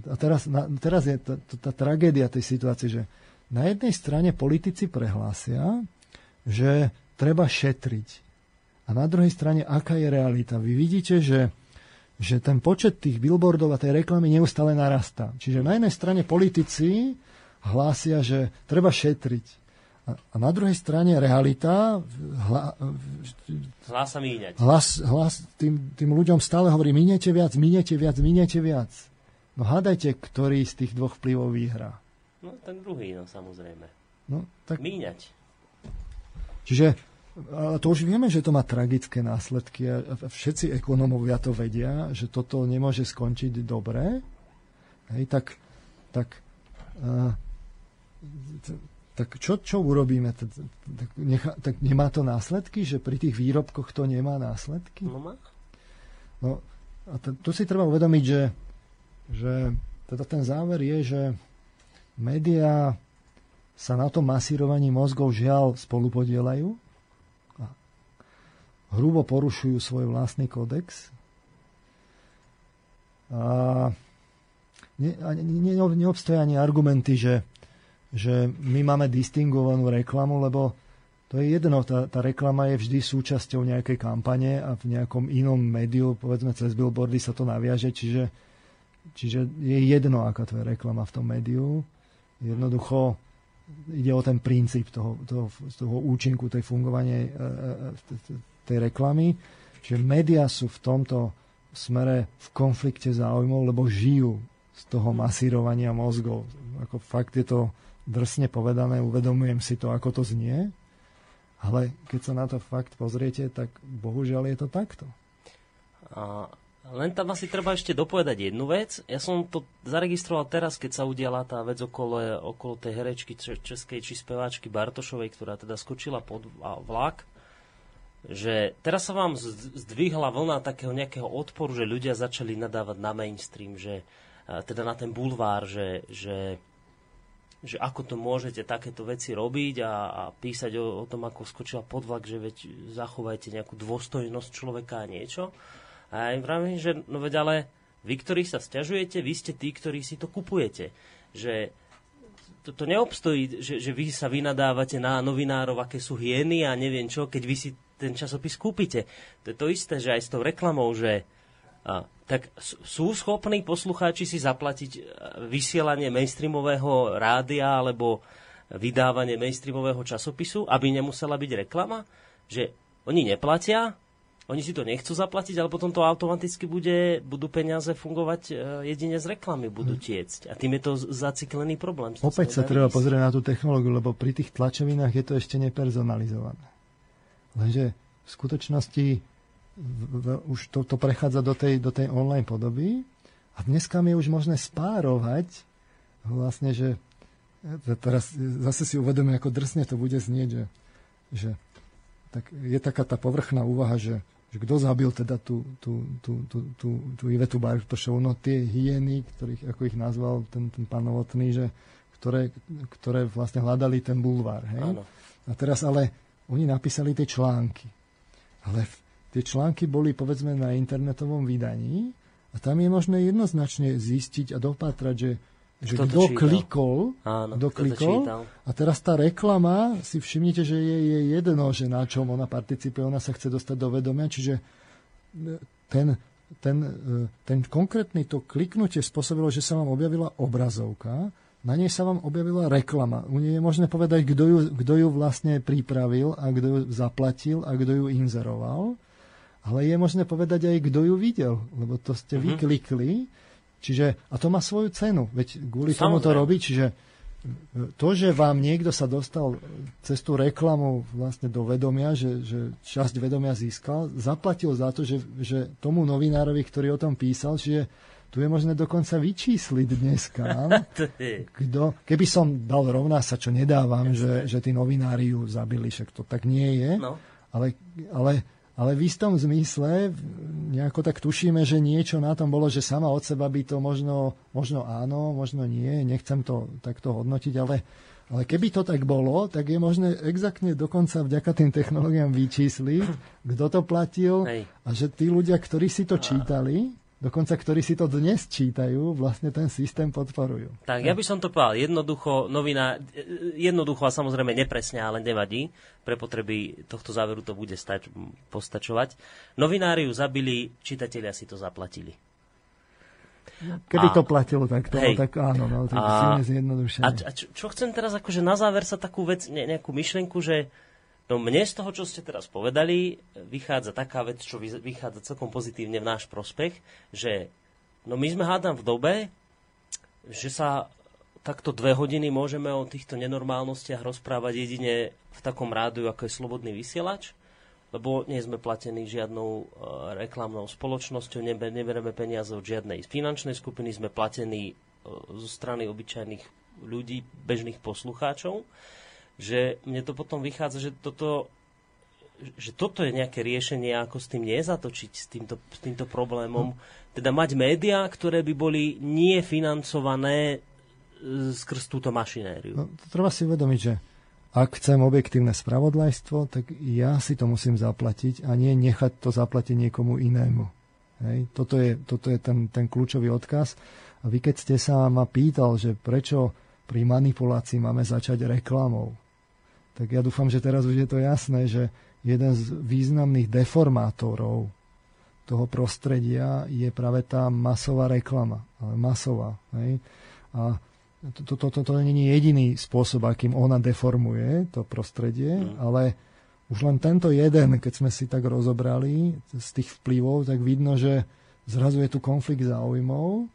a teraz, na, teraz je tá, tá tragédia tej situácie, že na jednej strane politici prehlásia, že treba šetriť. A na druhej strane, aká je realita? Vy vidíte, že, že ten počet tých billboardov a tej reklamy neustále narastá. Čiže na jednej strane politici hlásia, že treba šetriť. A na druhej strane realita hla, hlása míňať. Hlas, hlas tým, tým ľuďom stále hovorí, miniete viac, miniete viac, miniete viac. No hádajte, ktorý z tých dvoch vplyvov vyhrá. No ten druhý, no samozrejme. No, tak... Míňať. Čiže ale to už vieme, že to má tragické následky a všetci ekonomovia to vedia, že toto nemôže skončiť dobre. Hej, tak, tak uh, tak čo, čo urobíme? Tak, necha, tak nemá to následky, že pri tých výrobkoch to nemá následky? No má. No, a to, tu si treba uvedomiť, že, že teda ten záver je, že médiá sa na tom masírovaní mozgov žiaľ spolupodielajú a hrubo porušujú svoj vlastný kódex a ne, ne, neobstoja ani argumenty, že že my máme distingovanú reklamu, lebo to je jedno, tá, tá reklama je vždy súčasťou nejakej kampane a v nejakom inom médiu, povedzme cez billboardy sa to naviaže, čiže, čiže je jedno, aká to je reklama v tom médiu. Jednoducho ide o ten princíp toho, toho, toho účinku, tej fungovanie e, e, tej reklamy. Čiže médiá sú v tomto smere v konflikte záujmov, lebo žijú z toho masírovania mozgov. Ako fakt je to drsne povedané, uvedomujem si to, ako to znie, ale keď sa na to fakt pozriete, tak bohužiaľ je to takto. A len tam asi treba ešte dopovedať jednu vec. Ja som to zaregistroval teraz, keď sa udiala tá vec okolo, okolo tej herečky českej či speváčky Bartošovej, ktorá teda skočila pod vlak, že teraz sa vám zdvihla vlna takého nejakého odporu, že ľudia začali nadávať na mainstream, že teda na ten bulvár, že, že že ako to môžete takéto veci robiť a, a písať o, o tom, ako skočila podvlak, že veď zachovajte nejakú dôstojnosť človeka a niečo. A ja im vravím, že no veď ale vy, ktorí sa stiažujete, vy ste tí, ktorí si to kupujete. Že to, to neobstojí, že, že vy sa vynadávate na novinárov, aké sú hieny a neviem čo, keď vy si ten časopis kúpite. To je to isté, že aj s tou reklamou, že a, tak sú schopní poslucháči si zaplatiť e, vysielanie mainstreamového rádia alebo vydávanie mainstreamového časopisu, aby nemusela byť reklama? Že oni neplatia, oni si to nechcú zaplatiť, ale potom to automaticky bude, budú peniaze fungovať e, jedine z reklamy, budú hm. tiecť. A tým je to zaciklený problém. Opäť sa treba pozrieť na tú technológiu, lebo pri tých tlačovinách je to ešte nepersonalizované. Lenže v skutočnosti v, už to, to prechádza do tej, do tej online podoby a dneska je už možné spárovať vlastne, že e, teraz zase si uvedomím, ako drsne to bude znieť, že, že tak je taká tá povrchná úvaha, že, že kto zabil teda tú, tú, tú, tú, tú, tú Ivetu Bartošovu, no tie hyeny, ktorých, ako ich nazval ten, ten pán Novotný, že, ktoré, ktoré vlastne hľadali ten bulvár. Hej? Áno. A teraz ale oni napísali tie články. Ale v, tie články boli povedzme na internetovom vydaní a tam je možné jednoznačne zistiť a dopátrať, že že kto, kto klikol, Áno, kto klikol a teraz tá reklama, si všimnite, že je, je jedno, že na čom ona participuje, ona sa chce dostať do vedomia, čiže e, ten, ten, e, ten konkrétny to kliknutie spôsobilo, že sa vám objavila obrazovka, na nej sa vám objavila reklama. U nej je možné povedať, kto ju, kto ju vlastne pripravil a kto ju zaplatil a kto ju inzeroval ale je možné povedať aj, kto ju videl, lebo to ste mm-hmm. vyklikli. Čiže, a to má svoju cenu, veď kvôli Samozrejme. tomu to robí, čiže e, to, že vám niekto sa dostal cez tú reklamu vlastne do vedomia, že, že časť vedomia získal, zaplatil za to, že, že tomu novinárovi, ktorý o tom písal, čiže tu je možné dokonca vyčísliť dneska. Kdo, keby som dal rovná sa, čo nedávam, že, že tí novinári ju zabili, však to tak nie je. No. Ale, ale ale v istom zmysle nejako tak tušíme, že niečo na tom bolo, že sama od seba by to možno, možno áno, možno nie, nechcem to takto hodnotiť, ale, ale keby to tak bolo, tak je možné exaktne dokonca vďaka tým technológiám vyčísliť, kto to platil Hej. a že tí ľudia, ktorí si to čítali, dokonca ktorí si to dnes čítajú, vlastne ten systém podporujú. Tak, ja by som to povedal jednoducho, novina, e, jednoducho a samozrejme nepresne, ale nevadí. Pre potreby tohto záveru to bude stač, postačovať. Novinári ju zabili, čitatelia si to zaplatili. Keby A- to platilo takto, Hej. tak áno, no, tak A- silne zjednodušene. A, a čo, čo chcem teraz akože na záver sa takú vec, ne, nejakú myšlienku, že no mne z toho, čo ste teraz povedali, vychádza taká vec, čo vy- vychádza celkom pozitívne v náš prospech, že no my sme hádam v dobe, že sa takto dve hodiny môžeme o týchto nenormálnostiach rozprávať jedine v takom rádiu, ako je Slobodný vysielač, lebo nie sme platení žiadnou e, reklamnou spoločnosťou, nebe, nebereme peniaze od žiadnej finančnej skupiny, sme platení e, zo strany obyčajných ľudí, bežných poslucháčov, že mne to potom vychádza, že toto, že toto je nejaké riešenie, ako s tým nezatočiť, s týmto, s týmto problémom. Teda mať médiá, ktoré by boli nie financované e, skrz túto mašinériu. No, to treba si uvedomiť, že ak chcem objektívne spravodlajstvo, tak ja si to musím zaplatiť a nie nechať to zaplatiť niekomu inému. Hej? Toto je, toto je ten, ten kľúčový odkaz. A vy keď ste sa ma pýtal, že prečo pri manipulácii máme začať reklamou, tak ja dúfam, že teraz už je to jasné, že jeden z významných deformátorov toho prostredia je práve tá masová reklama. Ale masová. Hej? A toto to, to, to nie je jediný spôsob, akým ona deformuje to prostredie, mm. ale už len tento jeden, keď sme si tak rozobrali z tých vplyvov, tak vidno, že zrazu je tu konflikt záujmov,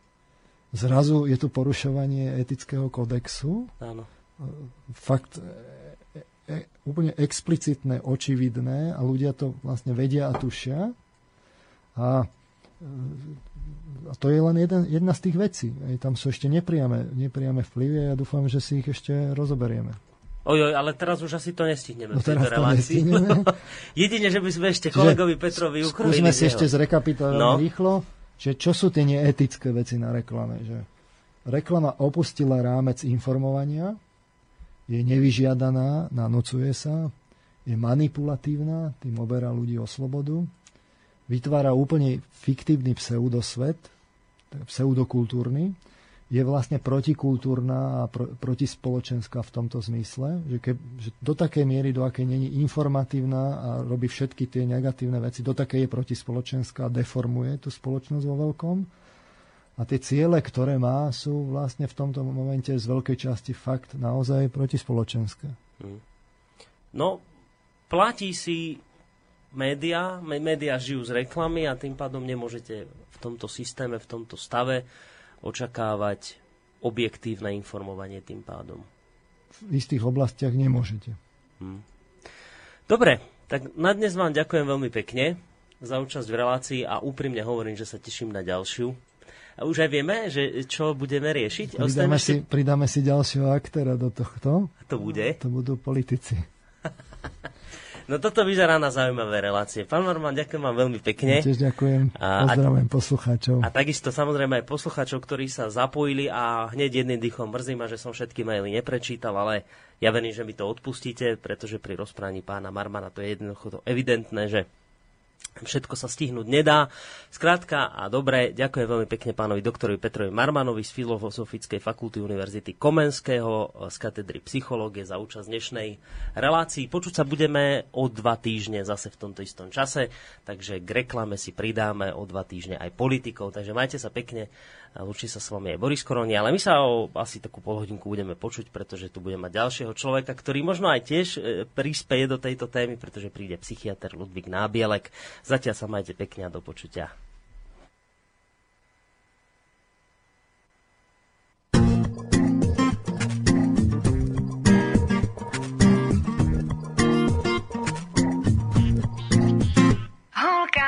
zrazu je tu porušovanie etického kodexu, Áno. fakt úplne explicitné, očividné a ľudia to vlastne vedia a tušia. A, a to je len jeden, jedna z tých vecí. Aj tam sú ešte nepriame, nepriame vplyvy a ja dúfam, že si ich ešte rozoberieme. Ojoj, ale teraz už asi to nestihneme No v tejto relácii. Jedine, že by sme ešte Čiže kolegovi Petrovi ukrojili. Skúsme si ešte zrekapitulovať No. rýchlo, že čo sú tie neetické veci na reklame. Že reklama opustila rámec informovania, je nevyžiadaná, nanocuje sa, je manipulatívna, tým oberá ľudí o slobodu, vytvára úplne fiktívny pseudosvet, pseudokultúrny, je vlastne protikultúrna a pro, protispoločenská v tomto zmysle, že, ke, že do takej miery, do akej není informatívna a robí všetky tie negatívne veci, do takej je protispoločenská deformuje tú spoločnosť vo veľkom. A tie ciele, ktoré má, sú vlastne v tomto momente z veľkej časti fakt naozaj protispoločenské. No, platí si média, mé- média žijú z reklamy a tým pádom nemôžete v tomto systéme, v tomto stave očakávať objektívne informovanie tým pádom. V istých oblastiach nemôžete. Dobre, tak na dnes vám ďakujem veľmi pekne za účasť v relácii a úprimne hovorím, že sa teším na ďalšiu. A už aj vieme, že čo budeme riešiť. Pridáme si, pridáme si ďalšieho aktéra do tohto. To bude. To budú politici. No toto vyzerá na zaujímavé relácie. Pán Marman, ďakujem vám veľmi pekne. Ja tiež ďakujem. A- Pozdravujem poslucháčov. A takisto samozrejme aj poslucháčov, ktorí sa zapojili a hneď jedným dýchom mrzí ma, že som všetky maily neprečítal, ale ja verím, že mi to odpustíte, pretože pri rozprávaní pána Marmana to je jednoducho to evidentné, že všetko sa stihnúť nedá. Skrátka a dobre, ďakujem veľmi pekne pánovi doktorovi Petrovi Marmanovi z Filozofickej fakulty Univerzity Komenského z katedry psychológie za účasť dnešnej relácii. Počuť sa budeme o dva týždne zase v tomto istom čase, takže k reklame si pridáme o dva týždne aj politikov, takže majte sa pekne. Lúči sa s vami aj Boris Koroni, ale my sa o asi takú polhodinku budeme počuť, pretože tu budeme mať ďalšieho človeka, ktorý možno aj tiež e, prispeje do tejto témy, pretože príde psychiatr Ludvík Nábielek. Zatiaľ sa majte pekne a do počutia.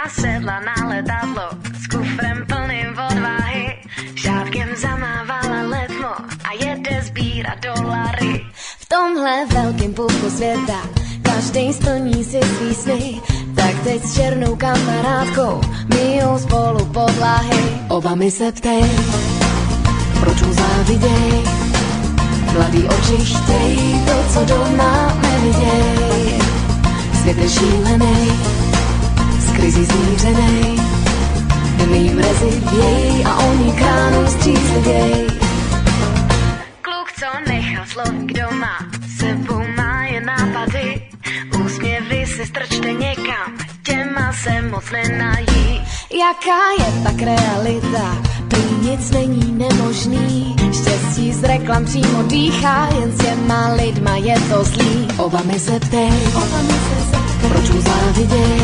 Sedla na letadlo tomhle velkém půlku světa každý splní si svý sny, Tak teď s černou kamarádkou myjou spolu podlahy. Oba mi se ptej, proč mu záviděj. Mladý oči chtěj to, co doma neviděj. Svět je šílený, z krizí zmířenej. Mý mrezi věj a oni kránu střízlivěj. Nechal doma, sebou má je nápady. Úsměvy si strčte někam, těma se moc nenají. Jaká je pak realita? Prý nic není nemožný. Štěstí z reklam přímo dýchá, jen s těma lidma je to zlý. Oba mi se ptej, proč mu záviděj?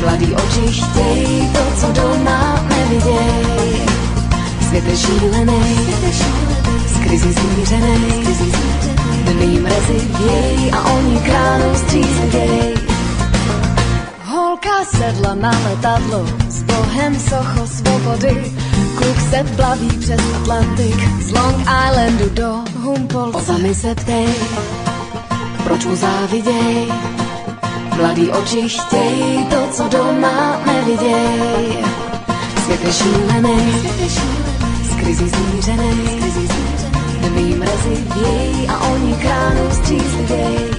Mladý oči chtěj to, co doma neviděj. Svět je šílený, z krizi zmířenej. Dny mrezi věj a oni kránu střízlivěj. Holka sedla na letadlo s bohem socho svobody. Kluk se plaví přes Atlantik z Long Islandu do Humboldt. Oba mi se ptej, proč mu záviděj? Mladý oči chtěj to, co doma neviděj. Svět je šílený, z krizí zmířenej. Dny mrazy věj a oni kránu střízlivěj.